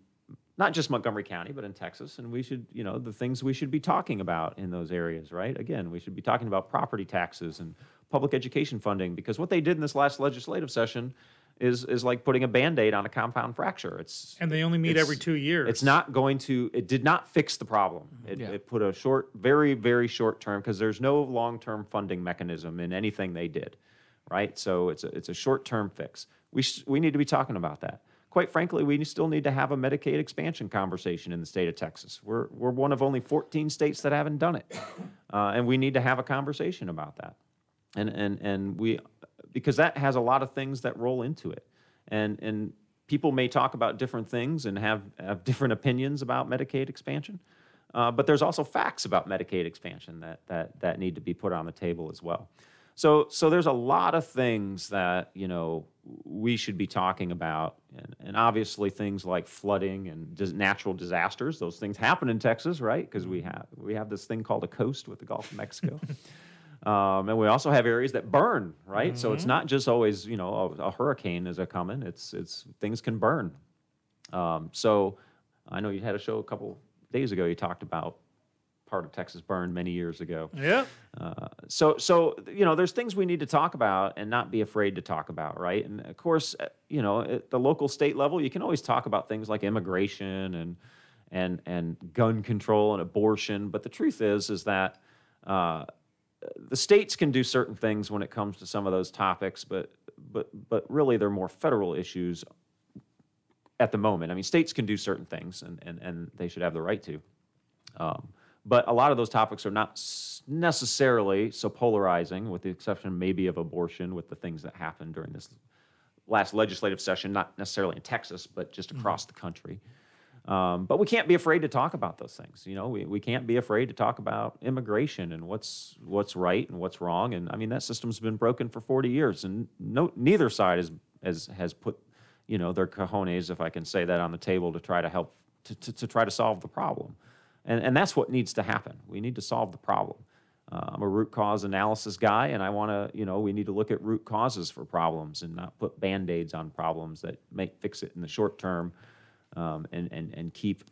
not just Montgomery County, but in Texas. And we should, you know, the things we should be talking about in those areas, right? Again, we should be talking about property taxes and public education funding because what they did in this last legislative session is is like putting a band-aid on a compound fracture. It's and they only meet every two years it's not going to it did not fix the problem. It, it put a short very very short term because there's no long-term funding mechanism in anything they did, right? So it's a, it's a short-term fix. We sh- we need to be talking about that quite frankly, we still need to have a Medicaid expansion conversation in the state of Texas. We're, we're one of only 14 states that haven't done it. Uh, and we need to have a conversation about that. And, and, and we, because that has a lot of things that roll into it. And, and people may talk about different things and have, have different opinions about Medicaid expansion. Uh, but there's also facts about Medicaid expansion that, that, that need to be put on the table as well. So, so there's a lot of things that you know we should be talking about, and, and obviously things like flooding and dis- natural disasters. Those things happen in Texas, right? Because we have we have this thing called a coast with the Gulf of Mexico, um, and we also have areas that burn, right? So it's not just always you know a, a hurricane is a coming. It's it's things can burn. Um, so I know you had a show a couple days ago. You talked about part of Texas burned many years ago. Yeah. Uh, so, so you know, there's things we need to talk about and not be afraid to talk about, right? And of course, uh, you know, at the local state level, you can always talk about things like immigration and and and gun control and abortion. But the truth is, is that uh, the states can do certain things when it comes to some of those topics, but but but really, they're more federal issues at the moment. I mean, states can do certain things, and and and they should have the right to. Um, but a lot of those topics are not necessarily so polarizing, with the exception maybe of abortion, with the things that happened during this last legislative session, not necessarily in Texas, but just across the country. Um, but we can't be afraid to talk about those things. You know, we, we can't be afraid to talk about immigration and what's what's right and what's wrong. And I mean, that system's been broken for 40 years, and no neither side has has has put you know their cojones, if I can say that, on the table to try to help to, to, to try to solve the problem. And and that's what needs to happen. We need to solve the problem. Uh, I'm a root cause analysis guy, and I want to, you know, we need to look at root causes for problems and not put band aids on problems that may fix it in the short term um, and, and, and keep,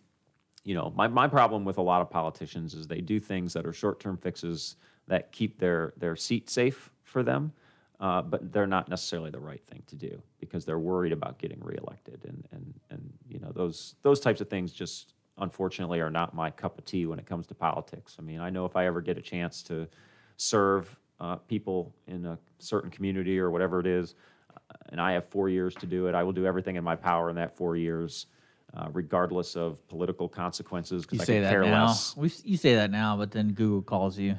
you know, my, my problem with a lot of politicians is they do things that are short term fixes that keep their, their seat safe for them, uh, but they're not necessarily the right thing to do because they're worried about getting reelected. And, and, and you know, those, those types of things just unfortunately are not my cup of tea when it comes to politics. I mean, I know if I ever get a chance to serve uh, people in a certain community or whatever it is, uh, and I have four years to do it, I will do everything in my power in that four years, uh, regardless of political consequences. You Because I say that care now. less. We, you say that now, but then Google calls you,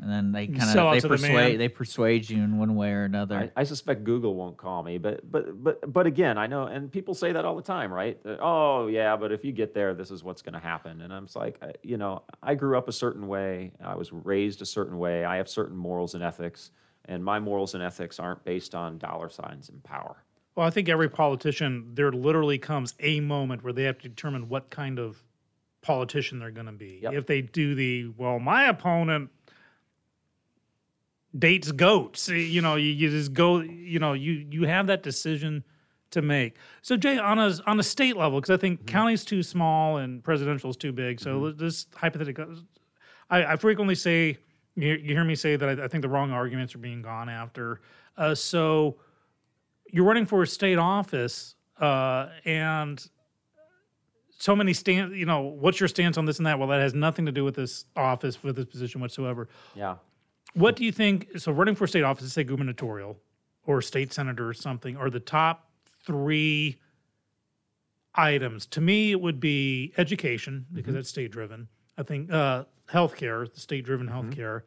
and then they kind of they to the persuade they persuade you in one way or another. I, I suspect Google won't call me, but but but but again, I know, and people say that all the time, right? That, oh yeah, but if you get there, this is what's going to happen. And I'm just like, you know, I grew up a certain way, I was raised a certain way, I have certain morals and ethics, and my morals and ethics aren't based on dollar signs and power. Well, I think every politician, there literally comes a moment where they have to determine what kind of politician they're going to be. Yep. If they do the, well, my opponent dates goats, eh, you know, you, you just go, you know, you you have that decision to make. So Jay, on a on a state level, because I think county's too small and presidential is too big. So this hypothetical, I, I frequently say, you, you hear me say that I, I think the wrong arguments are being gone after. Uh, so you're running for a state office, uh, and so many stand. You know, what's your stance on this and that? Well, that has nothing to do with this office, with this position whatsoever. Yeah. What do you think? So, running for state office, say gubernatorial or state senator or something, are the top three items? To me, it would be education because that's state driven. I think uh, healthcare, the state driven healthcare,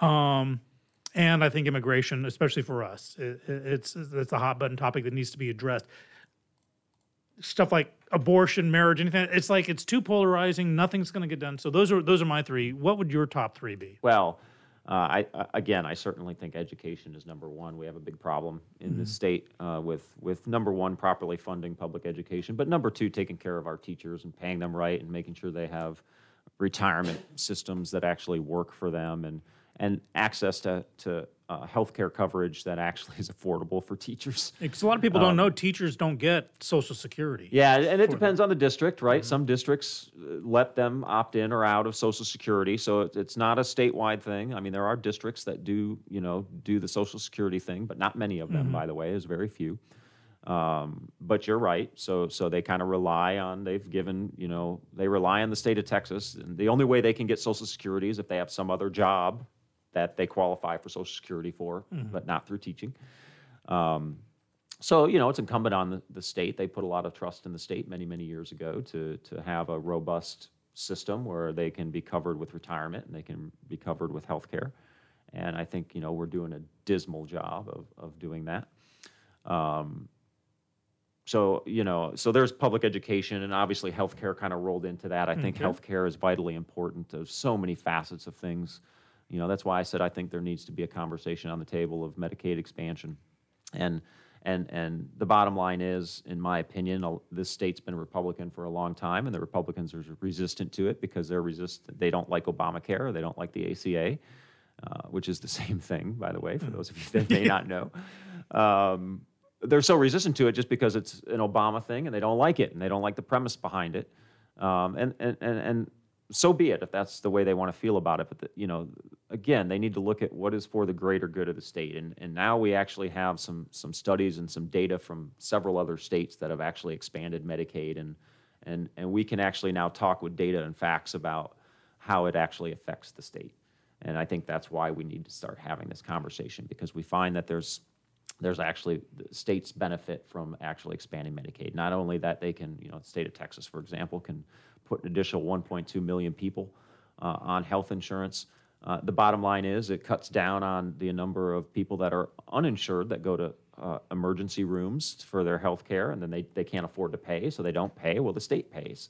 um, and I think immigration, especially for us, it, it- it's it's a hot button topic that needs to be addressed. Stuff like abortion, marriage, anything. It's like it's too polarizing. Nothing's going to get done. So those are those are my three. What would your top three be? Well, uh, I, I- again, I certainly think education is number one. We have a big problem in the state uh, with with number one, properly funding public education, but number two, taking care of our teachers and paying them right and making sure they have retirement systems that actually work for them and and access to to uh, healthcare coverage that actually is affordable for teachers. Because a lot of people don't know teachers don't get Social Security. Yeah, and it depends on the district, right? Some districts uh, let them opt in or out of Social Security, so it- it's not a statewide thing. I mean, there are districts that do, you know, do the Social Security thing, but not many of them, by the way. is very few. Um, but you're right. So, so they kind of rely on. They've given, you know, they rely on the state of Texas, and the only way they can get Social Security is if they have some other job that they qualify for Social Security for, but not through teaching. Um, so you know it's incumbent on the, the state. They put a lot of trust in the state many many years ago to to have a robust system where they can be covered with retirement and they can be covered with health care. And I think you know we're doing a dismal job of of doing that. Um, so you know so there's public education and obviously healthcare kind of rolled into that. I think Okay. healthcare is vitally important. There's so many facets of things. You know that's why I said I think there needs to be a conversation on the table of Medicaid expansion. And and and the bottom line is, in my opinion, this state's been Republican for a long time, and the Republicans are resistant to it because they're resist. They don't like Obamacare, they don't like the ACA, uh, which is the same thing, by the way, for those of you that may not know. Um, they're so resistant to it just because it's an Obama thing and they don't like it and they don't like the premise behind it. Um, and, and, and, and so be it if that's the way they want to feel about it. But, the, you know, again, they need to look at what is for the greater good of the state. And, and now we actually have some, some studies and some data from several other states that have actually expanded Medicaid. And, and, and we can actually now talk with data and facts about how it actually affects the state. And I think that's why we need to start having this conversation because we find that there's there's actually the states benefit from actually expanding Medicaid. Not only that they can, you know, the state of Texas, for example, can put an additional 1.2 million people uh, on health insurance. Uh, the bottom line is it cuts down on the number of people that are uninsured that go to uh, emergency rooms for their health care and then they, they can't afford to pay, so they don't pay. Well, the state pays.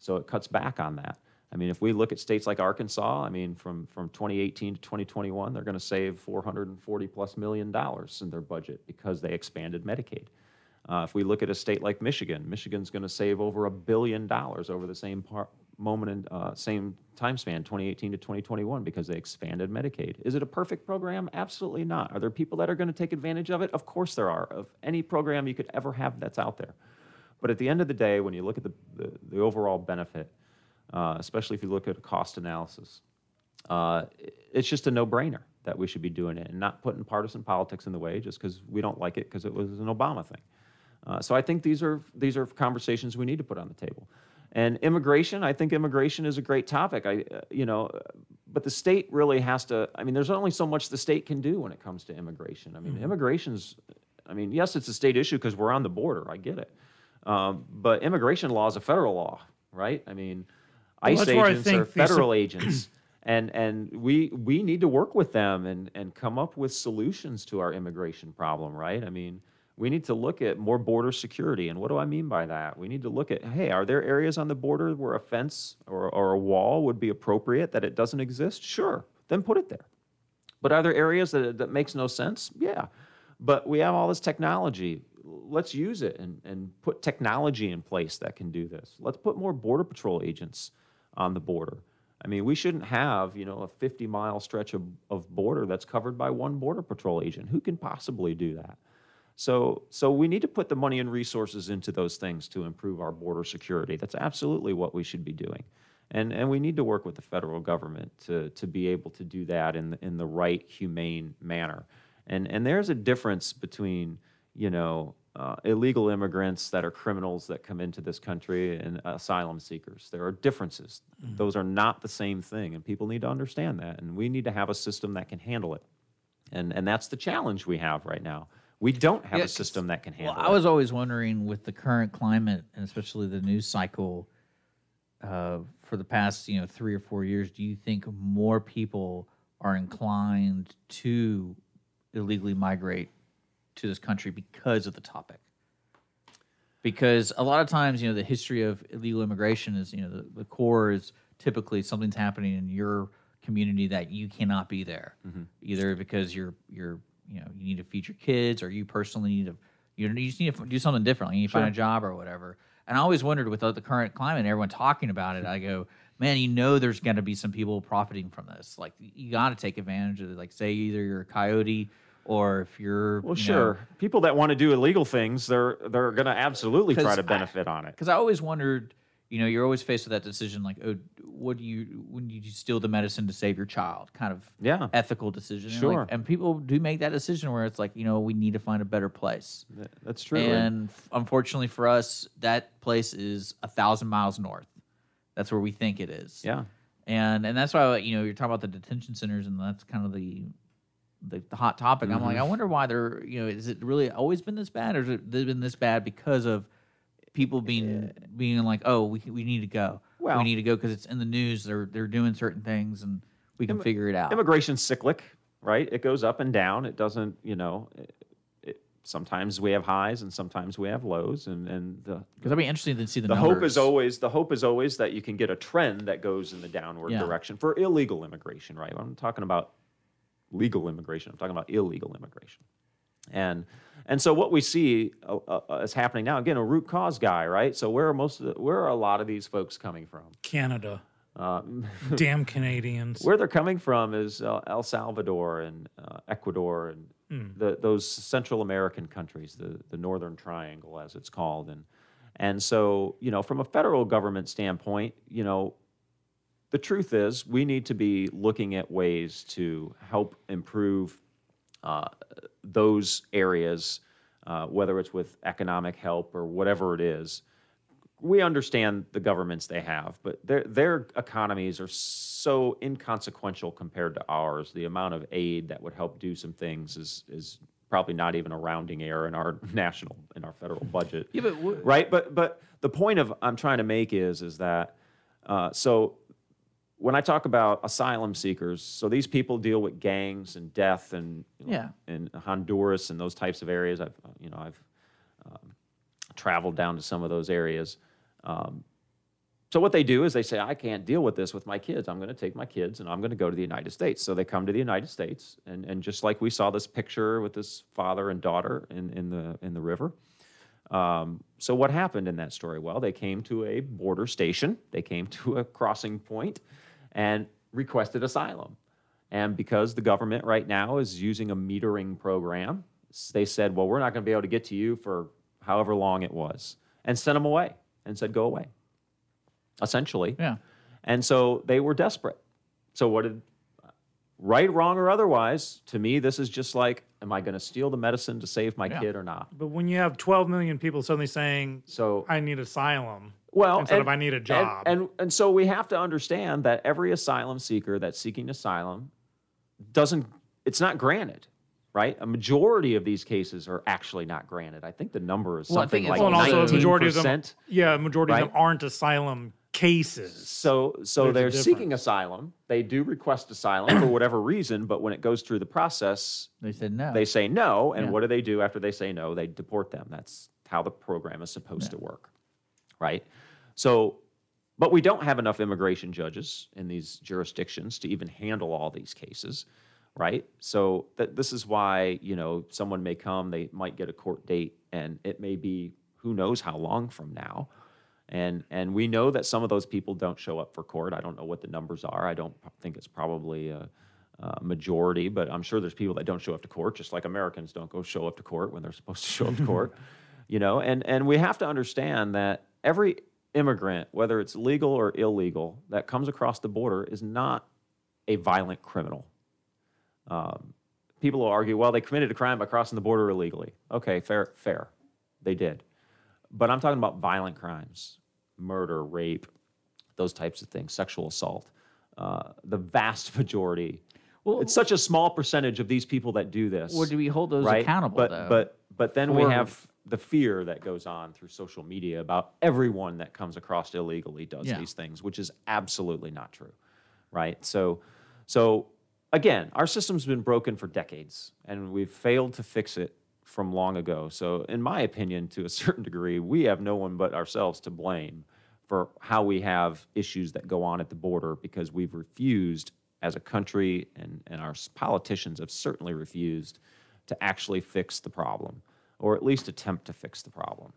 So it cuts back on that. I mean, if we look at states like Arkansas, I mean, from, from 2018 to 2021, they're going to save 440 plus million dollars in their budget because they expanded Medicaid. Uh, if we look at a state like Michigan, Michigan's going to save over a billion dollars over the same moment and uh, same time span, 2018 to 2021, because they expanded Medicaid. Is it a perfect program? Absolutely not. Are there people that are going to take advantage of it? Of course there are. Of any program you could ever have that's out there. But at the end of the day, when you look at the, the, the overall benefit, uh, especially if you look at a cost analysis. Uh, it's just a no-brainer that we should be doing it and not putting partisan politics in the way just because we don't like it because it was an Obama thing. Uh, so I think these are these are conversations we need to put on the table. And immigration, I think immigration is a great topic. I, uh, you know, but the state really has to. I mean, there's only so much the state can do when it comes to immigration. I mean, Mm-hmm. immigration's. I mean, yes, it's a state issue because we're on the border. I get it, um, but immigration law is a federal law, right? I mean, ICE agents are federal agents, and and we we need to work with them and and come up with solutions to our immigration problem, right? I mean, we need to look at more border security, and what do I mean by that? We need to look at hey, are there areas on the border where a fence or or a wall would be appropriate that it doesn't exist? Sure, then put it there. But are there areas that that makes no sense? Yeah, but we have all this technology. Let's use it and, and put technology in place that can do this. Let's put more border patrol agents on the border. I mean, we shouldn't have you know a 50 mile stretch of, of border that's covered by one border patrol agent. Who can possibly do that? So, so we need to put the money and resources into those things to improve our border security. That's absolutely what we should be doing. And, and we need to work with the federal government to, to be able to do that in, the- in the right, humane manner. And, and there's a difference between, you know, uh, illegal immigrants that are criminals that come into this country and asylum seekers. There are differences. Those are not the same thing, and people need to understand that. And we need to have a system that can handle it. And, and that's the challenge we have right now. We don't have Yeah, a system that can handle Well, it. I was always wondering with the current climate and especially the news cycle uh, for the past, you know, three or four years, do you think more people are inclined to illegally migrate to this country because of the topic? Because a lot of times, you know, the history of illegal immigration is, you know, the, the core is typically something's happening in your community that you cannot be there, either because you're you're you know you need to feed your kids or you personally need to you, know, you just need to do something different. You need to find a job or whatever. And I always wondered with the the current climate, and everyone talking about it, I go, man, you know, there's going to be some people profiting from this. Like you got to take advantage of it. Like say either you're a coyote or if you're Well, you sure. People that want to do illegal things, they're they're going to absolutely try to I- benefit on it. because I always wondered, you know, you're always faced with that decision, like, oh, what do you when you steal the medicine to save your child? Kind of Yeah. ethical decision. And, like, Sure. and people do make that decision where it's like, you know, we need to find a better place. That's true. And f- unfortunately for us, that place is a thousand miles north. That's where we think it is. yeah. And and that's why you know you're talking about the detention centers, and that's kind of the the, the hot topic. I'm Mm-hmm. like, I wonder why they're you know, is it really always been this bad, or has it been this bad because of people being being like, oh, we we need to go, Well- we need to go because it's in the news. They're they're doing certain things, and we can figure it out. Immigration's cyclic, right? It goes up and down. It doesn't, you know. It, it, sometimes we have highs and sometimes we have lows, and and the Because I'd be interesting to see the, the hope is always the hope is always that you can get a trend that goes in the downward Yeah. direction for illegal immigration, right? I'm talking about legal immigration. I'm talking about illegal immigration, and and so what we see uh, uh, is happening now. Again, a root cause guy, right? So where are most of the, where are a lot of these folks coming from? Canada. Um, Damn Canadians. where they're coming from is uh, El Salvador and uh, Ecuador and the, those Central American countries, the, the Northern Triangle, as it's called. And, and so, you know, from a federal government standpoint, you know, the truth is we need to be looking at ways to help improve uh, those areas, uh, whether it's with economic help or whatever it is. We understand the governments they have, but their their economies are so inconsequential compared to ours. The amount of aid that would help do some things is is probably not even a rounding error in our national in our federal budget. Yeah, but wh- right, but but the point of I'm trying to make is is that uh, so when I talk about asylum seekers, so these people deal with gangs and death and you know, Yeah. in Honduras and those types of areas. I've you know I've um, traveled down to some of those areas. Um, so what they do is they say, I can't deal with this with my kids. I'm going to take my kids and I'm going to go to the United States. So they come to the United States, and, and just like we saw this picture with this father and daughter in, in the in the river. Um, so what happened in that story? Well, they came to a border station. They came to a crossing point, and requested asylum. And because the government right now is using a metering program, they said, well, we're not going to be able to get to you for however long it was, and sent them away and said, go away, essentially. Yeah. And so they were desperate. So what did, right, wrong, or otherwise, to me, this is just like, am I going to steal the medicine to save my Yeah. kid or not? But when you have 12 million people suddenly saying, so I need asylum, well, instead and- of I need a job. And, and so we have to understand that every asylum seeker that's seeking asylum doesn't it's not granted, right? A majority of these cases are actually not granted. I think the number is Well, I something think like it's well, and also the majority of them, 19%. yeah, a majority of them aren't asylum cases. So so There's they're seeking asylum. They do request asylum for whatever reason, but when it goes through the process, They said no. they say no. And Yeah. what do they do after they say no? They deport them. That's how the program is supposed to work, right? So, but we don't have enough immigration judges in these jurisdictions to even handle all these cases, right? So that this is why you know someone may come, they might get a court date, and it may be who knows how long from now. And, and we know that some of those people don't show up for court. I don't know what the numbers are. I don't think it's probably a, a majority, but I'm sure there's people that don't show up to court, just like Americans don't go show up to court when they're supposed to show up to court. You know, and, and we have to understand that every immigrant, whether it's legal or illegal, that comes across the border is not a violent criminal. Um, people will argue, well, they committed a crime by crossing the border illegally. Okay, fair, fair. They did. But I'm talking about violent crimes, murder, rape, those types of things, sexual assault. Uh, the vast majority. Well- it's such a small percentage of these people that do this. Well, do we hold those right? accountable, But though? but but then we have the fear that goes on through social media about everyone that comes across illegally does Yeah. these things, which is absolutely not true, right? So so again, our system's been broken for decades, and we've failed to fix it from long ago. So, in my opinion, to a certain degree, we have no one but ourselves to blame for how we have issues that go on at the border because we've refused as a country, and, and our politicians have certainly refused to actually fix the problem, or at least attempt to fix the problem.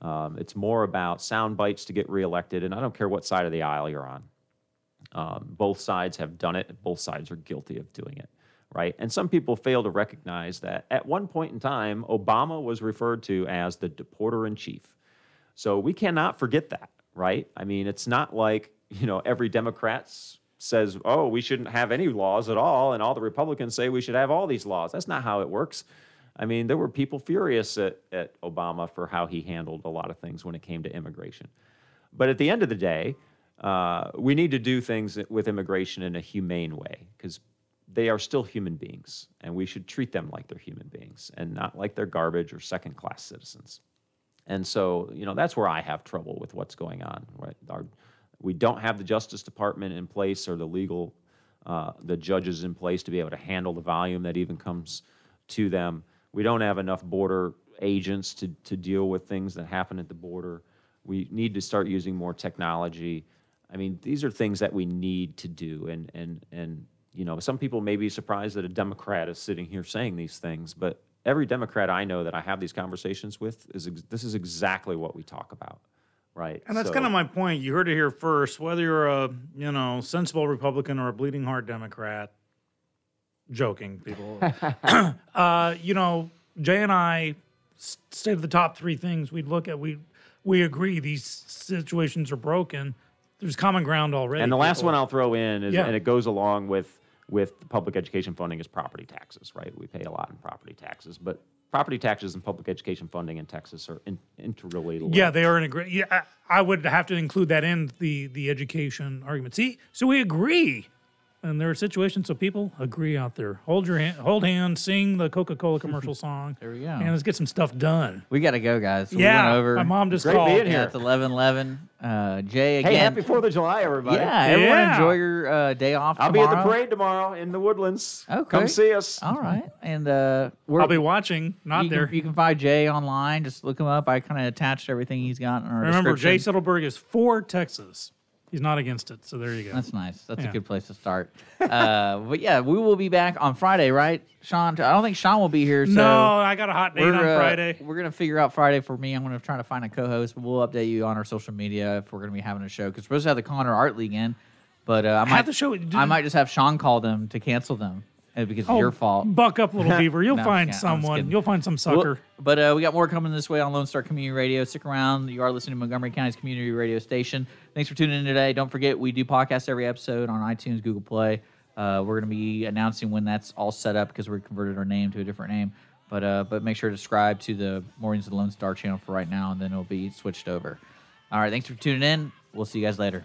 Um, it's more about sound bites to get reelected, and I don't care what side of the aisle you're on. Um, both sides have done it. Both sides are guilty of doing it, right? And some people fail to recognize that at one point in time, Obama was referred to as the deporter in chief. So we cannot forget that, right? I mean, it's not like you know every Democrat says, "Oh, we shouldn't have any laws at all," and all the Republicans say we should have all these laws. That's not how it works. I mean, there were people furious at, at Obama for how he handled a lot of things when it came to immigration. But at the end of the day, uh, we need to do things with immigration in a humane way because they are still human beings, and we should treat them like they're human beings and not like they're garbage or second class citizens. And so, you know, that's where I have trouble with what's going on. Right? Our, we don't have the Justice Department in place or the legal, uh, the judges in place to be able to handle the volume that even comes to them. We don't have enough border agents to, to deal with things that happen at the border. We need to start using more technology. I mean, these are things that we need to do. And, and, and you know, some people may be surprised that a Democrat is sitting here saying these things, but every Democrat I know that I have these conversations with is ex- this is exactly what we talk about, right? And that's So- kind of my point. You heard it here first. Whether you're a you know sensible Republican or a bleeding heart Democrat, joking, people. uh, you know, Jay and I stated the top three things we'd look at. We we agree these situations are broken. There's common ground already. And the last people. one I'll throw in is, Yeah. and it goes along with with public education funding is property taxes, right? We pay a lot in property taxes, but property taxes and public education funding in Texas are in, interrelated. Yeah, they are in a great. Yeah, I, I would have to include that in the the education argument. See, so we agree, and there are situations. So people agree out there. Hold your hand, hold hands, sing the Coca Cola commercial song. There we go. And let's get some stuff done. We got to go, guys. So yeah, we went over. my mom just Great called. being Yeah, here. it's eleven eleven. Uh, Jay again. Hey, happy Fourth of July, everybody! Yeah, everyone Yeah. enjoy your uh, day off. I'll be at the tomorrow. parade tomorrow in the Woodlands. Okay. Come see us. All right, and uh, we're, I'll be watching, not you there. Can, you can find Jay online. Just look him up. I kind of attached everything he's got in our Remember, Jay description. Stittleburg is for Texas. He's not against it. So there you go. That's nice. That's a good place to start. uh, but yeah, we will be back on Friday, right, Sean? I don't think Sean will be here. So no, I got a hot date on we're, uh, Friday. We're gonna figure out Friday for me. I'm gonna try to find a co-host. But we'll update you on our social media if we're gonna be having a show because we're supposed to have the Connor Art League in, but uh, I might Have the show. I might just have Sean call them to cancel them because Oh, it's your fault. Buck up, little beaver. You'll No, find just kidding. I'm just someone. You'll find some Well, sucker. but uh, we got more coming this way on Lone Star Community Radio. Stick around. You are listening to Montgomery County's community radio station. Thanks for tuning in today. Don't forget, we do podcast every episode on iTunes, Google Play. Uh, we're going to be announcing when that's all set up because we converted our name to a different name. But uh, but make sure to subscribe to the Mornings of the Lone Star channel for right now, and then it'll be switched over. All right, thanks for tuning in. We'll see you guys later.